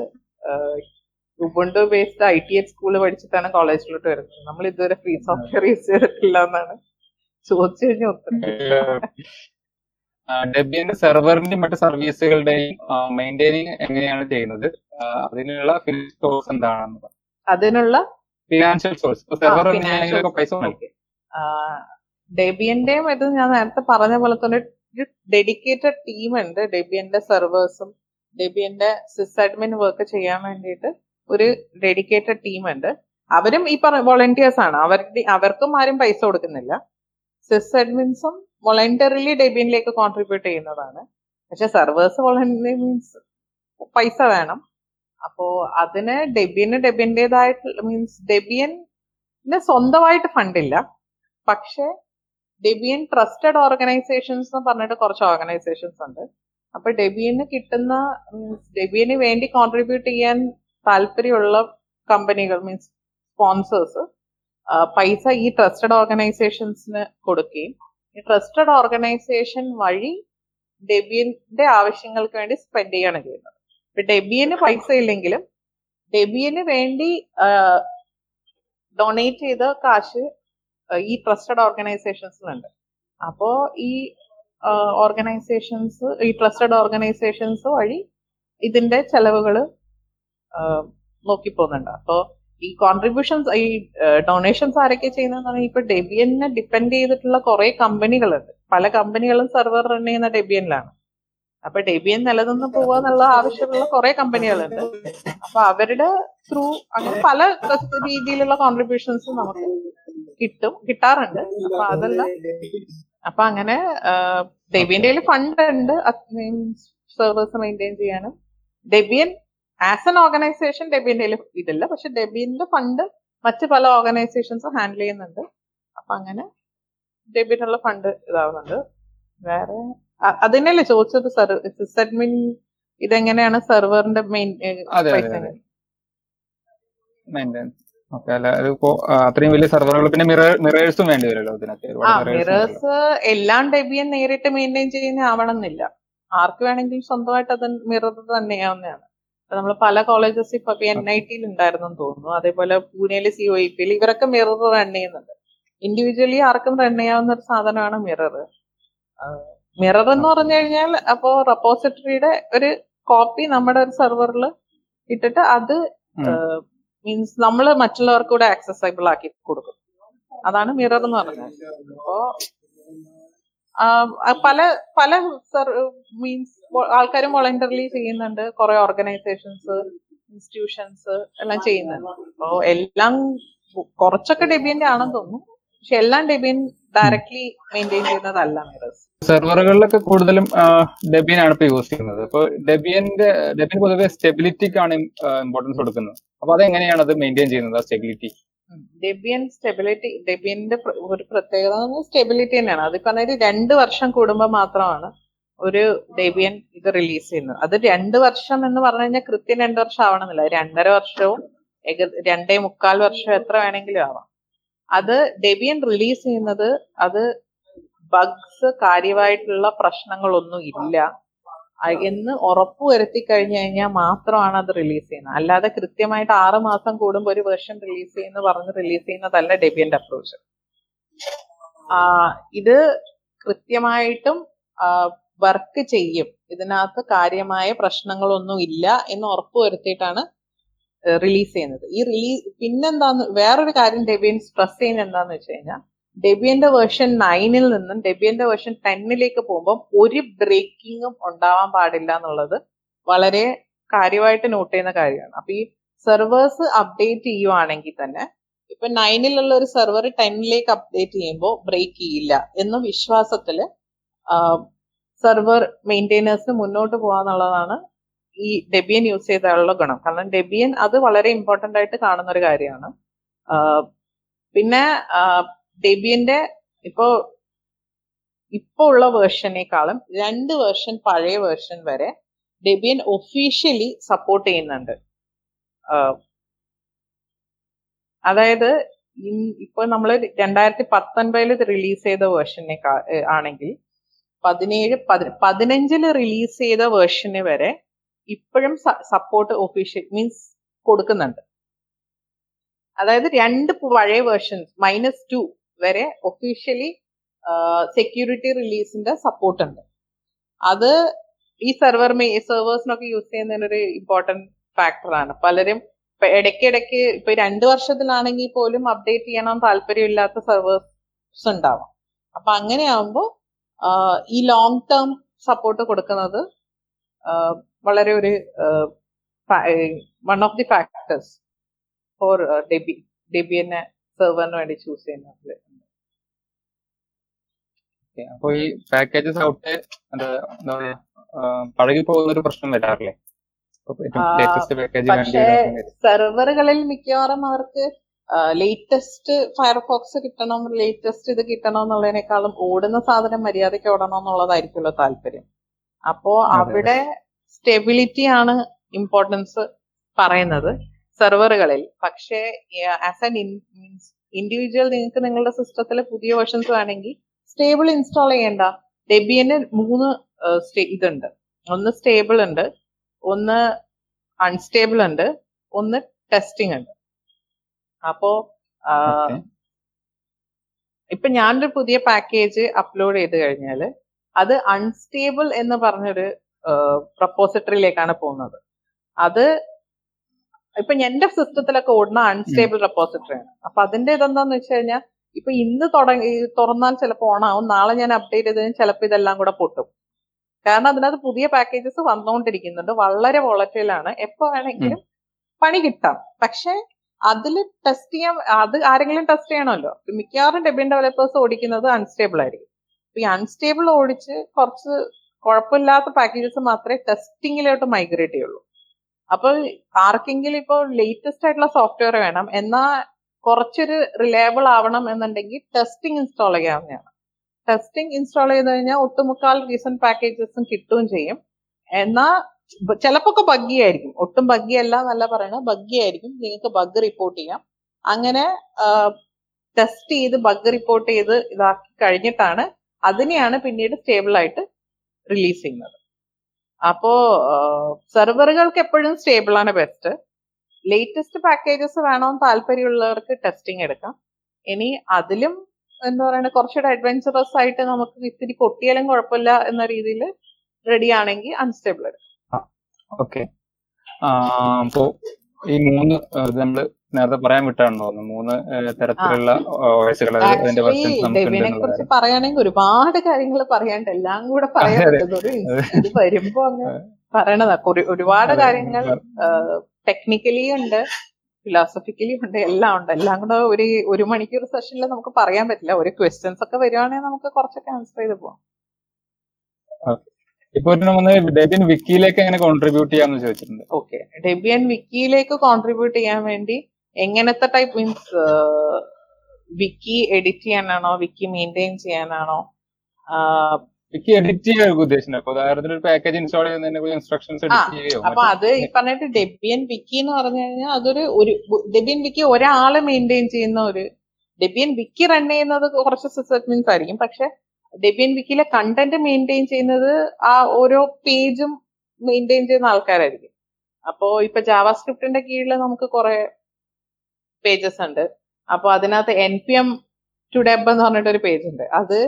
Ubuntu based I T at സ്കൂളിൽ പഠിച്ചിട്ടാണ് കോളേജിലോട്ട് വരുന്നത്. നമ്മൾ ഇതുവരെ ഫ്രീ സോഫ്റ്റ്വെയർ യൂസ് ചെയ്തിട്ടില്ല എന്നാണ് ചോദിച്ചു കഴിഞ്ഞാൽ ഉത്തരം. ഡെബിയന്റെ സെർവറിന്റെയും മറ്റു സർവീസുകളുടെയും മെയിന്റെയിനിങ് എങ്ങനെയാണ് ചെയ്യുന്നത്? അതിനുള്ള സോഴ്സ് എന്താണെന്ന്. അതിനുള്ള ഫിനാൻഷ്യൽ സോഴ്സ് സെർവർ പൈസ. ഡെബിയന്റെയും ഇത് ഞാൻ നേരത്തെ പറഞ്ഞ പോലെ തന്നെ ഒരു ഡെഡിക്കേറ്റഡ് ടീം ഉണ്ട്. ഡെബിയന്റെ സെർവേഴ്സും ഡെബിയന്റെ അഡ്മിൻ വർക്ക് ചെയ്യാൻ വേണ്ടിയിട്ട് ഒരു ഡെഡിക്കേറ്റഡ് ടീം ഉണ്ട്. അവരും ഈ പറഞ്ഞ വോളണ്ടിയേഴ്സ് ആണ്. അവരുടെ അവർക്കും ആരും പൈസ കൊടുക്കുന്നില്ല. സിസ് അഡ്മിൻസും വോളണ്ടറിലി ഡെബിയനിലേക്ക് കോൺട്രിബ്യൂട്ട് ചെയ്യുന്നതാണ്. പക്ഷെ സെർവേഴ്സ് വോളണ്ടറി മീൻസ് പൈസ വേണം. അപ്പോ അതിന് ഡെബിയന് ഡെബിയന്റേതായിട്ടുള്ള മീൻസ് ഡെബിയന് സ്വന്തമായിട്ട് ഫണ്ടില്ല പക്ഷെ ഡെബിയൻ ട്രസ്റ്റഡ് ഓർഗനൈസേഷൻസ് എന്ന് പറഞ്ഞിട്ട് കുറച്ച് ഓർഗനൈസേഷൻസ് ഉണ്ട്. അപ്പൊ ഡെബിയന് കിട്ടുന്ന മീൻസ് ഡെബിയന് വേണ്ടി കോൺട്രിബ്യൂട്ട് ചെയ്യാൻ താല്പര്യമുള്ള കമ്പനികൾ മീൻസ് സ്പോൺസേഴ്സ് പൈസ ഈ ട്രസ്റ്റഡ് ഓർഗനൈസേഷൻസിന് കൊടുക്കുകയും ഈ ട്രസ്റ്റഡ് ഓർഗനൈസേഷൻ വഴി ഡെബിയന്റെ ആവശ്യങ്ങൾക്ക് വേണ്ടി സ്പെൻഡ് ചെയ്യാണ് ചെയ്യുന്നത്. ഇപ്പൊ ഡെബിയന് പൈസ ഇല്ലെങ്കിലും ഡെബിയന് വേണ്ടി ഡൊണേറ്റ് ചെയ്ത കാശ് ഈ ട്രസ്റ്റഡ് ഓർഗനൈസേഷൻസിലുണ്ട് അപ്പോ ഈ ഓർഗനൈസേഷൻസ് ഈ ട്രസ്റ്റഡ് ഓർഗനൈസേഷൻസ് വഴി ഇതിന്റെ ചെലവുകൾ നോക്കി അപ്പോ ഈ കോൺട്രിബ്യൂഷൻസ് ഈ ഡൊണേഷൻസ് ആരൊക്കെ ചെയ്യുന്നതെന്ന് പറഞ്ഞാൽ ഇപ്പൊ ഡെബിയനെ ഡിപ്പെൻഡ് ചെയ്തിട്ടുള്ള കുറെ കമ്പനികളുണ്ട്. പല കമ്പനികളും സെർവർ റൺ ചെയ്യുന്ന ഡെബിയനിലാണ് അപ്പൊ ഡെബിയൻ നിലനിന്ന് പോവുക എന്നുള്ള ആവശ്യമുള്ള കുറെ കമ്പനികളുണ്ട്. അപ്പൊ അവരുടെ ത്രൂ അങ്ങനെ പല രീതിയിലുള്ള കോൺട്രിബ്യൂഷൻസ് നമുക്ക് കിട്ടും കിട്ടാറുണ്ട്. അപ്പൊ അതല്ല. അപ്പൊ അങ്ങനെ ഡെബിയന്റെ കയ്യിൽ ഫണ്ട് ഉണ്ട്. സെർവേഴ്സ് മെയിന്റെയിൻ ചെയ്യാനും. ഡെബിയൻ ആസ് എൻ ഓർഗനൈസേഷൻ ഡെബിയന്റെ കയ്യിൽ ഇതില്ല. പക്ഷെ ഡെബിയന്റെ ഫണ്ട് മറ്റു പല ഓർഗനൈസേഷൻസും ഹാൻഡിൽ ചെയ്യുന്നുണ്ട്. അപ്പൊ അങ്ങനെ ഡെബിയുള്ള ഫണ്ട് ഇതാവുന്നുണ്ട്. വേറെ അതിനല്ലേ ചോദിച്ചത്? സിസ്റ്റഡ്മിൻ ഇതെങ്ങനെയാണ് സെർവറിന്റെ മെയിൻ അതെ, പൈസ ഓക്കെ അല്ല ഒരു അത്രയും വലിയ സെർവറുകൾ പിന്നെ മിറേഴ്സും വേണ്ടി വരുമല്ലോ ഇതിനൊക്കെ. മിറേഴ്സ് എല്ലാം ഡെബിയൻ നേരിട്ട് മെയിന്റെയിൻ ചെയ്യുന്ന ആവണമെന്നില്ല ആർക്ക് വേണമെങ്കിലും സ്വന്തമായിട്ട് അത് മിറർ തന്നെയാവുന്നതാണ്. നമ്മൾ പല കോളേജസ് ഇപ്പൊ എൻ ഐ ടിയിൽ ഉണ്ടായിരുന്നു തോന്നുന്നു. അതേപോലെ പൂനെയിലെ സി ഒ പിയിൽ ഇവരൊക്കെ മിറർ റൺ ചെയ്യുന്നുണ്ട്. ഇൻഡിവിജ്വലി ആർക്കും റൺ ചെയ്യാവുന്ന ഒരു സാധനമാണ് മിറർ. മിറർ എന്ന് പറഞ്ഞു കഴിഞ്ഞാൽ അപ്പോ റെപ്പോസിറ്ററിയുടെ ഒരു കോപ്പി നമ്മുടെ ഒരു സെർവറിൽ ഇട്ടിട്ട് അത്. മീൻസ് നമ്മൾ മറ്റുള്ളവർക്ക് കൂടെ ആക്സസബിൾ ആക്കി കൊടുക്കും. അതാണ് മിറർ എന്ന് പറഞ്ഞത്. അപ്പോ പല പല മീൻസ് ആൾക്കാരും വോളണ്ടറിലി ചെയ്യുന്നുണ്ട്. കുറെ ഓർഗനൈസേഷൻസ് ഇൻസ്റ്റിറ്റ്യൂഷൻസ് എല്ലാം ചെയ്യുന്നുണ്ട്. അപ്പോ എല്ലാം കുറച്ചൊക്കെ ഡെബിയന്റെ ആണെന്ന് തോന്നുന്നു. പക്ഷെ എല്ലാം ഡെബിയൻ ഡയറക്ട്ലി മെയിന്റെയിൻ ചെയ്യുന്നതല്ല മിറേഴ്സ് സെർവറുകളിലൊക്കെ കൂടുതലും ഡെബിയൻ ആണ് ഇപ്പൊ യൂസ് ചെയ്യുന്നത്. അപ്പൊ ഡെബിയന്റെ ഡെബിയൻ പൊതുവെ സ്റ്റെബിലിറ്റിക്കാണ് ഇമ്പോർട്ടൻസ് കൊടുക്കുന്നത്. അപ്പൊ അതെങ്ങനെയാണ് അത് മെയിന്റെയിൻ ചെയ്യുന്നത് ആ സ്റ്റെബിലിറ്റി ഡെബിയൻ സ്റ്റെബിലിറ്റി ഡെബിയന്റെ ഒരു പ്രത്യേകത സ്റ്റെബിലിറ്റി തന്നെയാണ്. അതിപ്പോ അതായത് രണ്ട് വർഷം കൂടുമ്പോൾ മാത്രമാണ് ഒരു ഡെബിയൻ ഇത് റിലീസ് ചെയ്യുന്നത്. അത് രണ്ട് വർഷം എന്ന് പറഞ്ഞു കഴിഞ്ഞാൽ കൃത്യം രണ്ട് വർഷം ആവണമെന്നില്ല. രണ്ടര വർഷവും ഏക- രണ്ടേ മുക്കാൽ വർഷം എത്ര വേണമെങ്കിലും ആവാം. അത് ഡെബിയൻ റിലീസ് ചെയ്യുന്നത് അത് ബഗ്സ് കാര്യമായിട്ടുള്ള പ്രശ്നങ്ങളൊന്നും ഇല്ല. എന്ന് ഉറപ്പുവരുത്തി കഴിഞ്ഞു കഴിഞ്ഞാൽ മാത്രമാണ് അത് റിലീസ് ചെയ്യുന്നത്. അല്ലാതെ കൃത്യമായിട്ട് ആറ് മാസം കൂടുമ്പോൾ ഒരു വേർഷൻ റിലീസ് ചെയ്യുന്ന പറഞ്ഞ് റിലീസ് ചെയ്യുന്നതല്ല ഡെബിയന്റെ അപ്രോച്ച് ഇത് കൃത്യമായിട്ടും വർക്ക് ചെയ്യും. ഇതിനകത്ത് കാര്യമായ പ്രശ്നങ്ങളൊന്നും ഇല്ല എന്ന് ഉറപ്പ് വരുത്തിയിട്ടാണ് റിലീസ് ചെയ്യുന്നത്. ഈ റിലീസ് പിന്നെന്താന്ന് വേറൊരു കാര്യം ഡെബിയൻ സ്ട്രെസ് ചെയ്യുന്ന എന്താന്ന് വെച്ച് കഴിഞ്ഞാൽ ഡെബിയന്റെ വേർഷൻ നയനിൽ നിന്നും ഡെബിയന്റെ വേർഷൻ ടെന്നിലേക്ക് പോകുമ്പോൾ ഒരു ബ്രേക്കിങ്ങും ഉണ്ടാവാൻ പാടില്ല എന്നുള്ളത് വളരെ കാര്യമായിട്ട് നോട്ട് ചെയ്യുന്ന കാര്യമാണ്. അപ്പൊ ഈ സെർവേഴ്സ് അപ്ഡേറ്റ് ചെയ്യുവാണെങ്കിൽ തന്നെ ഇപ്പൊ നയനിലുള്ള ഒരു സെർവർ ടെന്നിലേക്ക് അപ്ഡേറ്റ് ചെയ്യുമ്പോൾ ബ്രേക്ക് ചെയ്യില്ല എന്ന വിശ്വാസത്തിൽ സെർവർ മെയിന്റെയിനേഴ്സിന് മുന്നോട്ട് പോകാന്നുള്ളതാണ് ഈ ഡെബിയൻ യൂസ് ചെയ്താലുള്ള ഗുണം. കാരണം ഡെബിയൻ അത് വളരെ ഇമ്പോർട്ടന്റ് ആയിട്ട് കാണുന്ന ഒരു കാര്യമാണ് പിന്നെ ഡെബിയന്റെ ഇപ്പോ ഇപ്പോ ഉള്ള വേർഷനേക്കാളും രണ്ട് വേർഷൻ പഴയ വേർഷൻ വരെ ഡെബിയൻ ഒഫീഷ്യലി സപ്പോർട്ട് ചെയ്യുന്നുണ്ട്. അതായത് ഇപ്പൊ നമ്മൾ രണ്ടായിരത്തി പത്തൊൻപതിൽ റിലീസ് ചെയ്ത വേർഷനെ ആണെങ്കിൽ പതിനേഴ് പതിനഞ്ചിൽ റിലീസ് ചെയ്ത വേർഷന് വരെ ഇപ്പോഴും സപ്പോർട്ട് ഒഫീഷ്യൽ മീൻസ് കൊടുക്കുന്നുണ്ട്. അതായത് രണ്ട് പഴയ വേർഷൻസ് മൈനസ് ടു വരെ ഒഫീഷ്യലി സെക്യൂരിറ്റി റിലീസിന്റെ സപ്പോർട്ട് ഉണ്ട്. അത് ഈ സെർവർ സെർവേഴ്സിനൊക്കെ യൂസ് ചെയ്യുന്നതിനൊരു ഇമ്പോർട്ടന്റ് ഫാക്ടറാണ് പലരും ഇടയ്ക്കിടയ്ക്ക് ഇപ്പൊ രണ്ട് വർഷത്തിലാണെങ്കിൽ പോലും അപ്ഡേറ്റ് ചെയ്യണം താല്പര്യമില്ലാത്ത സെർവേഴ്സ് ഉണ്ടാവാം. അപ്പൊ അങ്ങനെയാവുമ്പോൾ ഈ ലോങ് ടേം സപ്പോർട്ട് കൊടുക്കുന്നത് വളരെ ഒരു one of the factors for derby ഡെബിയനെ സെർവറിന് വേണ്ടി ചൂസ് ചെയ്യുന്നത്. അപ്പൊ ഈ പാക്കേജസ് ഔട്ട് എന്താ പഴകി പോകുന്ന ഒരു പ്രശ്നം വരാറില്ലേ? സെർവറുകളിൽ മിക്കവാറും അവർക്ക് ലേറ്റസ്റ്റ് ഫയർഫോക്സ് കിട്ടണം ലേറ്റസ്റ്റ് ഇത് കിട്ടണം എന്നുള്ളതിനേക്കാളും ഓടുന്ന സാധനം മര്യാദയ്ക്ക് ഓടണം എന്നുള്ളതായിരിക്കുമല്ലോ താല്പര്യം. അപ്പോ അവിടെ സ്റ്റെബിലിറ്റി ആണ് ഇമ്പോർട്ടൻസ് പറയുന്നത് സെർവറുകളിൽ പക്ഷേ ആസ് ആൻ മീൻസ് ഇൻഡിവിജ്വൽ നിങ്ങൾക്ക് നിങ്ങളുടെ സിസ്റ്റത്തിൽ പുതിയ വേർഷൻസ് വേണമെങ്കിൽ സ്റ്റേബിൾ ഇൻസ്റ്റാൾ ചെയ്യേണ്ട. ഡെബിയന് മൂന്ന് ഇതുണ്ട്. ഒന്ന് സ്റ്റേബിൾ ഉണ്ട് ഒന്ന് അൺസ്റ്റേബിൾ ഉണ്ട് ഒന്ന് ടെസ്റ്റിംഗ് ഉണ്ട്. അപ്പോ. ഇപ്പൊ ഞാനൊരു പുതിയ പാക്കേജ് അപ്ലോഡ് ചെയ്ത് കഴിഞ്ഞാൽ അത് അൺസ്റ്റേബിൾ എന്ന് പറഞ്ഞൊരു പ്രപ്പോസിറ്ററിയിലേക്കാണ് പോകുന്നത്. അത് ഇപ്പൊ എന്റെ സിസ്റ്റത്തിലൊക്കെ ഓടുന്ന അൺസ്റ്റേബിൾ റെപ്പോസിറ്ററി ആണ് അപ്പൊ അതിന്റെ ഇതെന്താന്ന് വെച്ച് കഴിഞ്ഞാൽ ഇപ്പൊ ഇന്ന് തുടങ്ങി തുറന്നാൽ ചിലപ്പോൾ ഓണാവും നാളെ ഞാൻ അപ്ഡേറ്റ് ചെയ്ത് കഴിഞ്ഞാൽ ചിലപ്പോൾ ഇതെല്ലാം കൂടെ പൊട്ടും. കാരണം അതിനകത്ത് പുതിയ പാക്കേജസ് വന്നുകൊണ്ടിരിക്കുന്നുണ്ട് വളരെ വോളറ്റൈലാണ് എപ്പോ വേണമെങ്കിലും പണി കിട്ടാം. പക്ഷെ അതിൽ ടെസ്റ്റ് ചെയ്യാൻ അത് ആരെങ്കിലും ടെസ്റ്റ് ചെയ്യണമല്ലോ. മിക്കവാറും ഡെബിൻ ഡെവലപ്പേഴ്സ് ഓടിക്കുന്നത് അൺസ്റ്റേബിൾ ആയിരിക്കും. ഈ അൺസ്റ്റേബിൾ ഓടിച്ച് കുറച്ച് കുഴപ്പമില്ലാത്ത പാക്കേജസ് മാത്രമേ ടെസ്റ്റിങ്ങിലോട്ട് മൈഗ്രേറ്റ് ചെയ്യുള്ളൂ. അപ്പൊ ആർക്കെങ്കിലും ഇപ്പോൾ ലേറ്റസ്റ്റ് ആയിട്ടുള്ള സോഫ്റ്റ്വെയർ വേണം എന്നാ കുറച്ചൊരു റിലയബിൾ ആവണം എന്നുണ്ടെങ്കിൽ ടെസ്റ്റിംഗ് ഇൻസ്റ്റാൾ ചെയ്യാവുന്നതാണ്. ടെസ്റ്റിംഗ് ഇൻസ്റ്റാൾ ചെയ്ത് കഴിഞ്ഞാൽ ഒട്ടുമുക്കാൽ റീസെന്റ് പാക്കേജസും കിട്ടുകയും ചെയ്യും. എന്നാ ചിലപ്പോൾ ബഗ്ഗി ആയിരിക്കും. ഒട്ടും ബഗ്ഗി അല്ല എന്നല്ല പറയണത്. ബഗ്ഗി ആയിരിക്കും. നിങ്ങൾക്ക് ബഗ് റിപ്പോർട്ട് ചെയ്യാം. അങ്ങനെ ടെസ്റ്റ് ചെയ്ത് ബഗ് റിപ്പോർട്ട് ചെയ്ത് ഇതാക്കി കഴിഞ്ഞിട്ടാണ് അതിനെയാണ് പിന്നീട് സ്റ്റേബിൾ ആയിട്ട് റിലീസ് ചെയ്യുന്നത്. അപ്പോ സെർവറുകൾക്ക് എപ്പോഴും സ്റ്റേബിൾ ആണ് ബെസ്റ്റ് ലേറ്റസ്റ്റ് പാക്കേജസ് വേണമെന്ന് താല്പര്യമുള്ളവർക്ക് ടെസ്റ്റിംഗ് എടുക്കാം. ഇനി അതിലും എന്താ പറയുക കുറച്ചുകൂടെ അഡ്വഞ്ചറസ് ആയിട്ട് നമുക്ക് ഇത്തിരി പൊട്ടിയാലും കുഴപ്പമില്ല എന്ന രീതിയിൽ റെഡി ആണെങ്കിൽ അൺസ്റ്റേബിൾ എടുക്കാം. ഓക്കെ ഈ മൂന്ന് നമ്മൾ നേരത്തെ പറയാൻ വിട്ടാണ് തോന്നുന്നു. മൂന്ന് തരത്തിലുള്ള അതിന്റെ ഉണ്ടെന്നുള്ള കുറിച്ച് പറയുകയാണെങ്കിൽ ഒരുപാട് കാര്യങ്ങൾ പറയാണ്ട് എല്ലാം കൂടെ. പറ്റുന്നത് വരുമ്പോ അങ്ങ് പറയണതാ. ഒരുപാട് കാര്യങ്ങൾ ടെക്നിക്കലി ഉണ്ട് ഫിലോസഫിക്കലി ഉണ്ട് എല്ലാം ഉണ്ട്. എല്ലാം കൂടെ ഒരു ഒരു മണിക്കൂർ സെഷനിൽ നമുക്ക് പറയാൻ പറ്റില്ല. ഒരു ക്വസ്റ്റ്യൻസ് ഒക്കെ വരുവാണെങ്കിൽ നമുക്ക് കുറച്ചൊക്കെ ആൻസർ ചെയ്ത് പോവാം. ഇപ്പൊ വിക്കിയിലേക്ക് എങ്ങനെ കോൺട്രിബ്യൂട്ട് ചെയ്യാന്ന് ചോദിച്ചിട്ടുണ്ട്. ഓക്കെ. ഡെബിയൻ വിക്കിയിലേക്ക് കോൺട്രിബ്യൂട്ട് ചെയ്യാൻ വേണ്ടി എങ്ങനത്തെ ടൈപ്പ് മീൻസ് വിക്കി എഡിറ്റ് ചെയ്യാനാണോ വിക്കി മെയിന്റെയിൻ ചെയ്യാനാണോ? വിക്കി എഡിറ്റ് ചെയ്യാൻ ഉദ്ദേശിക്കുന്നത് അപ്പൊ ഉദാഹരണത്തിന് ഒരു പാക്കേജ് ഇൻസ്റ്റാൾ ചെയ്യുന്നതിനെ ഇൻസ്ട്രക്ഷൻസ് അപ്പൊ അത് ഈ പറഞ്ഞിട്ട് ഡെബിയൻ വിക്കി എന്ന് പറഞ്ഞു കഴിഞ്ഞാൽ അതൊരു ഒരു ഡെബിയൻ വിക്കി ഒരാൾ മെയിന്റെയിൻ ചെയ്യുന്ന ഒരു ഡെബിയൻ വിക്കി റൺ ചെയ്യുന്നത് കുറച്ച് സിസ്റ്റമീൻസ് ആയിരിക്കും. പക്ഷെ ഡെബിയൻ വിക്കിയിലെ കണ്ടന്റ് മെയിന്റെയിൻ ചെയ്യുന്നത് ആ ഓരോ പേജും മെയിന്റെയിൻ ചെയ്യുന്ന ആൾക്കാരായിരിക്കും. അപ്പോ ഇപ്പൊ ജാവാസ്ക്രിപ്റ്റിന്റെ കീഴിൽ നമുക്ക് കുറെ പേജസ് ഉണ്ട്. അപ്പൊ അതിനകത്ത് N P M to Deb എന്ന് പറഞ്ഞിട്ട് ഒരു പേജ് ഉണ്ട്. അത്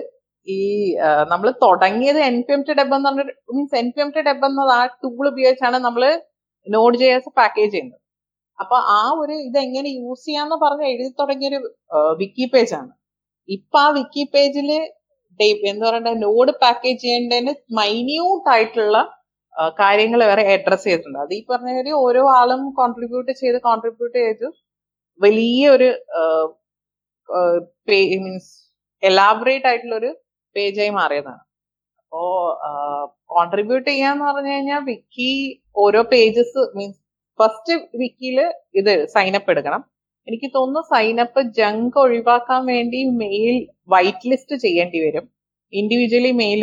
ഈ നമ്മൾ തുടങ്ങിയത് N P M to Deb എന്ന് പറഞ്ഞിട്ട് means N P M to Deb എന്നത് ആ ടൂൾ ഉപയോഗിച്ചാണ് നമ്മൾ നോഡ് ജെ എസ് പാക്കേജ് ചെയ്യുന്നത്. അപ്പൊ ആ ഒരു ഇത് എങ്ങനെ യൂസ് ചെയ്യാന്ന് പറഞ്ഞ് എഴുതി തുടങ്ങിയ ഒരു വിക്കി പേജ് ആണ്. ഇപ്പൊ ആ വിക്കി പേജിൽ എന്താ പറയണ്ട നോഡ് പാക്കേജ് ചെയ്യേണ്ടതിന് മൈന്യൂട്ട് ആയിട്ടുള്ള കാര്യങ്ങൾ വരെ അഡ്രസ് ചെയ്തിട്ടുണ്ട്. അത് ഈ പറഞ്ഞ ഓരോ ആളും കോൺട്രിബ്യൂട്ട് ചെയ്ത് കോൺട്രിബ്യൂട്ട് ചെയ്ത്. വലിയൊരു മീൻസ് എലാബറേറ്റ് ആയിട്ടുള്ള ഒരു പേജായി മാറിയതാണ്. അപ്പോ കോൺട്രിബ്യൂട്ട് ചെയ്യാന്ന് പറഞ്ഞു കഴിഞ്ഞാൽ വിക്കി ഓരോ പേജസ് മീൻസ് ഫസ്റ്റ് വിക്കിയിൽ ഇത് സൈനപ്പ് എടുക്കണം. എനിക്ക് തോന്നുന്നു സൈനപ്പ് ജങ്ക് ഒഴിവാക്കാൻ വേണ്ടി മെയിൽ വൈറ്റ് ലിസ്റ്റ് ചെയ്യേണ്ടി വരും. ഇൻഡിവിജ്വലി മെയിൽ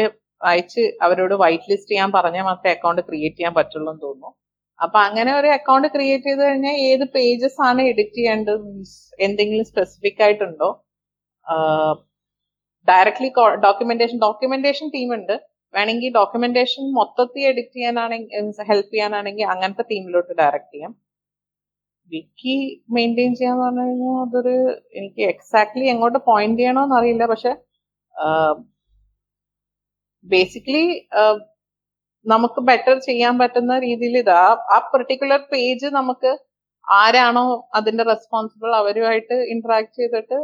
അയച്ച് അവരോട് വൈറ്റ് ലിസ്റ്റ് ചെയ്യാൻ പറഞ്ഞാൽ മാത്രമേ അക്കൗണ്ട് ക്രിയേറ്റ് ചെയ്യാൻ പറ്റുള്ളൂ എന്ന് തോന്നുന്നു. അപ്പൊ അങ്ങനെ ഒരു അക്കൗണ്ട് ക്രിയേറ്റ് ചെയ്ത് കഴിഞ്ഞാൽ ഏത് പേജസ് ആണ് എഡിറ്റ് ചെയ്യേണ്ടത്? മീൻസ് എന്തെങ്കിലും സ്പെസിഫിക് ആയിട്ടുണ്ടോ? ഡയറക്ട്ലി ഡോക്യുമെന്റേഷൻ ഡോക്യുമെന്റേഷൻ ടീം ഉണ്ട്. വേണമെങ്കിൽ ഡോക്യുമെന്റേഷൻ മൊത്തത്തിൽ എഡിറ്റ് ചെയ്യാനാണെങ്കിൽ ഹെൽപ്പ് ചെയ്യാനാണെങ്കിൽ അങ്ങനത്തെ ടീമിലോട്ട് ഡയറക്റ്റ് ചെയ്യാം. വിക്കി മെയിന്റെയിൻ ചെയ്യാന്ന് പറഞ്ഞു കഴിഞ്ഞാൽ അതൊരു എനിക്ക് എക്സാക്ട്ലി എങ്ങോട്ട് പോയിന്റ് ചെയ്യണോന്ന് അറിയില്ല. പക്ഷെ ബേസിക്കലി നമുക്ക് ബെറ്റർ ചെയ്യാൻ പറ്റുന്ന രീതിയിൽ ഇത്. ആ പെർട്ടിക്കുലർ പേജ് നമുക്ക് ആരാണോ അതിന്റെ റെസ്പോൺസിബിൾ അവരുമായിട്ട് ഇന്ററാക്ട് ചെയ്തിട്ട്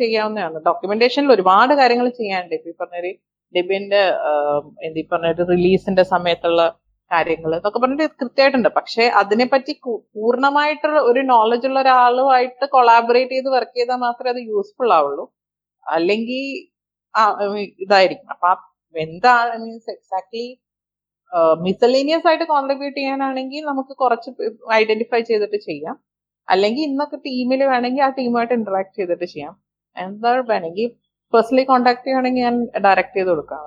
ചെയ്യാവുന്നതാണ്. ഡോക്യുമെന്റേഷനിൽ ഒരുപാട് കാര്യങ്ങൾ ചെയ്യാനുണ്ട്. ഇപ്പൊ ഈ പറഞ്ഞൊരു ഡെബിന്റെ എന്ത് പറഞ്ഞൊരു റിലീസിന്റെ സമയത്തുള്ള കാര്യങ്ങൾ എന്നൊക്കെ പറഞ്ഞിട്ട് കൃത്യമായിട്ടുണ്ട്. പക്ഷെ അതിനെപ്പറ്റി പൂർണമായിട്ടുള്ള ഒരു നോളജ് ഉള്ള ഒരാളുമായിട്ട് കൊളാബറേറ്റ് ചെയ്ത് വർക്ക് ചെയ്താൽ മാത്രമേ അത് യൂസ്ഫുൾ ആവുള്ളൂ. അല്ലെങ്കിൽ ഇതായിരിക്കും. അപ്പൊ എന്താ മീൻസ് എക്സാക്ട്ലി മിസലേനിയസ് ആയിട്ട് കോൺട്രിബ്യൂട്ട് ചെയ്യാനാണെങ്കിൽ നമുക്ക് കുറച്ച് ഐഡന്റിഫൈ ചെയ്തിട്ട് ചെയ്യാം. അല്ലെങ്കിൽ ഇന്നൊക്കെ ടീമിൽ വേണമെങ്കിൽ ആ ടീമുമായിട്ട് ഇന്ററാക്ട് ചെയ്തിട്ട് ചെയ്യാം. എന്താ വേണമെങ്കിൽ പേഴ്സണലി കോൺടാക്ട് ചെയ്യുകയാണെങ്കിൽ ഞാൻ ഡയറക്റ്റ് ചെയ്ത് കൊടുക്കാം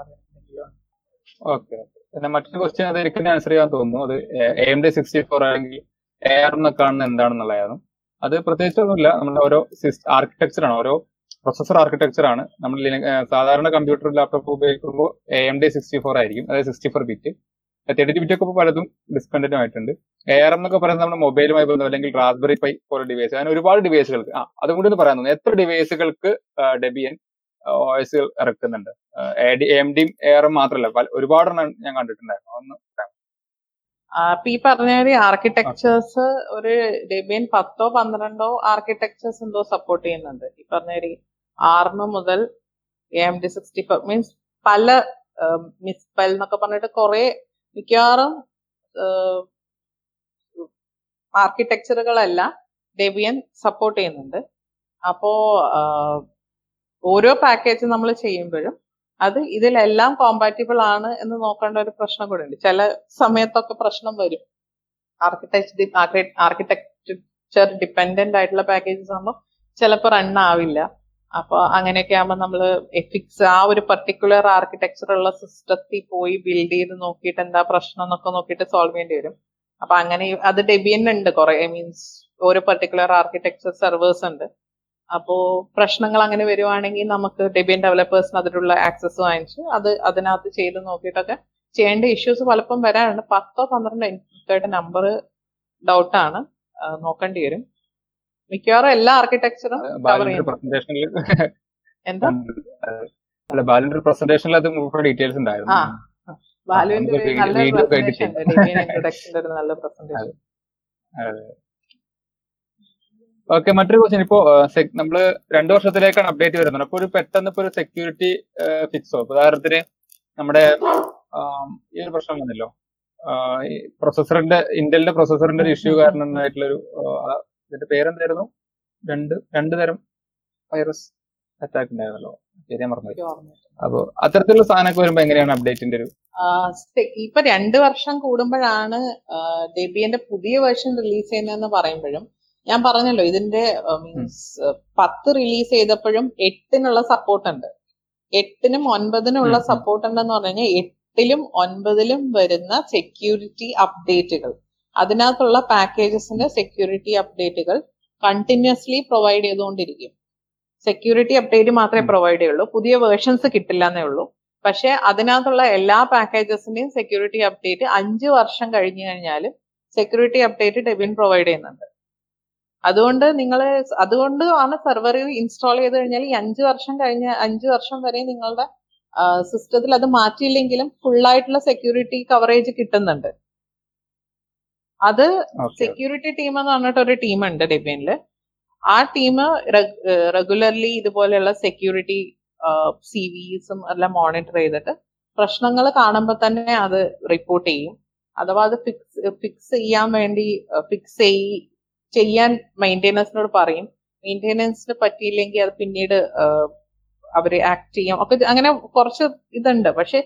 പിന്നെ മറ്റൊരു ക്വസ്റ്റ്യൻ അത് എനിക്ക് ആൻസർ ചെയ്യാൻ തോന്നുന്നു. അത് എ ഡി സിക്സ്റ്റി ഫോർ ആണെങ്കിൽ എ ആർ എന്നൊക്കെ എന്താണെന്നുള്ളതായിരുന്നു അത് പ്രത്യേകിച്ചൊന്നുമില്ല നമ്മുടെ ഓരോ ആർക്കിടെക്ചർ ആണ്. ഓരോ പ്രൊസസർ ആർക്കിടെക്ചർ ആണ്. നമ്മൾ സാധാരണ കമ്പ്യൂട്ടർ ലാപ്ടോപ്പ് ഉപയോഗിക്കുമ്പോൾ A M D sixty four ആയിരിക്കും. അതായത് sixty four bit thirty bit ഒക്കെ പലതും ഡിസ്കണ്ടിന്യൂ ആയിട്ടുണ്ട്. എ ആർ എം എന്നൊക്കെ പറയുന്നത് നമ്മുടെ മൊബൈലുമായി ബന്ധം അല്ലെങ്കിൽ റാസ്ബെറി പൈ പോലെ ഡിവൈസ് അങ്ങനെ ഒരുപാട് ഡിവൈസുകൾക്ക് ആ അതും കൂടി ഒന്ന് പറയാൻ തോന്നുന്നു. എത്ര ഡിവൈസുകൾക്ക് ഡെബിയൻ എസ് ഇറക്കുന്നുണ്ട്? എം ഡിയും എ ആർ എം മാത്രമല്ല ഒരുപാടെണ്ണം ഞാൻ കണ്ടിട്ടുണ്ടായിരുന്നു. ഒന്ന് അപ്പൊ ഈ പറഞ്ഞ ഒരു ആർക്കിടെക്ചേഴ്സ് ഒരു ഡെബിയൻ പത്തോ പന്ത്രണ്ടോ ആർക്കിടെക്ചേഴ്സ് എന്തോ സപ്പോർട്ട് ചെയ്യുന്നുണ്ട്. ഈ പറഞ്ഞ ആറിന് മുതൽ M D sixty five means പല മിസ്പൽ എന്നൊക്കെ പറഞ്ഞിട്ട് കുറെ മിക്കവാറും ആർക്കിടെക്ചറുകളെല്ലാം ഡെബിയൻ സപ്പോർട്ട് ചെയ്യുന്നുണ്ട്. അപ്പോ ഓരോ പാക്കേജ് നമ്മൾ ചെയ്യുമ്പോഴും അത് ഇതിലെല്ലാം കോമ്പാറ്റിബിൾ ആണ് എന്ന് നോക്കേണ്ട ഒരു പ്രശ്നം കൂടെ ഉണ്ട്. ചില സമയത്തൊക്കെ പ്രശ്നം വരും. ആർക്കിടെക്ചർ ആർക്കിടെക്ചർ ഡിപ്പെൻഡന്റ് ആയിട്ടുള്ള പാക്കേജസ് ആകുമ്പോൾ ചിലപ്പോൾ റൺ ആവില്ല. അപ്പൊ അങ്ങനെയൊക്കെ ആകുമ്പോൾ നമ്മൾ എഫിക്സ് ആ ഒരു പർട്ടിക്കുലർ ആർക്കിടെക്ചർ ഉള്ള സിസ്റ്റത്തിൽ പോയി ബിൽഡ് ചെയ്ത് നോക്കിയിട്ട് എന്താ പ്രശ്നം എന്നൊക്കെ നോക്കിയിട്ട് സോൾവ് ചെയ്യേണ്ടി വരും. അപ്പൊ അങ്ങനെ അത് ഡെബിയൻ ഉണ്ട് കുറെ മീൻസ് ഓരോ പർട്ടിക്കുലർ ആർക്കിടെക്ചർ സെർവേഴ്സ് ഉണ്ട്. അപ്പോ പ്രശ്നങ്ങൾ അങ്ങനെ വരുവാണെങ്കിൽ നമുക്ക് ഡെബിയൻ ഡെവലപ്പേഴ്സിന് അതിലുള്ള ആക്സസ് വാങ്ങിച്ച് അത് അതിനകത്ത് ചെയ്ത് നോക്കിയിട്ടൊക്കെ ചെയ്യേണ്ട ഇഷ്യൂസ് പലപ്പം വരാറുണ്ട്. പത്തോ പന്ത്രണ്ടോ എനിക്ക് നമ്പർ ഡൗട്ടാണ് നോക്കേണ്ടി വരും. മിക്കവാറും എല്ലാ ആർക്കിടെക്ചറും പ്രസന്റേഷനിൽ എന്താ? അല്ല ബാലിന്റെ പ്രസന്റേഷനിൽ അത് ഡീറ്റെയിൽസ് ഉണ്ടായിരുന്നു. ബാലുവിന്റെ നല്ല പ്രസന്റേഷൻ നല്ല പ്രസന്റേഷൻ ഓക്കെ മറ്റൊരു ക്വസ്റ്റ്യൻ ഇപ്പോ നമ്മൾ രണ്ടു വർഷത്തിലേക്കാണ് അപ്ഡേറ്റ് വരുന്നത്. അപ്പൊ ഒരു പെട്ടെന്ന് ഇപ്പൊ ഒരു സെക്യൂരിറ്റി ഫിക്സോ ഉദാഹരണത്തിന് നമ്മുടെ ഈ ഒരു പ്രശ്നം വന്നല്ലോ. പ്രൊസസറിന്റെ ഇന്റലിന്റെ പ്രൊസസറിന്റെ ഒരു ഇഷ്യൂ കാരണം ഉണ്ടായിട്ടുള്ളൊരു ആഹ്, ഇതിന്റെ പേരെന്തായിരുന്നു? രണ്ട് രണ്ട് തരം വൈറസ് അറ്റാക്ക് ഉണ്ടായിരുന്നല്ലോ. ശരിയാ മറന്നു അപ്പൊ അത്തരത്തിലുള്ള സാധനമൊക്കെ വരുമ്പോ എങ്ങനെയാണ് അപ്ഡേറ്റിന്റെ ഒരു ഇപ്പൊ രണ്ട് വർഷം കൂടുമ്പോഴാണ് ഡെബിയന്റെ പുതിയ വേർഷൻ റിലീസ് ചെയ്യുന്നതെന്ന് പറയുമ്പോഴും ഞാൻ പറഞ്ഞല്ലോ ഇതിന്റെ മീൻസ് പത്ത് റിലീസ് ചെയ്തപ്പോഴും എട്ടിനുള്ള സപ്പോർട്ട് ഉണ്ട്. എട്ടിനും ഒൻപതിനും ഉള്ള. സപ്പോർട്ട് ഉണ്ടെന്ന് പറഞ്ഞു കഴിഞ്ഞാൽ എട്ടിലും ഒൻപതിലും വരുന്ന സെക്യൂരിറ്റി അപ്ഡേറ്റുകൾ അതിനകത്തുള്ള പാക്കേജസിന്റെ സെക്യൂരിറ്റി അപ്ഡേറ്റുകൾ കണ്ടിന്യൂസ്ലി പ്രൊവൈഡ് ചെയ്തുകൊണ്ടിരിക്കും. സെക്യൂരിറ്റി അപ്ഡേറ്റ് മാത്രമേ പ്രൊവൈഡ് ചെയ്യുള്ളൂ. പുതിയ വേർഷൻസ് കിട്ടില്ല എന്നേ ഉള്ളൂ. പക്ഷെ അതിനകത്തുള്ള എല്ലാ പാക്കേജസിന്റെയും സെക്യൂരിറ്റി അപ്ഡേറ്റ് അഞ്ച് വർഷം കഴിഞ്ഞു കഴിഞ്ഞാലും സെക്യൂരിറ്റി അപ്ഡേറ്റ് ഡെബിൻ പ്രൊവൈഡ് ചെയ്യുന്നുണ്ട്. അതുകൊണ്ട് നിങ്ങൾ അതുകൊണ്ട് ആണ് സെർവർ ഇൻസ്റ്റാൾ ചെയ്ത് കഴിഞ്ഞാൽ ഈ അഞ്ച് വർഷം കഴിഞ്ഞ അഞ്ച് വർഷം വരെ നിങ്ങളുടെ സിസ്റ്റത്തിൽ അത് മാറ്റിയില്ലെങ്കിലും ഫുള്ളായിട്ടുള്ള ആയിട്ടുള്ള സെക്യൂരിറ്റി കവറേജ് കിട്ടുന്നുണ്ട്. അത് സെക്യൂരിറ്റി ടീം എന്ന് പറഞ്ഞിട്ട് ഒരു ടീം ഉണ്ട് ഡിബിയനിൽ ആ ടീം റെഗുലർലി ഇതുപോലെയുള്ള സെക്യൂരിറ്റി സി വിസും എല്ലാം മോണിറ്റർ ചെയ്തിട്ട് പ്രശ്നങ്ങൾ കാണുമ്പോൾ തന്നെ അത് റിപ്പോർട്ട് ചെയ്യും. അഥവാ അത് ഫിക്സ് ഫിക്സ് ചെയ്യാൻ വേണ്ടി ഫിക്സ് ചെയ് ചെയ്യാൻ മെയിന്റെനൻസിനോട് പറയും. മെയിന്റെനൻസിന് പറ്റിയില്ലെങ്കിൽ അത് പിന്നീട് അവർ ആക്ട് ചെയ്യാം. ഒക്കെ അങ്ങനെ കുറച്ച് ഇതുണ്ട്. പക്ഷെ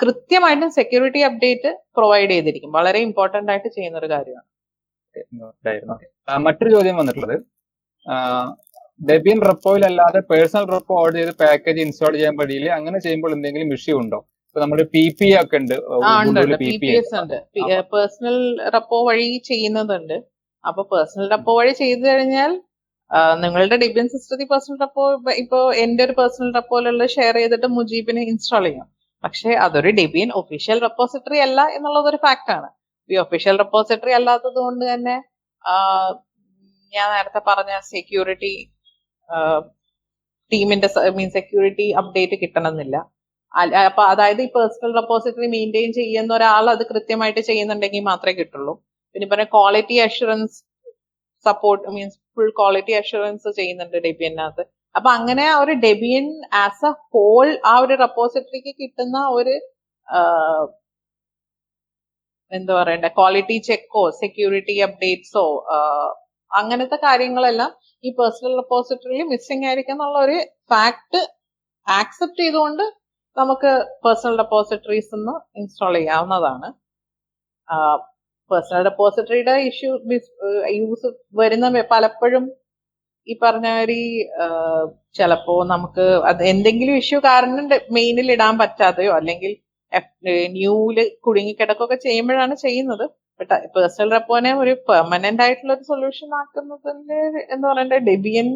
കൃത്യമായിട്ടും സെക്യൂരിറ്റി അപ്ഡേറ്റ് പ്രൊവൈഡ് ചെയ്തിരിക്കും. വളരെ ഇമ്പോർട്ടന്റ് ആയിട്ട് ചെയ്യുന്ന ഒരു കാര്യമാണ് മറ്റൊരു ചോദ്യം വന്നിട്ടുള്ളത്. ഡെബിയൻ റെപ്പോയിലല്ലാതെ പേഴ്സണൽ റെപ്പോ ഓർഡർ ചെയ്ത് പാക്കേജ് ഇൻസ്റ്റാൾ ചെയ്യാൻ പറ്റിയില്ല അങ്ങനെ ചെയ്യുമ്പോൾ എന്തെങ്കിലും ഇഷ്യൂ ഉണ്ടോ? ഇപ്പൊ നമ്മുടെ പി പി ഒക്കെ ഉണ്ട്. പേഴ്സണൽ റെപ്പോ വഴി ചെയ്യുന്നതുണ്ട്. അപ്പൊ പേഴ്സണൽ റെപ്പോ വഴി ചെയ്തു കഴിഞ്ഞാൽ നിങ്ങളുടെ ഡെബിയൻ സിസ്റ്റത്തിൽ പേഴ്സണൽ റെപ്പോ ഇപ്പോ എന്റെ ഒരു പേഴ്സണൽ റെപ്പോയിലുള്ള ഷെയർ ചെയ്തിട്ട് മുജീബിനെ ഇൻസ്റ്റാൾ ചെയ്യാം. പക്ഷെ അതൊരു ഡെബിയൻ ഒഫീഷ്യൽ റെപ്പോസിറ്ററി അല്ല എന്നുള്ളത് ഒരു ഫാക്ട് ആണ്. ഈ ഒഫീഷ്യൽ റെപ്പോസിറ്ററി അല്ലാത്തത് കൊണ്ട് തന്നെ ഞാൻ നേരത്തെ പറഞ്ഞ സെക്യൂരിറ്റി ടീമിന്റെ മീൻ സെക്യൂരിറ്റി അപ്ഡേറ്റ് കിട്ടണമെന്നില്ല. അപ്പൊ അതായത് ഈ പേഴ്സണൽ റെപ്പോസിറ്ററി മെയിന്റെയിൻ ചെയ്യുന്ന ഒരാൾ അത് കൃത്യമായിട്ട് ചെയ്യുന്നുണ്ടെങ്കിൽ മാത്രമേ കിട്ടുള്ളൂ. പിന്നെ പറഞ്ഞ quality assurance support means full quality assurance ചെയ്യുന്നുണ്ട് ഡെബിയനകത്ത് അപ്പൊ അങ്ങനെ ഒരു ഡെബിയൻ ആസ് എ ഹോൾ ആ ഒരു റെപ്പോസിറ്ററിക്ക് കിട്ടുന്ന ഒരു എന്താ പറയണ്ടേ ക്വാളിറ്റി ചെക്കോ സെക്യൂരിറ്റി അപ്ഡേറ്റ്സോ അങ്ങനത്തെ കാര്യങ്ങളെല്ലാം ഈ പേഴ്സണൽ റെപ്പോസിറ്ററിയിൽ മിസ്സിംഗ് ആയിരിക്കും എന്നുള്ള ഒരു ഫാക്ട് ആക്സെപ്റ്റ് ചെയ്തുകൊണ്ട് നമുക്ക് പേഴ്സണൽ ഡെപ്പോസിറ്ററീസ് ഒന്ന് ഇൻസ്റ്റാൾ ചെയ്യാവുന്നതാണ്. പേഴ്സണൽ ഡെപ്പോസിറ്ററിയുടെ ഇഷ്യൂ യൂസ് വരുന്ന പലപ്പോഴും ഈ പറഞ്ഞ ഒരു ചിലപ്പോ നമുക്ക് അത് എന്തെങ്കിലും ഇഷ്യൂ കാരണം മെയിനിൽ ഇടാൻ പറ്റാതെയോ അല്ലെങ്കിൽ ന്യൂൽ കുടുങ്ങിക്കിടക്കൊക്കെ ചെയ്യുമ്പോഴാണ് ചെയ്യുന്നത്. പേഴ്സണൽ റെപ്പോനെ ഒരു പെർമനന്റ് ആയിട്ടുള്ള ഒരു സൊല്യൂഷൻ ആക്കുന്നതിന്റെ എന്ന് പറയേണ്ട ഡെബിയൻ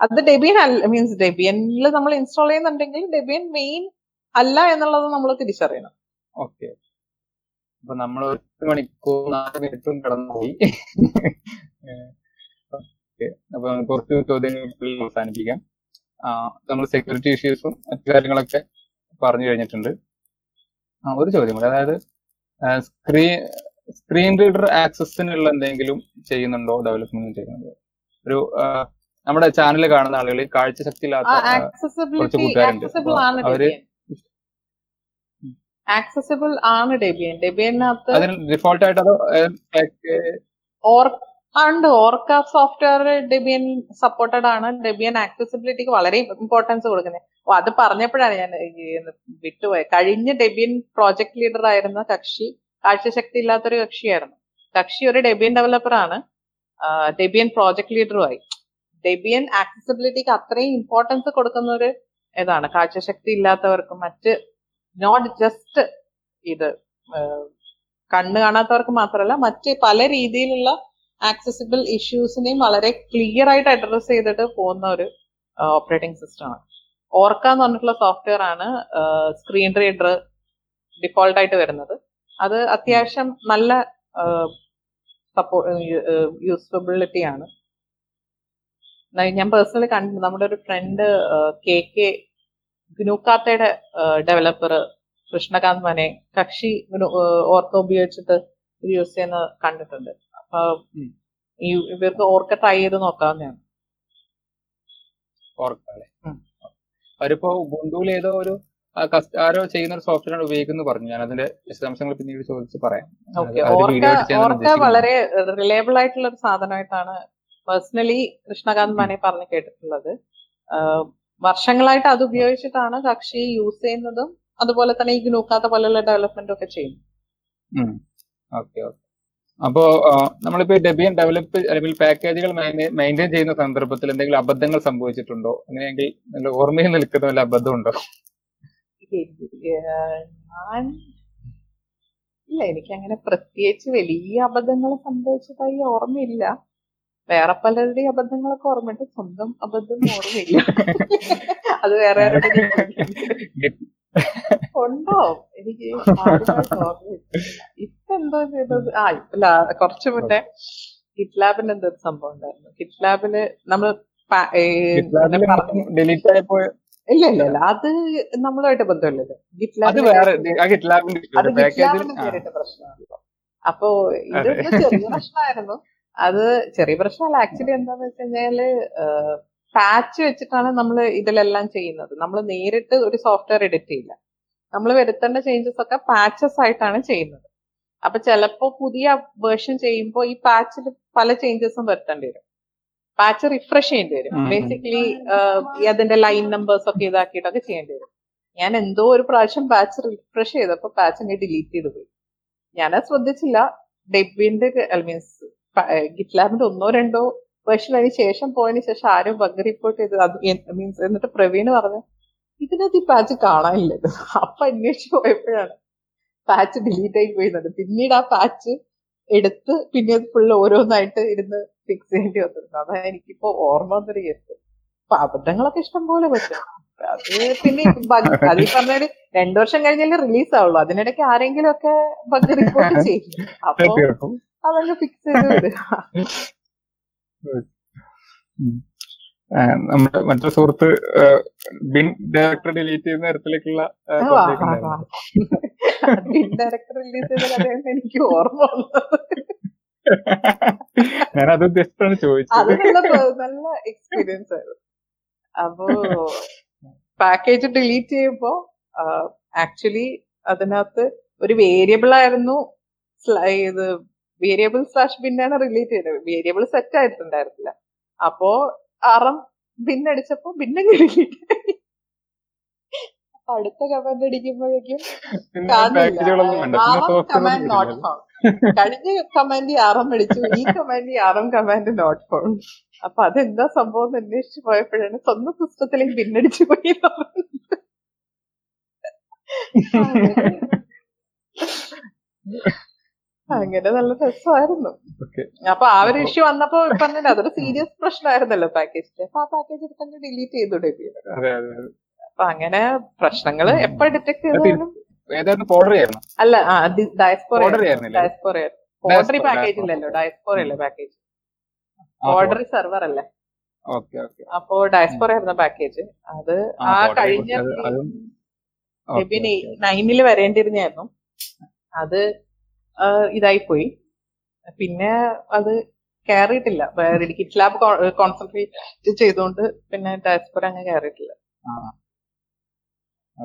അത് ഡെബിയൻ അല്ല മീൻസ് ഡെബിയനിൽ നമ്മൾ ഇൻസ്റ്റാൾ ചെയ്യുന്നുണ്ടെങ്കിൽ ഡെബിയൻ മെയിൻ അല്ല എന്നുള്ളത് നമ്മൾ തിരിച്ചറിയണം. ഓക്കെ അപ്പൊ നമ്മൾ ഒരു മണിക്കൂർ നാല് മിനിറ്റും കടന്നുപോയി. ഓക്കെ. അപ്പൊ കുറച്ച് ചോദ്യങ്ങൾ അവസാനിപ്പിക്കാം. നമ്മൾ സെക്യൂരിറ്റി ഇഷ്യൂസും മറ്റു കാര്യങ്ങളൊക്കെ പറഞ്ഞു കഴിഞ്ഞിട്ടുണ്ട്. ഒരു ചോദ്യം കൂടി. അതായത് സ്ക്രീൻ സ്ക്രീൻ റീഡർ ആക്സസിനുള്ള എന്തെങ്കിലും ചെയ്യുന്നുണ്ടോ? ഡെവലപ്മെന്റ് ചെയ്യുന്നുണ്ടോ? ഒരു നമ്മുടെ ചാനൽ കാണുന്ന ആളുകൾ കാഴ്ച ശക്തി ഇല്ലാത്ത കുറച്ച് കൂട്ടുകാരുണ്ട്. അവർ ആക്സസിബിൾ ആണ് ഡെബിയൻ. ഡെബിയനകത്ത് അതിന് ഡിഫോൾട്ട് ആയിട്ട് അതോ ഉണ്ട് ഓർക്ക സോഫ്റ്റ്വെയർ ഡെബിയൻ സപ്പോർട്ടഡ് ആണ്. ഡെബിയൻ ആക്സസിബിലിറ്റിക്ക് വളരെ ഇമ്പോർട്ടൻസ് കൊടുക്കുന്നത് ഓ അത് പറഞ്ഞപ്പോഴാണ് ഞാൻ വിട്ടുപോയത് കഴിഞ്ഞ ഡെബിയൻ പ്രോജക്ട് ലീഡർ ആയിരുന്ന കക്ഷി കാഴ്ചശക്തി ഇല്ലാത്തൊരു കക്ഷിയായിരുന്നു. കക്ഷി ഒരു ഡെബിയൻ ഡെവലപ്പർ ആണ്. ഡെബിയൻ പ്രോജക്ട് ലീഡറുമായി ഡെബിയൻ ആക്സസിബിലിറ്റിക്ക് അത്രയും ഇമ്പോർട്ടൻസ് കൊടുക്കുന്ന ഒരു ഇതാണ്. കാഴ്ചശക്തി ഇല്ലാത്തവർക്കും മറ്റ് നോട്ട് ജസ്റ്റ് ഇത് കണ്ണ് കാണാത്തവർക്ക് മാത്രമല്ല മറ്റ് പല രീതിയിലുള്ള ആക്സസിബിൾ ഇഷ്യൂസിനെയും വളരെ ക്ലിയർ ആയിട്ട് അഡ്രസ് ചെയ്തിട്ട് പോകുന്ന ഒരു ഓപ്പറേറ്റിംഗ് സിസ്റ്റമാണ് ഓർക്ക എന്ന് പറഞ്ഞിട്ടുള്ള സോഫ്റ്റ്വെയർ ആണ് സ്ക്രീൻ റീഡർ ഡിഫോൾട്ട് ആയിട്ട് വരുന്നത്. അത് അത്യാവശ്യം നല്ല സപ്പോ യൂസ്ഫബിലിറ്റി ആണ്. ഞാൻ പേഴ്സണലി കണ്ടിട്ടുണ്ട്. നമ്മുടെ ഒരു ഫ്രണ്ട് കെ കെ ഗ്നൂക്കാത്തയുടെ ഡെവലപ്പർ കൃഷ്ണകാന്ത് മനെ കക്ഷി ഓർക്ക ഉപയോഗിച്ചിട്ട് യൂസ് ചെയ്യുന്നത് കണ്ടിട്ടുണ്ട്. ഈ ഇവർക്ക് ഓർക്ക ട്രൈ ചെയ്ത് നോക്കാവുന്നതാണ് ഓർക്കാല്ലേ? ഉം. അവരിപ്പോ ഉബുണ്ടുവിൽ ഏതോ ഒരു ആരോ ചെയ്യുന്ന ഒരു സോഫ്റ്റ്വെയർ ഉപയോഗിക്കുന്നു പറഞ്ഞു. ഞാൻ അതിന്റെ വിശദാംശങ്ങൾ പിന്നീട് ചോദിച്ച് പറയാം. ഓർക്ക ഓർക്ക. വളരെ റിലയബിൾ ആയിട്ടുള്ള ഒരു സാധനമായിട്ടാണ് പേഴ്സണലി കൃഷ്ണകാന്ത് മാനെ പറഞ്ഞു കേട്ടിട്ടുള്ളത്. വർഷങ്ങളായിട്ട് അത് ഉപയോഗിച്ചിട്ടാണ് കക്ഷി യൂസ് ചെയ്യുന്നതും അതുപോലെ തന്നെ ഈ ഗ്നൂക്കാത്ത പോലെയുള്ള ഡെവലപ്മെന്റും ഒക്കെ ചെയ്യുന്നു ഓക്കെ ഓക്കെ. അപ്പോ നമ്മളിപ്പോ ഡെബിയൻ ഡെവലപ്പ് അല്ലെങ്കിൽ പാക്കേജുകൾ മെയിന്റെയിൻ ചെയ്യുന്ന സന്ദർഭത്തിൽ എന്തെങ്കിലും അബദ്ധങ്ങൾ സംഭവിച്ചിട്ടുണ്ടോ? അങ്ങനെയെങ്കിൽ നല്ല ഓർമ്മയിൽ നിൽക്കുന്ന വല്ല അബദ്ധം ഉണ്ടോ? ഞാൻ ഇല്ല എനിക്ക് അങ്ങനെ പ്രത്യേകിച്ച് വലിയ അബദ്ധങ്ങൾ സംഭവിച്ചതായി ഓർമ്മയില്ല. വേറെ പലരുടെയും അബദ്ധങ്ങളൊക്കെ ഓർമ്മയുണ്ട്. സ്വന്തം അബദ്ധം ഓർമ്മയില്ല. [LAUGHS] അത് വേറെ [LAUGHS] ഉണ്ടോ? എനിക്ക് [LAUGHS] ഇപ്പൊ എന്തോ ചെയ്തത്? ആ ഇപ്പല്ല കുറച്ചു മുന്നേ കിറ്റ്ലാബിന് എന്തോ ഒരു സംഭവം ഉണ്ടായിരുന്നു. കിറ്റ്ലാബിൽ നമ്മൾ ഡിലീറ്റ് ആയപ്പോ ഇല്ല ഇല്ല ഇല്ല. അത് നമ്മളുമായിട്ട് ബന്ധമില്ലല്ലോ. ഗിറ്റ്ലാബിന്റെ പ്രശ്നമാണല്ലോ. അപ്പോ ഇത് ചെറിയ പ്രശ്നമായിരുന്നു. അത് ചെറിയ പ്രശ്നമല്ല. ആക്ച്വലി എന്താന്ന് വെച്ച് കഴിഞ്ഞാൽ പാച്ച് വെച്ചിട്ടാണ് നമ്മൾ ഇതിലെല്ലാം ചെയ്യുന്നത്. നമ്മൾ നേരിട്ട് ഒരു സോഫ്റ്റ്വെയർ എഡിറ്റ് ചെയ്യില്ല. നമ്മൾ വരുത്തേണ്ട ചേഞ്ചസ് ഒക്കെ പാച്ചസ് ആയിട്ടാണ് ചെയ്യുന്നത്. അപ്പൊ ചിലപ്പോ പുതിയ വേർഷൻ ചെയ്യുമ്പോൾ ഈ പാച്ചിൽ പല ചേഞ്ചസും വരുത്തേണ്ടി വരും. പാച്ച് റിഫ്രഷ് ചെയ്യേണ്ടി വരും. ബേസിക്കലി അതിന്റെ ലൈൻ നമ്പേഴ്സ് ഒക്കെ ഇതാക്കിയിട്ടൊക്കെ ചെയ്യേണ്ടി വരും. ഞാൻ എന്തോ ഒരു പ്രാവശ്യം പാച്ച് റിഫ്രഷ് ചെയ്തപ്പോൾ പാച്ച് അങ്ങ് ഡിലീറ്റ് ചെയ്ത് പോയി. ഞാനത് ശ്രദ്ധിച്ചില്ല. ഡെബിന്റെ മീൻസ് ഗിറ്റ്ലാബിന്റെ ഒന്നോ രണ്ടോ വേർഷൻ അതിന് ശേഷം പോയതിന് ശേഷം ആരും ബഗ് റിപ്പോർട്ട് ചെയ്ത് അത് മീൻസ് എന്നിട്ട് പ്രവീൺ പറഞ്ഞു ഇതിനകത്ത് ഈ പാച്ച് കാണാനില്ലത് അപ്പൊ അന്വേഷിച്ച് പോയപ്പോഴാണ് പാച്ച് ഡിലീറ്റ് ആയി പോയിരുന്നത്. പിന്നീട് ആ പാച്ച് എടുത്ത് പിന്നെ അത് ഫുള്ള് ഓരോന്നായിട്ട് ഇരുന്ന് ഫിക്സ് ചെയ്യേണ്ടി വന്നിരുന്നു. അതാ എനിക്കിപ്പോ ഓർമ്മ വന്നൊരു കേസ് അപ്പൊ അബദ്ധങ്ങളൊക്കെ ഇഷ്ടം പോലെ പറ്റും. അത് പിന്നെ ബഗ് അത് ഈ പറഞ്ഞൊരു രണ്ടു വർഷം കഴിഞ്ഞാലേ റിലീസ് ആവുള്ളൂ. അതിനിടയ്ക്ക് ആരെങ്കിലും ഒക്കെ ബഗ് റിപ്പോർട്ട് ചെയ്യും. അപ്പൊ [LAUGHS] അതങ്ങ് ഫിക്സ് ചെയ്ത് വിടുക നമ്മുടെ മറ്റേ സുഹൃത്ത് ബിൻ ഡയറക്ടർ ഡിലീറ്റ് ചെയ്യുന്ന തരത്തിലേക്കുള്ള. ഡയറക്ടർ ഡിലീറ്റ് [LAUGHS] ചെയ്ത എനിക്ക് ഓർമ്മ [LAUGHS] ഞാൻ അത് ഉദ്ദേശിച്ചാണ് ചോദിച്ചത്. നല്ല എക്സ്പീരിയൻസ് ആയിരുന്നു. അപ്പോ പാക്കേജ് ഡിലീറ്റ് ചെയ്യുമ്പോ ആക്ച്വലി അതിനകത്ത് ഒരു വേരിയബിൾ ആയിരുന്നു ഇത് വേരിയബിൾ സ്ലാഷ് ബിന്നാണ് റിലേറ്റ് ചെയ്തത്. വേരിയബിൾ സെറ്റ് ആയിട്ടുണ്ടായിരുന്നില്ല. അപ്പോ അറം ബിന്നങ്ങ് ഡിലീറ്റ് അപ്പൊ അടുത്ത കമാൻഡ് അടിക്കുമ്പോഴേക്കും കമാൻഡ് നോട്ട് ഫൗണ്ട് കഴിഞ്ഞ കമാൻഡ് ആറം അടിച്ചു ഈ കമാൻഡ് ആറം കമാൻഡ് നോട്ട് ഫൗണ്ട് അപ്പൊ അതെന്താ സംഭവം എന്ന് അന്വേഷിച്ചു പോയപ്പോഴാണ് സ്വന്തം സിസ്റ്റത്തിലേക്ക് ഭിന്നടിച്ചു പോയി. [LAUGHS] അങ്ങനെ നല്ല രസമായിരുന്നു. അപ്പൊ ആ ഒരു ഇഷ്യൂ വന്നപ്പോ പറഞ്ഞില്ല അതൊരു സീരിയസ് പ്രശ്നമായിരുന്നല്ലോ പാക്കേജിൽ അപ്പൊ ആ പാക്കേജ് തന്നെ ഡിലീറ്റ് ചെയ്തു. അപ്പൊ അങ്ങനെ പ്രശ്നങ്ങൾ എപ്പോ ഡിറ്റക്ട് ചെയ്താലും അല്ല ഡയസ്പോറ ഡയസ്പോർ പോഡറി പാക്കേജ് ഇല്ലല്ലോ ഡയസ്പോറ അല്ലേ പാക്കേജ് ഓർഡറി സെർവർ അല്ലേ? അപ്പോ ഡയസ്പോറ ആയിരുന്നു പാക്കേജ് അത് ആ കഴിഞ്ഞ നൈനിൽ നയനിൽ വരേണ്ടിരുന്നായിരുന്നു അത് ആ, ഇതായി പോയി പിന്നെ അത് കയറിയിട്ടില്ല കിറ്റ് ലാബ് കോൺസെൻട്രേറ്റ് ചെയ്തുകൊണ്ട് പിന്നെ ഡയസ്പോറ അങ്ങ് കയറിയിട്ടില്ല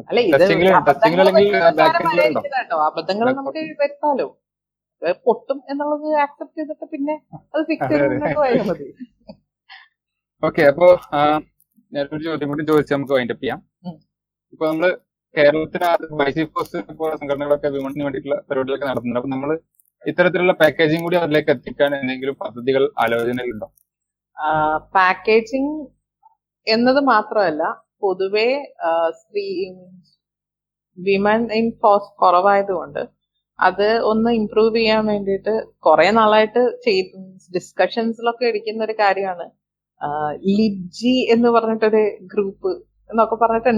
അല്ല ഇത് ടെസ്റ്റിംഗിൽ അബദ്ധങ്ങൾ നമുക്ക് വരുത്താലോ? പൊട്ടും എന്നുള്ളത് ആക്സെപ്റ്റ് ചെയ്തിട്ട് പിന്നെ അത് ഫിക്സ് അതെ, ചെയ്ത് പോയാൽ മതി. ഓക്കെ അപ്പോ ഞാനൊരു ചോദ്യം കൂടി ചോദിച്ച് നമുക്ക് വൈൻഡപ്പ് ചെയ്യാം. ഇപ്പൊ നമ്മൾ കേരളത്തിനകത്ത് വൈസി ഫോഴ്സ് പോലുള്ള സംഘടനകളൊക്കെ വിമണിന് വേണ്ടിയിട്ടുള്ള പരിപാടികളൊക്കെ നടത്തുന്നുണ്ട്. അപ്പൊ നമ്മൾ ഇത്തരത്തിലുള്ള പാക്കേജിംഗ് കൂടി അതിലേക്ക് എത്തിക്കാൻ എന്തെങ്കിലും പദ്ധതികൾ ആലോചനയിലുണ്ടോ പാക്കേജിംഗ് എന്നത് മാത്രമല്ല പൊതുവെ സ്ത്രീ വിമൻ ഇൻ ഫോഴ്സ് കുറവായതുകൊണ്ട് അത് ഒന്ന് ഇംപ്രൂവ് ചെയ്യാൻ വേണ്ടിയിട്ട് കുറെ നാളായിട്ട് ഡിസ്കഷൻസിലൊക്കെ ഇരിക്കുന്ന ഒരു കാര്യമാണ്. ലിബ്ജി എന്ന് പറഞ്ഞിട്ടൊരു ഗ്രൂപ്പ് എന്നൊക്കെ പറഞ്ഞിട്ട്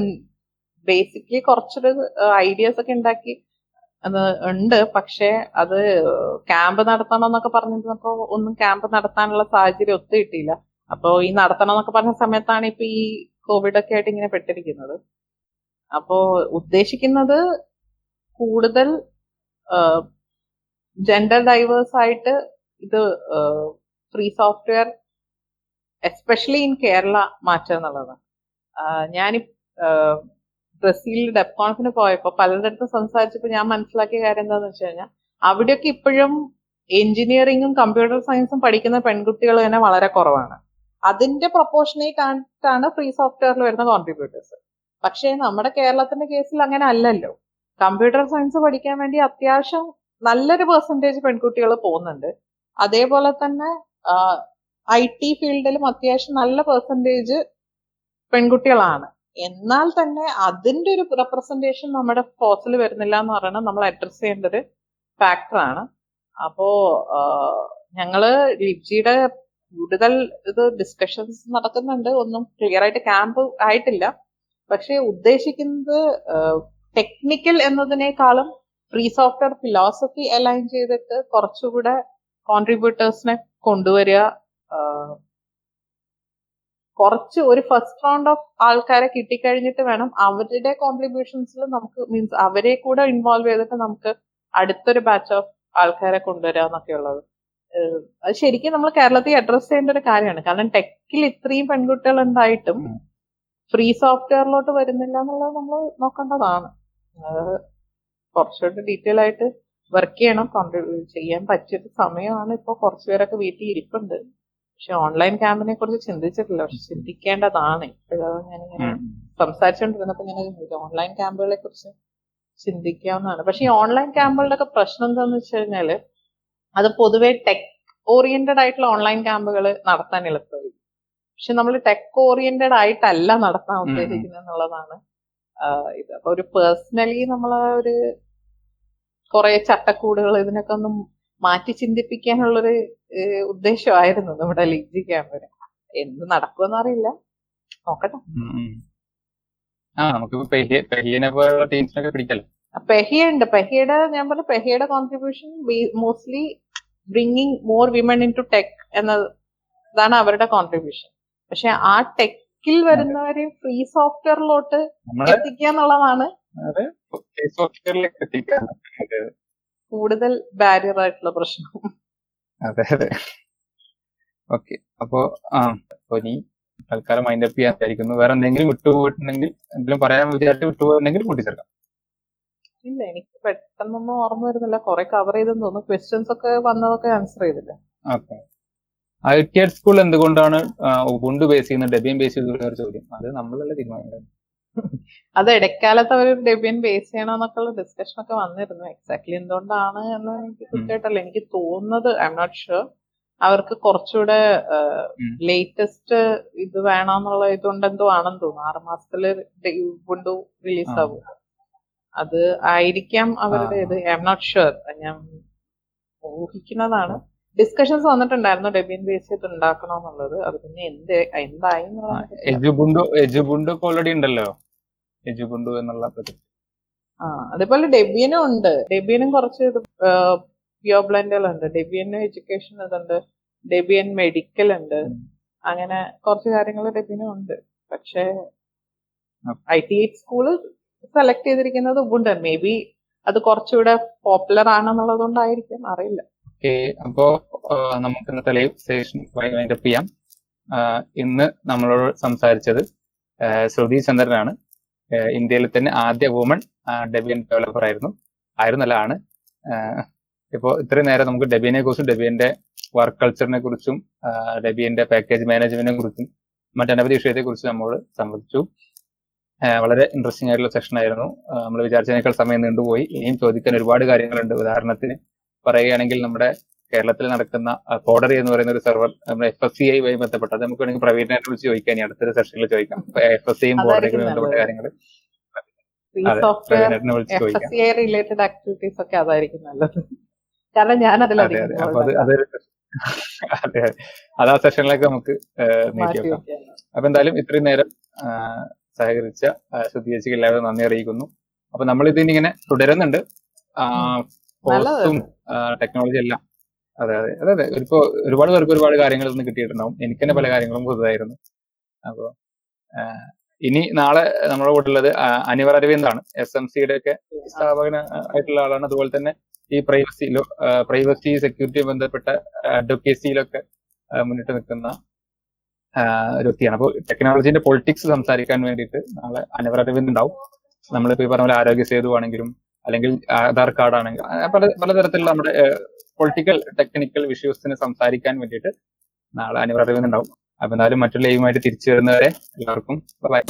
ബേസിക്കലി കുറച്ചൊരു ഐഡിയാസ് ഒക്കെ ഉണ്ടാക്കി ഉണ്ട്. പക്ഷെ അത് ക്യാമ്പ് നടത്തണം എന്നൊക്കെ പറഞ്ഞിരുന്നപ്പോ ഒന്നും ക്യാമ്പ് നടത്താനുള്ള സാഹചര്യം ഒത്തു കിട്ടിയില്ല. അപ്പോ ഈ നടത്തണം എന്നൊക്കെ പറഞ്ഞ സമയത്താണ് ഇപ്പൊ ഈ കോവിഡ് ഒക്കെ ആയിട്ട് ഇങ്ങനെ പെട്ടിരിക്കുന്നത്. അപ്പോ ഉദ്ദേശിക്കുന്നത് കൂടുതൽ ജെൻഡർ ഡൈവേഴ്സ് ആയിട്ട് ഇത് free software especially in Kerala മാറ്റുക എന്നുള്ളതാണ്. ഞാൻ ബ്രസീലിൽ ഡെപ്കോൺഫിന് പോയപ്പോ പലരുടെ അടുത്ത് സംസാരിച്ചപ്പോൾ ഞാൻ മനസ്സിലാക്കിയ കാര്യം എന്താണെന്ന് വെച്ച് കഴിഞ്ഞാൽ അവിടെയൊക്കെ ഇപ്പോഴും എഞ്ചിനീയറിംഗും കമ്പ്യൂട്ടർ സയൻസും പഠിക്കുന്ന പെൺകുട്ടികൾ തന്നെ വളരെ കുറവാണ്. അതിന്റെ പ്രൊപ്പോർഷനേറ്റ് ആയിട്ടാണ് ഫ്രീ സോഫ്റ്റ്വെയറിൽ വരുന്ന കോൺട്രിബ്യൂട്ടേഴ്സ്. പക്ഷേ നമ്മുടെ കേരളത്തിന്റെ കേസിൽ അങ്ങനെ അല്ലല്ലോ. കമ്പ്യൂട്ടർ സയൻസ് പഠിക്കാൻ വേണ്ടി അത്യാവശ്യം നല്ലൊരു പെർസെന്റേജ് പെൺകുട്ടികൾ പോകുന്നുണ്ട്. അതേപോലെ തന്നെ ഐ ടി ഫീൽഡിലും അത്യാവശ്യം നല്ല പെർസെന്റേജ് പെൺകുട്ടികളാണ്. എന്നാൽ തന്നെ അതിന്റെ ഒരു റെപ്രസെന്റേഷൻ നമ്മുടെ ഫോസിൽ വരുന്നില്ല എന്ന് പറയുന്നത് നമ്മൾ അഡ്രസ് ചെയ്യേണ്ട ഒരു ഫാക്ടറാണ് അപ്പോ ഞങ്ങൾ ലിബ്ജിയുടെ കൂടുതൽ ഇത് ഡിസ്കഷൻസ് നടക്കുന്നുണ്ട്. ഒന്നും ക്ലിയർ ആയിട്ട് ക്യാമ്പ് ആയിട്ടില്ല. പക്ഷെ ഉദ്ദേശിക്കുന്നത് ടെക്നിക്കൽ എന്നതിനേക്കാളും ഫ്രീ സോഫ്റ്റ്വെയർ ഫിലോസഫി അലൈൻ ചെയ്തിട്ട് കുറച്ചുകൂടെ കോൺട്രിബ്യൂട്ടേഴ്സിനെ കൊണ്ടുവരിക കുറച്ച് ഒരു ഫസ്റ്റ് റൗണ്ട് ഓഫ് ആൾക്കാരെ കിട്ടിക്കഴിഞ്ഞിട്ട് വേണം അവരുടെ കോൺട്രിബ്യൂഷൻസിൽ നമുക്ക് മീൻസ് അവരെ കൂടെ ഇൻവോൾവ് ചെയ്തിട്ട് നമുക്ക് അടുത്തൊരു ബാച്ച് ഓഫ് ആൾക്കാരെ കൊണ്ടുവരിക എന്നൊക്കെ ഉള്ളത് അത് ശരിക്കും നമ്മൾ കേരളത്തിൽ അഡ്രസ് ചെയ്യേണ്ട ഒരു കാര്യമാണ്. കാരണം ടെക്കിൽ ഇത്രയും പെൺകുട്ടികൾ ഉണ്ടായിട്ടും ഫ്രീ സോഫ്റ്റ്വെയറിലോട്ട് വരുന്നില്ല എന്നുള്ളത് നമ്മൾ നോക്കേണ്ടതാണ്. കുറച്ചുകൂടി ഡീറ്റെയിൽ ആയിട്ട് വർക്ക് ചെയ്യണം കോൺട്രിബ്യൂട്ട് ചെയ്യാൻ പറ്റിയൊരു സമയമാണ് ഇപ്പോൾ കുറച്ചുപേരൊക്കെ വീട്ടിൽ ഇരിപ്പുണ്ട് പക്ഷെ ഓൺലൈൻ ക്യാമ്പിനെ കുറിച്ച് ചിന്തിച്ചിട്ടില്ല. പക്ഷെ ചിന്തിക്കേണ്ടതാണ്. ഇപ്പോഴാണ് ഞാനിങ്ങനെ സംസാരിച്ചുകൊണ്ടിരുന്നപ്പോ ഞാൻ ഓൺലൈൻ ക്യാമ്പുകളെ കുറിച്ച് ചിന്തിക്കാവുന്നതാണ്. പക്ഷെ ഈ ഓൺലൈൻ ക്യാമ്പുകളുടെ ഒക്കെ പ്രശ്നം എന്താന്ന് വെച്ച് കഴിഞ്ഞാൽ അത് പൊതുവേ ടെക് ഓറിയന്റഡ് ആയിട്ടുള്ള ഓൺലൈൻ ക്യാമ്പുകൾ നടത്താൻ എളുപ്പമായി പക്ഷെ നമ്മൾ ടെക് ഓറിയന്റഡ് ആയിട്ടല്ല നടത്താൻ ഉദ്ദേശിക്കുന്നത് എന്നുള്ളതാണ് ഇത്. അപ്പൊ ഒരു പേഴ്സണലി നമ്മൾ ഒരു കുറെ ചട്ടക്കൂടുകൾ ഇതിനൊക്കെ ഒന്നും മാറ്റി ചിന്തിപ്പിക്കാനുള്ളൊരു ഉദ്ദേശമായിരുന്നു നമ്മുടെ ലിജി ക്യാമ്പിന് എന്ത് നടക്കുമെന്ന് അറിയില്ല നോക്കട്ടെ ആ നമുക്ക് പെഹിയനെ പോലുള്ള ടീംസിനൊക്കെ പിടിക്കല്ലോ? പെഹിയ ഉണ്ട് പെഹിയുടെ ഞാൻ പറഞ്ഞ പെഹിയുടെ contribution mostly bringing more women into tech എന്നതാണ് അവരുടെ കോൺട്രിബ്യൂഷൻ പക്ഷെ ആ ടെക്കിൽ വരുന്നവരെ ഫ്രീ സോഫ്റ്റ്വെയറിലോട്ട് എത്തിക്കുക എന്നുള്ളതാണ്. കൂടുതൽ ബാരിയർ ആയിട്ടുള്ള പ്രശ്നം. അതെ അതെ. ഓക്കെ അപ്പോ ആ അപ്പൊ ഇനി തൽക്കാലം മൈൻഡ് അപ്പ് ചെയ്യാൻ വിചാരിക്കുന്നു. വേറെ എന്തെങ്കിലും വിട്ടുപോയിട്ടുണ്ടെങ്കിൽ എന്തെങ്കിലും പറയാൻ വിചാരിച്ച് വിട്ടുപോയിട്ടുണ്ടെങ്കിൽ കൂട്ടിച്ചേർക്കാം. ഇല്ല എനിക്ക് പെട്ടെന്നൊന്നും ഓർമ്മ വരുന്നില്ല. കുറെ കവർ ചെയ്തെന്ന് തോന്നുന്നു ക്വസ്റ്റ്യൻസ് ഒക്കെ വന്നതൊക്കെ ആൻസർ ചെയ്തില്ല. ഓക്കെ ഐ ടി സ്കൂൾ എന്തുകൊണ്ടാണ് ഉബുണ്ട് ബേസ് ചെയ്യുന്ന ഡെബിയും ബേസ് ഒരു ചോദ്യം. അത് നമ്മളല്ല തീരുമാനിക്കുന്നത്. അത് ഇടക്കാലത്ത് അവർ ഡെബിയൻ ബേസ് ചെയ്യണമെന്നൊക്കെയുള്ള ഡിസ്കഷൻ ഒക്കെ വന്നിരുന്നു. എക്സാക്ട്ലി എന്തുകൊണ്ടാണ് എന്ന് എനിക്ക് കൃത്യമായിട്ടല്ല. എനിക്ക് തോന്നുന്നത് ഐ എം നോട്ട് ഷുവർ അവർക്ക് കുറച്ചുകൂടെ ലേറ്റസ്റ്റ് ഇത് വേണമെന്നുള്ള ഇതുകൊണ്ട് എന്തോ ആണെന്ന് തോന്നുന്നു. ആറ് മാസത്തിൽ ഉബുണ്ടു റിലീസ് ആവും. അത് ആയിരിക്കാം അവരുടെ ഇത്. ഐ എം നോട്ട് ഷുവർ ഞാൻ ഊഹിക്കുന്നതാണ്. ഡിസ്കഷൻസ് വന്നിട്ടുണ്ടായിരുന്നു ഡെബിയൻ ബേസ് ചെയ്ത് ഉണ്ടാക്കണമെന്നുള്ളത് അത് പിന്നെ എന്ത് എന്തായി ഓൾറെഡി ഉണ്ടല്ലോ. എജുബുണ്ടു എന്നുള്ള ആ അതേപോലെ ഡെബിയനും ഉണ്ട്. ഡെബിയനും കുറച്ച് പ്യോ ബ്ലെൻഡുകളുണ്ട് ഡെബിയൻ എഡ്യൂക്കേഷൻ ഇതുണ്ട്. ഡെബിയൻ മെഡിക്കൽ ഉണ്ട്. അങ്ങനെ കുറച്ച് കാര്യങ്ങൾ ഡെബിയനും ഉണ്ട്. പക്ഷേ. ഐ ടി സ്കൂൾ സെലക്ട് ചെയ്തിരിക്കുന്നത് ഉബുണ്ട് മേ ബി അത് കുറച്ചുകൂടെ പോപ്പുലർ ആണെന്നുള്ളത് കൊണ്ടായിരിക്കും അറിയില്ല. ഓക്കെ അപ്പോ നമുക്ക് ഇന്നത്തെ ലൈവ് സെഷൻ വൈൻഡപ്പ് ചെയ്യാം. ഇന്ന് നമ്മളോട് സംസാരിച്ചത് ശ്രുതി ചന്ദ്രനാണ്. ഇന്ത്യയിലെ തന്നെ ആദ്യ വുമൺ ഡെബിയൻ ഡെവലപ്പർ ആയിരുന്നു. ആയിരുന്നല്ല ആണ് ഇപ്പോൾ ഇത്രയും നേരം നമുക്ക് ഡെബിയനെ കുറിച്ചും ഡെബിയന്റെ വർക്ക് കൾച്ചറിനെ കുറിച്ചും ഡെബിയന്റെ പാക്കേജ് മാനേജ്മെന്റിനെ കുറിച്ചും മറ്റനവധി വിഷയത്തെ കുറിച്ച് നമ്മോട് സംബന്ധിച്ചു വളരെ ഇൻട്രസ്റ്റിംഗ് ആയിട്ടുള്ള സെഷൻ ആയിരുന്നു. നമ്മൾ വിചാരിച്ചതിനേക്കാൾ സമയം നീണ്ടുപോയി. ഇനിയും ചോദിക്കാൻ ഒരുപാട് കാര്യങ്ങളുണ്ട്. ഉദാഹരണത്തിന് പറയുകയാണെങ്കിൽ നമ്മുടെ കേരളത്തിൽ നടക്കുന്ന കോഡറി എന്ന് പറയുന്ന ഒരു സെർവർ നമ്മുടെ എഫ് എസ് സി ഐ വഴി ബന്ധപ്പെട്ട് അത് നമുക്ക് വേണമെങ്കിൽ പ്രവീണിനെ വിളിച്ച് ചോദിക്കാം ഇനി അടുത്തൊരു സെഷനിൽ ചോദിക്കാം. എഫ് എസ് സിയും കോടറിയും ബന്ധപ്പെട്ട കാര്യങ്ങൾ റിലേറ്റഡ് ആക്ടിവിറ്റീസ് ഒക്കെ അതായിരിക്കും നല്ലത്. കാരണം ഞാൻ അതിൽ അതെ. [LAUGHS] ആ സെഷനിലേക്ക് നമുക്ക് നീക്കി നീട്ടി വെക്കാം. അപ്പൊ എന്തായാലും ഇത്രയും നേരം സഹകരിച്ച ശ്രുതി ചേച്ചിക്ക് എല്ലാവരും നന്ദി അറിയിക്കുന്നു. അപ്പൊ നമ്മൾ ഇതിനിങ്ങനെ തുടരുന്നുണ്ട് കോഴ്സും ടെക്നോളജി എല്ലാം അതെ അതെ. അതെ അതെ. ഇപ്പോ ഒരുപാട് പേർക്ക് ഒരുപാട് കാര്യങ്ങൾ ഇന്ന് കിട്ടിയിട്ടുണ്ടാവും. എനിക്ക് തന്നെ പല കാര്യങ്ങളും പുതുതായിരുന്നു. അപ്പൊ ഇനി നാളെ നമ്മുടെ കൂടെ ഉള്ളത് അനിവർ അരവിന്ദാണ്. എസ് എം സിയുടെ ഒക്കെ സ്ഥാപകന ആയിട്ടുള്ള ആളാണ്. അതുപോലെ തന്നെ ഈ പ്രൈവസി പ്രൈവസി സെക്യൂരിറ്റി ബന്ധപ്പെട്ട അഡ്വക്കേസിയിലൊക്കെ മുന്നിട്ട് നിൽക്കുന്ന ഒരു വ്യക്തിയാണ്. അപ്പോൾ ടെക്നോളജിന്റെ പൊളിറ്റിക്സ് സംസാരിക്കാൻ വേണ്ടിയിട്ട് നാളെ അനിവർ അരവിന്ദ് ഉണ്ടാവും നമ്മളിപ്പോ ഈ പറഞ്ഞ പോലെ ആരോഗ്യ സേതു ആണെങ്കിലും അല്ലെങ്കിൽ ആധാർ കാർഡ് ആണെങ്കിലും പല പലതരത്തിലുള്ള നമ്മുടെ പൊളിറ്റിക്കൽ ടെക്നിക്കൽ വിഷയസിന് സംസാരിക്കാൻ വേണ്ടിയിട്ട് നാളെ അനിവാര്യമുണ്ടാവും അപ്പൊ എന്നാലും മറ്റുള്ള ലൈവുമായിട്ട് തിരിച്ചു വരുന്നവരെ എല്ലാവർക്കും ബൈ